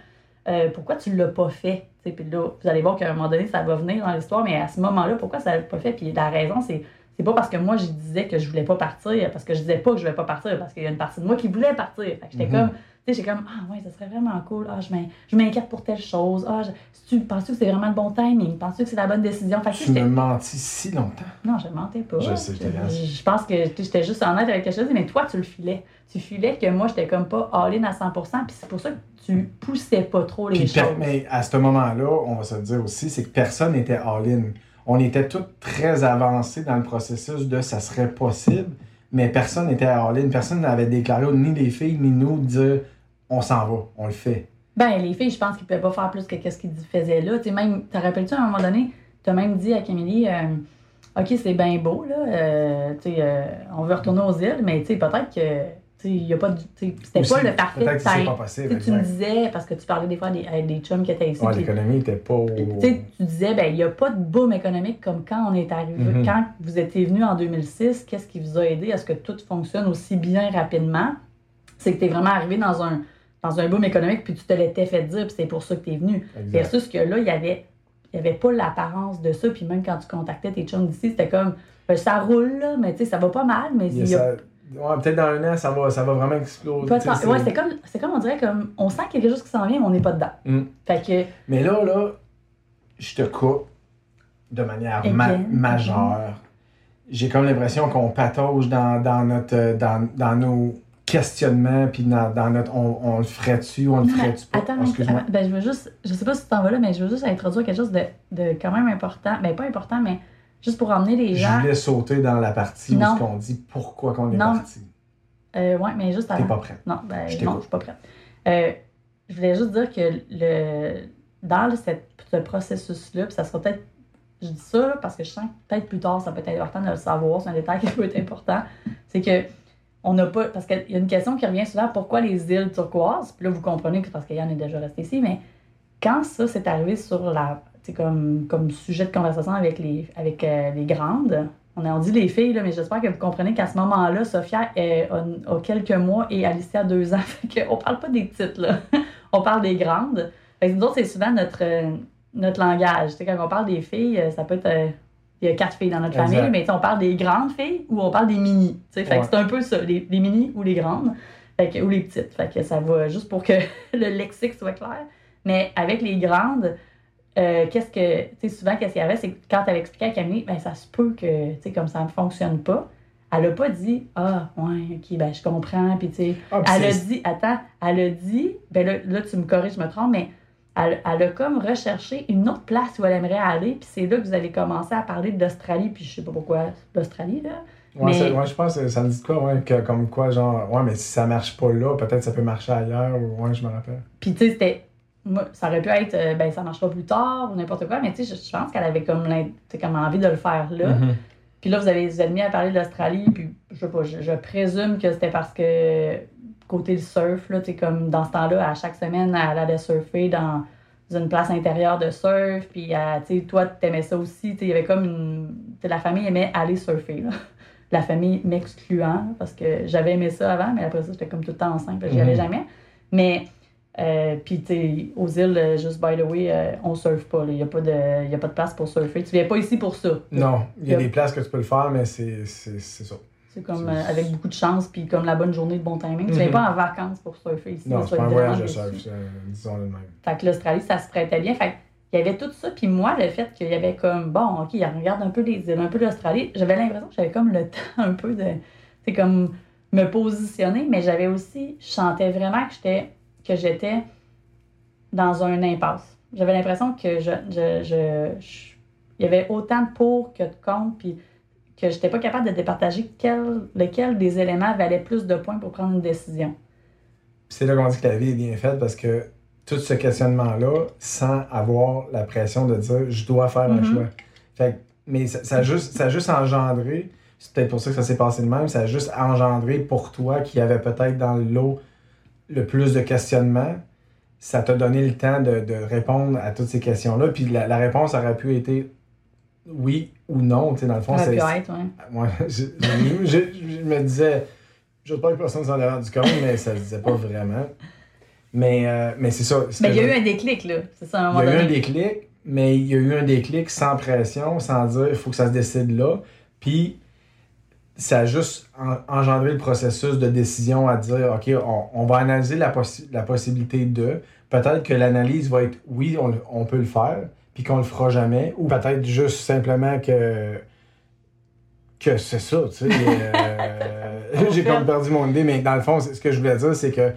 Euh, pourquoi tu l'as pas fait? Puis là, vous allez voir qu'à un moment donné, ça va venir dans l'histoire, mais à ce moment-là, pourquoi ça l'a pas fait? Puis la raison, c'est c'est pas parce que moi, je disais que je voulais pas partir, parce que je disais pas que je voulais pas partir, parce qu'il y a une partie de moi qui voulait partir. Fait que j'étais Mhm. comme, tu sais, j'étais comme, ah ouais, ça serait vraiment cool. Ah, je m'in- je m'inquiète pour telle chose. Ah, je, tu penses que c'est vraiment le bon timing? Penses-tu que c'est la bonne décision? Fait que Tu me mentis si longtemps. non, je mentais pas. Je sais, je je, je pense que j'étais juste honnête avec quelque chose, mais toi, tu le filais. Tu filais que moi, j'étais comme pas all-in à 100%, puis c'est pour ça que tu poussais pas trop les Puis choses. mais à ce moment-là, on va se dire aussi, c'est que personne n'était all-in. On était tous très avancés dans le processus de ça serait possible, mais personne n'était all-in. Personne n'avait déclaré, ni les filles, ni nous, de dire on s'en va, on le fait. Ben, les filles, je pense qu'ils pouvaient pas faire plus que ce qu'ils faisaient là. Tu même, te rappelles-tu, à un moment donné, tu as même dit à Camille, euh, OK, c'est bien beau, là, euh, tu sais, euh, on veut retourner aux îles, mais tu sais, peut-être que, y a pas C'était Aussi, pas le parfait Peut-être que c'est pas possible. tu me disais, parce que tu parlais des fois des, des chums qui étaient ici. Ouais, l'économie n'était pas au... Tu sais, tu disais, ben, il n'y a pas de boom économique comme quand on est arrivé. Mhm. Quand vous étiez venu en 2006, qu'est-ce qui vous a aidé à ce que tout fonctionne aussi bien rapidement? C'est que tu es vraiment arrivé dans un, dans un boom économique, puis tu te l'étais fait dire, puis c'est pour ça que tu es venu. Exact. Versus que là, il y avait, il y avait pas l'apparence de ça, puis même quand tu contactais tes chums d'ici, c'était comme, ben, ça roule, là, mais tu sais, ça va pas mal, mais Il y a il y a ça- ouais, peut-être dans un an, ça va, ça va vraiment exploser. c'est- Ouais, c'est comme, comme on dirait, comme, on sent qu'il y a quelque chose qui s'en vient, mais on n'est pas dedans. Mm. Fait que, Mais là, là, je te coupe de manière Ok. ma- majeure. J'ai comme l'impression qu'on patauge dans, dans, notre, euh, dans, dans nos questionnements, puis dans, dans notre on, on le ferait-tu, on le ferait-tu pas? Attends, Oh, ben, je veux juste, je sais pas si tu t'en vas là, mais je veux juste introduire quelque chose de, de quand même important. Ben, pas important, mais juste pour emmener les Je gens. voulais sauter dans la partie Non. où on dit pourquoi qu'on est Non. parti. Euh, ouais, mais juste T'es avant. pas prête. Non, ben, Je non, je suis pas prête. Euh, je voulais juste dire que le, dans le- cette- ce processus-là, puis ça sera peut-être. Je dis ça parce que je sens que peut-être plus tard, ça peut être important de le savoir, c'est un détail qui peut être important. C'est que on n'a pas. Parce qu'il y a une question qui revient souvent pourquoi les îles turquoises? Puis là, vous comprenez que parce qu'il y en est déjà resté ici, mais quand ça s'est arrivé sur la. Comme, comme sujet de conversation avec les, avec, euh, les grandes, on a on dit les filles, là, mais j'espère que vous comprenez qu'à ce moment-là, Sophia est- a, a quelques mois et Alicia a deux ans. Fait qu'on parle pas des petites, là. on parle des grandes. Fait que nous autres, c'est souvent notre, euh, notre langage. Quand on parle des filles, euh, ça peut être. euh, il y a quatre filles dans notre Exact. famille, mais on parle des grandes filles ou on parle des mini. Que c'est un peu ça, les, les mini ou les grandes. Fait que- ou les petites. Fait que ça va juste pour que le lexique soit clair. Mais avec les grandes, euh, qu'est-ce que. Tu sais, souvent, qu'est-ce qu'il y avait, c'est que quand elle expliquait à Camille, ben ça se peut que, tu sais, comme ça ne fonctionne pas. Elle a pas dit, ah, ouais, ok, ben je comprends, puis tu sais. Ah, Elle a dit, attends, elle a dit, ben là, là, tu me corriges, je me trompe, mais elle, elle a comme recherché une autre place où elle aimerait aller, puis c'est là que vous allez commencer à parler d'Australie, puis je sais pas pourquoi l'Australie, là. Ouais, Mais- ouais, je pense que ça me dit quoi, ouais, que, comme quoi, genre, ouais, mais si ça marche pas là, peut-être ça peut marcher ailleurs, ou ouais, je me rappelle. Puis, tu sais, c'était. Moi, ça aurait pu être, euh, ben, ça marchera plus tard ou n'importe quoi, mais tu sais, je, je pense qu'elle avait comme, comme envie de le faire là. Mhm. Puis là, vous avez, vous êtes mis à parler de l'Australie, puis je sais pas, je, je présume que c'était parce que côté le surf, là, tu sais, comme dans ce temps-là, à chaque semaine, elle allait surfer dans une place intérieure de surf, puis elle, tu sais, toi, t'aimais ça aussi, tu sais, il y avait comme une... la famille aimait aller surfer, là. La famille m'excluant, parce que j'avais aimé ça avant, mais après ça, j'étais comme tout le temps enceinte, puis j'y allais Mhm. jamais. Mais, euh, puis tu aux îles, euh, juste by the way, euh, on surfe pas, il n'y a, pas de- y a pas de place pour surfer. Tu viens pas ici pour ça. Non, il y a des places que tu peux le faire, mais c'est c'est- c'est ça. C'est comme euh, avec beaucoup de chance, puis comme la bonne journée de bon timing. Tu Mhm. viens pas en vacances pour surfer ici. Non, c'est tu pas un voyage de surf, disons-le de même. Fait que l'Australie, ça se prêtait bien. Fait il y avait tout ça. Puis moi, le fait qu'il y avait comme, bon, OK, regarde un peu les îles, un peu l'Australie, j'avais l'impression que j'avais comme le temps un peu de, c'est comme me positionner, mais j'avais aussi, je sentais vraiment que j'étais, que j'étais dans un impasse. J'avais l'impression que je, je, je- je- il y avait autant de pour que de contre, puis que j'étais pas capable de départager quel, lequel des éléments valait plus de points pour prendre une décision. C'est là qu'on dit que la vie est bien faite parce que tout ce questionnement-là, sans avoir la pression de dire je dois faire un Mhm. choix. Fait que- mais ça, ça a juste, ça a juste engendré, c'est peut-être pour ça que ça s'est passé de même, ça a juste engendré pour toi qui avait peut-être dans le lot le plus de questionnements, ça t'a donné le temps de, de répondre à toutes ces questions-là. Puis la, la réponse aurait pu être oui ou non. Tu sais, dans le fond, c'est. pu être, ouais. Moi, je, je- je- je me disais, j'espère que personne s'en est rendu compte, mais ça se disait pas vraiment. Mais, euh, mais c'est ça. Mais il y a je- eu un déclic, là. C'est ça, à un il y a eu un déclic, mais il y a eu un déclic sans pression, sans dire il faut que ça se décide là. Puis ça a juste en- engendré le processus de décision à dire OK, on, on va analyser la, possi- la possibilité de. Peut-être que l'analyse va être oui, on, on peut le faire, puis qu'on le fera jamais, ou peut-être juste simplement que. que c'est ça, tu sais. euh, J'ai comme perdu mon idée, mais dans le fond, ce que je voulais dire, c'est que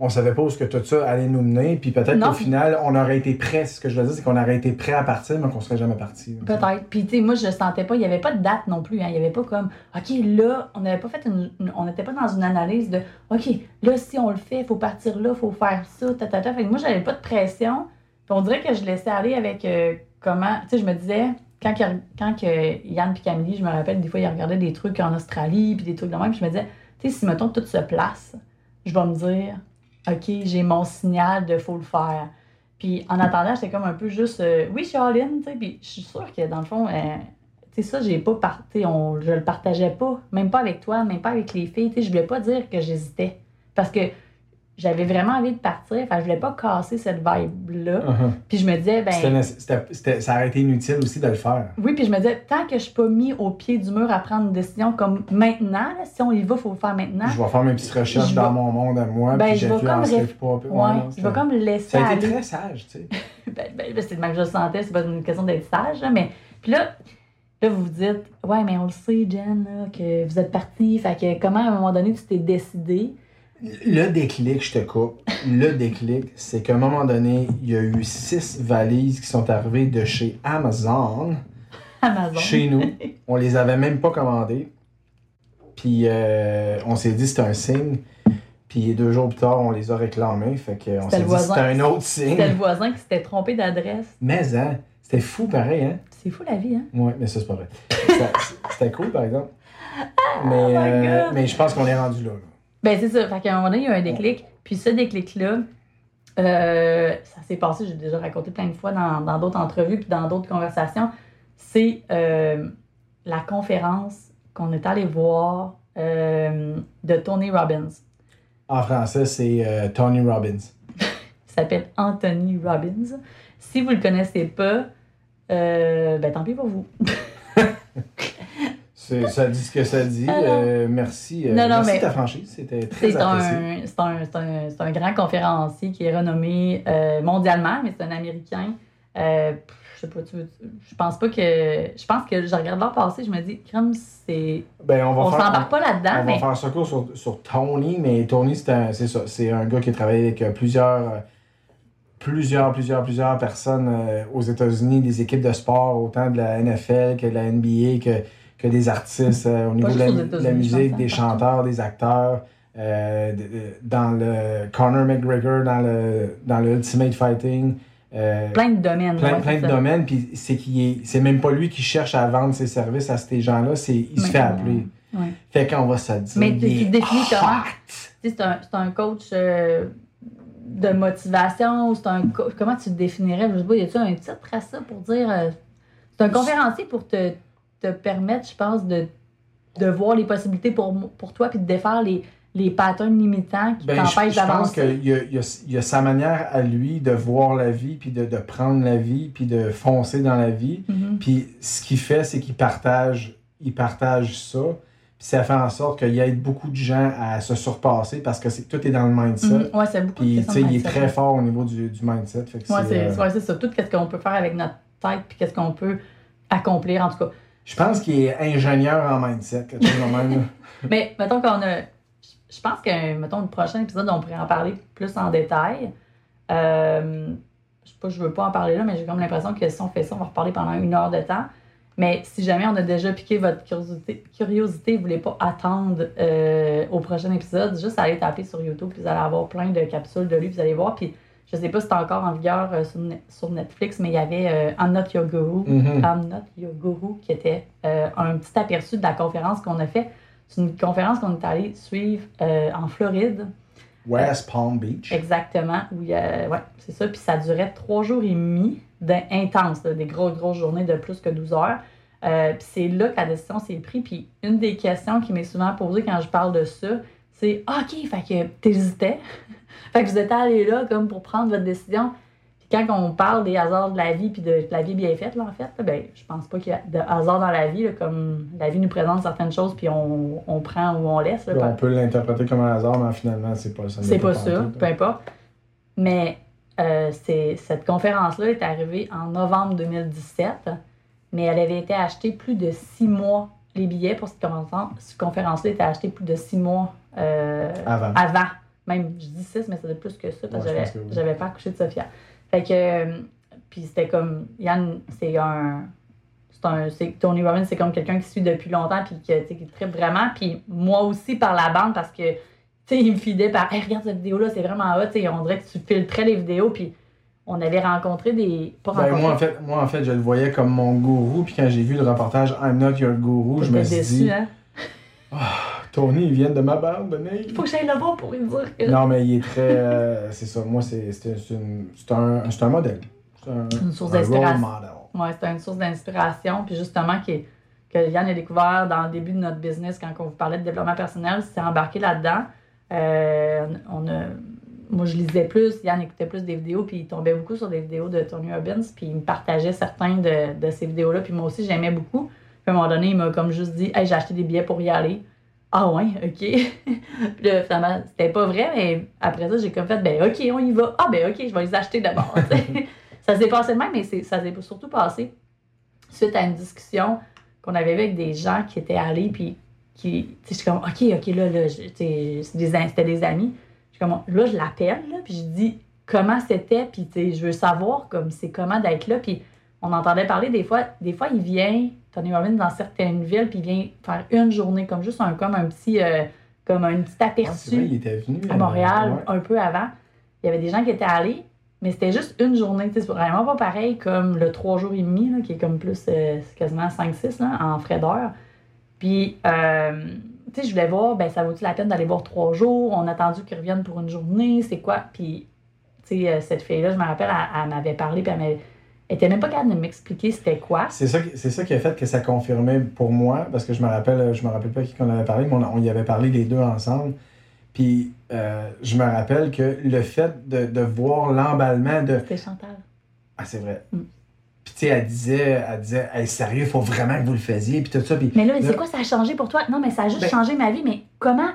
on savait pas où ce que tout ça allait nous mener, puis peut-être qu'au final, on aurait été prêt. Ce que je veux dire, c'est qu'on aurait été prêt à partir, mais qu'on serait jamais parti. Peut-être. Puis, tu sais, moi, je sentais pas, il n'y avait pas de date non plus. hein. Il n'y avait pas comme, OK, là, on n'avait pas fait une. on n'était pas dans une analyse de, OK, là, si on le fait, il faut partir là, il faut faire ça, ta, ta, ta. Fait que moi, j'avais pas de pression. Puis on dirait que je laissais aller avec euh, comment. Tu sais, je me disais, quand, que- quand que Yann et Camille, je me rappelle, des fois, ils regardaient des trucs en Australie, puis des trucs de même, puis je me disais, tu sais, si, mettons, tout se place, je vais me dire, OK, j'ai mon signal de faut le faire. Puis en attendant, j'étais comme un peu juste, euh, oui, je suis tu sais. Puis je suis sûre que dans le fond, euh, tu sais, ça, j'ai pas parté, je le partageais pas, même pas avec toi, même pas avec les filles. Tu sais, je voulais pas dire que j'hésitais. Parce que j'avais vraiment envie de partir, enfin, je voulais pas casser cette vibe-là. Uh-huh. Puis je me disais, ben. Ça aurait été inutile aussi de le faire. Oui, puis je me disais, tant que je suis pas mis au pied du mur à prendre une décision comme maintenant, là, si on y va, il faut le faire maintenant. Je vais faire mes petites recherches Je dans mon monde à moi, Ben, puis je vais comme pas. Ouais, Ouais, non, je vais comme laisser Ça a été très sage, tu sais. Ben, ben, ben, c'est le même que je le sentais, c'est pas une question d'être sage, là, mais. Puis là, là, vous vous dites, ouais, mais on le sait, Jen, là, que vous êtes parti, fait que comment à un moment donné tu t'es décidé? Le déclic, je te coupe, le déclic, c'est qu'à un moment donné, il y a eu six valises qui sont arrivées de chez Amazon Amazon. chez nous. On les avait même pas commandés. Puis euh, on s'est dit c'était un signe. Puis deux jours plus tard, on les a réclamés. Fait que on C'était s'est dit c'était un autre C'était le signe. voisin qui s'était trompé d'adresse. Mais hein, c'était fou pareil, hein? C'est fou la vie, hein? Ouais, mais ça c'est pas vrai. C'était cool par exemple. Mais, Oh my euh, mais je pense qu'on est rendu là. là. Ben, c'est ça. Fait qu'à un moment donné, il y a eu un déclic. Puis ce déclic-là, euh, ça s'est passé, j'ai déjà raconté plein de fois dans dans d'autres entrevues puis dans d'autres conversations. C'est euh, la conférence qu'on est allé voir euh, de Tony Robbins. En français, c'est euh, Tony Robbins. Il s'appelle Anthony Robbins. Si vous le connaissez pas, ben tant pis pour vous. Ça dit ce que ça dit. Ah. Euh, merci. euh, Non, non, merci mais- de ta franchise. C'était très C'est apprécié. un, c'est un, c'est un, c'est un grand conférencier qui est renommé euh, mondialement, mais c'est un Américain. Euh, je sais pas, tu veux, je pense pas que. Je pense que je regarde leur passé, je me dis, crème, c'est. Ben, on va On faire, s'embarque pas là-dedans, on va faire secours sur, sur Tony, mais Tony, c'est un, c'est ça. C'est un gars qui a travaillé avec plusieurs, plusieurs, plusieurs, plusieurs personnes euh, aux États-Unis, des équipes de sport, autant de la NFL que de la NBA, que, que des artistes euh, au niveau de la, de musique, pense, des hein, chanteurs, des acteurs. euh, de- de- dans le Conor McGregor, dans le, dans le Ultimate Fighting. euh, Plein de domaines. plein, ouais, plein de domaines, puis c'est même pas lui qui cherche à vendre ses services à ces gens-là, c'est il se fait appeler. ouais. Fait qu'on va se dire. Mais tu- définis c'est un, un coach de motivation ou c'est un co- comment tu le définirais? Je sais pas, y a-tu un titre à ça pour dire c'est un conférencier pour te, te permettre, je pense, de, de voir les possibilités pour, pour toi puis de défaire les, les patterns limitants qui Ben, t'empêchent je pense d'avancer. qu'il y y, y a sa manière à lui de voir la vie, puis de, de prendre la vie, puis de foncer dans la vie. Mhm. Puis ce qu'il fait, c'est qu'il partage, il partage ça. Puis ça fait en sorte qu'il aide beaucoup de gens à se surpasser parce que tout est dans le mindset. Mhm. Ouais, c'est beaucoup Puis de il est très fort au niveau du, du mindset. Ouais, c'est, euh, ouais, ça. Tout ce qu'on peut faire avec notre tête puis qu'est-ce qu'on peut accomplir, en tout cas. Je pense qu'il est ingénieur en mindset, quelque chose de même. Mais mettons qu'on a. Je pense que, mettons, le prochain épisode, on pourrait en parler plus en détail. Euh, je sais pas, je veux pas en parler là, mais j'ai comme l'impression que si on fait ça, on va reparler pendant une heure de temps. Mais si jamais on a déjà piqué votre curiosité, curiosité vous voulez pas attendre euh, au prochain épisode, juste aller taper sur YouTube, puis vous allez avoir plein de capsules de lui, vous allez voir. Puis je sais pas si c'est encore en vigueur euh, sur, Ne- sur Netflix, mais il y avait euh, I'm Not Your Guru, Mhm. I'm Not Your Guru, qui était euh, un petit aperçu de la conférence qu'on a fait. C'est une conférence qu'on est allé suivre euh, en Floride, West Palm Beach. exactement, où il y a- ouais, c'est ça. Puis ça durait trois jours et demi d'intense, des grosses, grosses journées de plus que 12 heures. Puis c'est là que la décision s'est prise. Puis une des questions qui m'est souvent posée quand je parle de ça, c'est OK, fait que t'hésitais. Fait que vous êtes allé là comme pour prendre votre décision. Puis quand on parle des hasards de la vie, puis de la vie bien faite, là, en fait, là, ben, je pense pas qu'il y a de hasard dans la vie. là, comme la vie nous présente certaines choses, puis on, on prend ou on laisse. là, on peut l'interpréter comme un hasard, mais finalement, c'est pas ça. c'est pas pantoute, ça, peu importe. Mais euh, cette conférence-là est arrivée en novembre 2017, mais elle avait été achetée plus de six mois. Les billets pour cette conférence- cette conférence-là étaient achetés plus de six mois euh, Avant. avant. Même, je dis six, mais ça doit plus que ça, parce que Ouais, j'avais oui. pas accouché de Sophia. Fait que, euh, puis c'était comme, Yann, c'est un, c'est un, c'est- Tony Robbins, c'est comme quelqu'un qui suit depuis longtemps, puis qui, qui tripe vraiment, puis moi aussi par la bande, parce que, tu sais, il me fidait par, hey, regarde cette vidéo-là, c'est vraiment hot, tu sais, on dirait que tu filtrais les vidéos, puis on avait rencontré des, pas Ben, rencontré, moi, en fait, moi, en fait, je le voyais comme mon gourou. Puis quand j'ai vu le reportage I'm Not Your Guru, je me suis dit, hein? Tony, il vient de m'abandonner. Faut que j'aille le voir pour lui dire que... Non, mais il est très. euh, c'est ça. Moi, c'est c'est- c'est une- c'est un, c'est un modèle. C'est un, Une source d'inspiration. model. Ouais, c'était une source d'inspiration. Puis justement, qui, que Yann a découvert dans le début de notre business, quand on vous parlait de développement personnel, c'est embarqué là-dedans. Euh, on a, moi, je lisais plus, Yann écoutait plus des vidéos, puis il tombait beaucoup sur des vidéos de Tony Robbins, puis il me partageait certains de, de ces vidéos-là, puis moi aussi, j'aimais beaucoup. Puis à un moment donné, il m'a comme juste dit Hey, j'ai acheté des billets pour y aller. Ah ouais, ok. puis là, finalement, c'était pas vrai, mais après ça, j'ai comme fait Ben ok, on y va. Ah ben ok, je vais les acheter d'abord. ça s'est passé de même, mais ça s'est surtout passé suite à une discussion qu'on avait eue avec des gens qui étaient allés, puis qui, tu sais, je suis comme, OK, OK, là, là, c'était des amis. Je suis comme, là, je l'appelle, là, puis je dis comment c'était, puis tu sais, je veux savoir, comme, c'est comment d'être là, puis on entendait parler des fois, des fois, il vient, Tony Robbins, dans certaines villes, puis il vient faire une journée, comme juste un, comme un petit, euh, comme un petit Ah, aperçu vrai, il était venu. à euh, Montréal ouais. un peu avant. Il y avait des gens qui étaient allés, mais c'était juste une journée. C'est vraiment pas pareil comme le 3 jours et demi, là, qui est comme plus euh, quasiment 5-6 là, en frais d'heure. Puis, euh, tu sais, je voulais voir, ben, ça vaut-il la peine d'aller voir trois jours? On a attendu qu'ils reviennent pour une journée, c'est quoi? Puis, tu sais, cette fille-là, je me rappelle, elle, elle m'avait parlé, puis elle m'avait- elle était même pas capable de m'expliquer c'était quoi. C'est ça, ça qui a fait que ça confirmait pour moi, parce que je me rappelle, je me rappelle pas qui qu'on avait parlé, mais on, on y avait parlé les deux ensemble. Puis euh, je me rappelle que le fait de, de voir l'emballement de C'était Chantal. Ah, c'est vrai. Mm. Puis tu sais, elle disait, elle disait, hey, sérieux, il faut vraiment que vous le faisiez, puis tout ça. Puis Mais là, Là- c'est quoi ça a changé pour toi? Non, mais ça a juste Ben- changé ma vie, mais comment?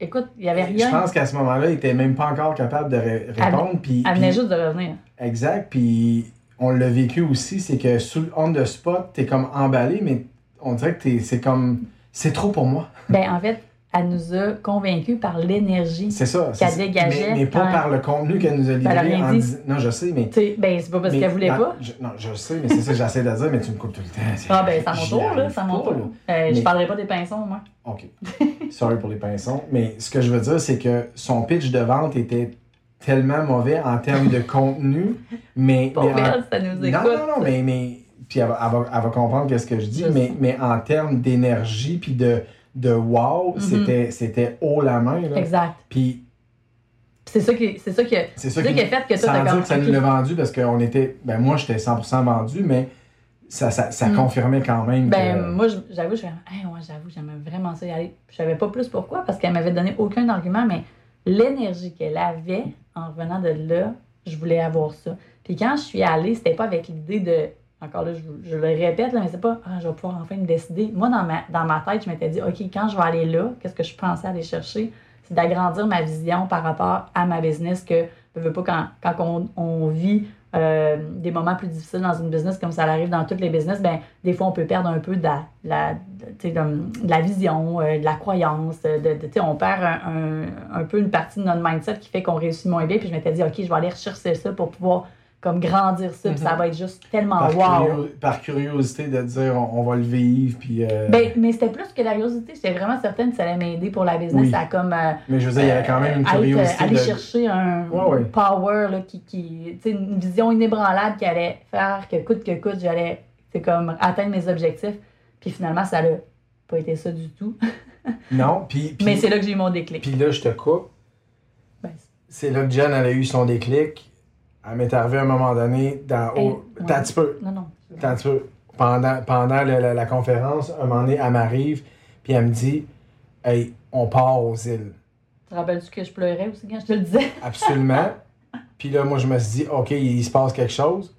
Écoute, il y avait rien. je pense qu'à ce moment-là, il était même pas encore capable de ré- répondre. Puis, Elle puis- venait juste de revenir. Exact. Puis on l'a vécu aussi, c'est que sous le on the spot, t'es comme emballé, mais on dirait que t'es- c'est comme. C'est trop pour moi. Ben, en fait, elle nous a convaincus par l'énergie. C'est ça. Qu'elle c'est- dégageait Mais, mais pas par le contenu qu'elle nous a Ben, livré. rien en dit. dis- Non, je sais, mais. Tu sais, ben, c'est pas parce qu'elle voulait pas. je- non, je sais, mais c'est ça que j'essaie de dire, mais tu me coupes tout le temps. Ah, ben, c'est mon tour, là. C'est mon tour. Euh, Je Mais- parlerai pas des pinsons, moi. OK. Sorry pour les pinçons. Mais ce que je veux dire, c'est que son pitch de vente était tellement mauvais en termes de contenu, mais... Pour mais en- ça nous écoute. Non, non, non, mais... mais puis elle va, elle va- elle va comprendre qu'est-ce que je dis, mais, mais en termes d'énergie puis de, de wow, Mhm. c'était, c'était haut la main. Là. Exact. Puis C'est ça qui, c'est ça qui, a- c'est ça ça qui, a fait que sans dire comme. que ça nous l'a vendu parce qu'on était... Ben moi, j'étais 100% vendu, mais ça, ça, ça Mm. confirmait quand même Ben, que... moi, j'avoue, je hey, ouais, j'avoue, j'aimais vraiment ça y aller. Je savais pas plus pourquoi, parce qu'elle m'avait donné aucun argument, mais l'énergie qu'elle avait en revenant de là, je voulais avoir ça. Puis quand je suis allée, c'était pas avec l'idée de. Encore là, je, le répète, là, mais c'est pas, ah, je vais pouvoir enfin me décider. Moi, dans ma, dans ma tête, je m'étais dit, OK, quand je vais aller là, qu'est-ce que je pensais aller chercher? C'est d'agrandir ma vision par rapport à ma business que, je veux pas, quand, quand on, on vit euh, des moments plus difficiles dans une business, comme ça arrive dans toutes les business, ben, des fois, on peut perdre un peu de la, la- de- la vision, euh, de la croyance. De, de- on perd un- un peu une partie de notre mindset qui fait qu'on réussit moins bien. Puis je m'étais dit, OK, je vais aller rechercher ça pour pouvoir comme grandir ça. Puis ça va être juste tellement par, wow. curio- par curiosité de dire on, on va le vivre, puis... euh, Ben, mais c'était plus que la curiosité. J'étais vraiment certaine que ça allait m'aider pour la business Oui. à comme. euh, mais je veux dire, il y avait quand même une être, euh, curiosité aller de... chercher un Ouais, ouais. power là, qui, qui une vision inébranlable qui allait faire que coûte que coûte j'allais c'est comme atteindre mes objectifs puis finalement ça n'a pas été ça du tout Non, puis... puis- mais c'est là que j'ai eu mon déclic Puis là, je te coupe. Ben, C'est là que Jen, elle a eu son déclic. Elle m'est arrivée à un moment donné dans. Hey, ouais. T'as un petit peu. non non T'as un petit peu. Pendant, pendant le- la, la conférence, un moment donné, elle m'arrive, puis elle me dit Hey, on part aux îles. tu te rappelles-tu que je pleurais aussi quand je te le disais? Absolument. puis là, moi, je me suis dit Ok, il se passe quelque chose.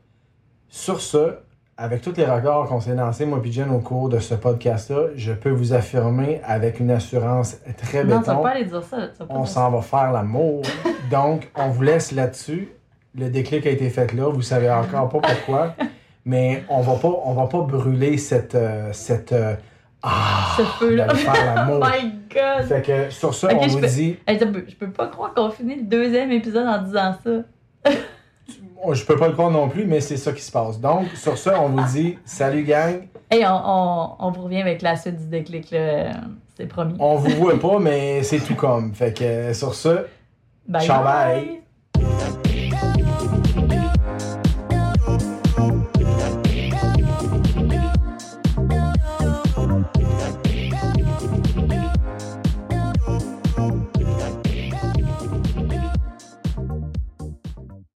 Sur ce, avec tous les records qu'on s'est lancés, moi et Jen, au cours de ce podcast-là, je peux vous affirmer avec une assurance très non tu vas béton pas aller dire ça pas on s'en va faire l'amour. Donc, on vous laisse là-dessus. Le déclic a été fait là. Vous savez encore pas pourquoi. Mais on va pas, on va pas brûler cette, euh, cette euh, ah, Ce ça. l'amour. oh my god Fait que sur ça, on vous peux- dit, je peux- je peux pas croire qu'on finit le deuxième épisode en disant ça je peux pas le croire non plus, mais c'est ça qui se passe. Donc, sur ça, on vous dit, salut gang. Hey, on, on, on vous revient avec la suite du déclic là. c'est promis On vous voit pas, mais c'est tout comme. Fait que sur ça, bye ciao, bye. bye.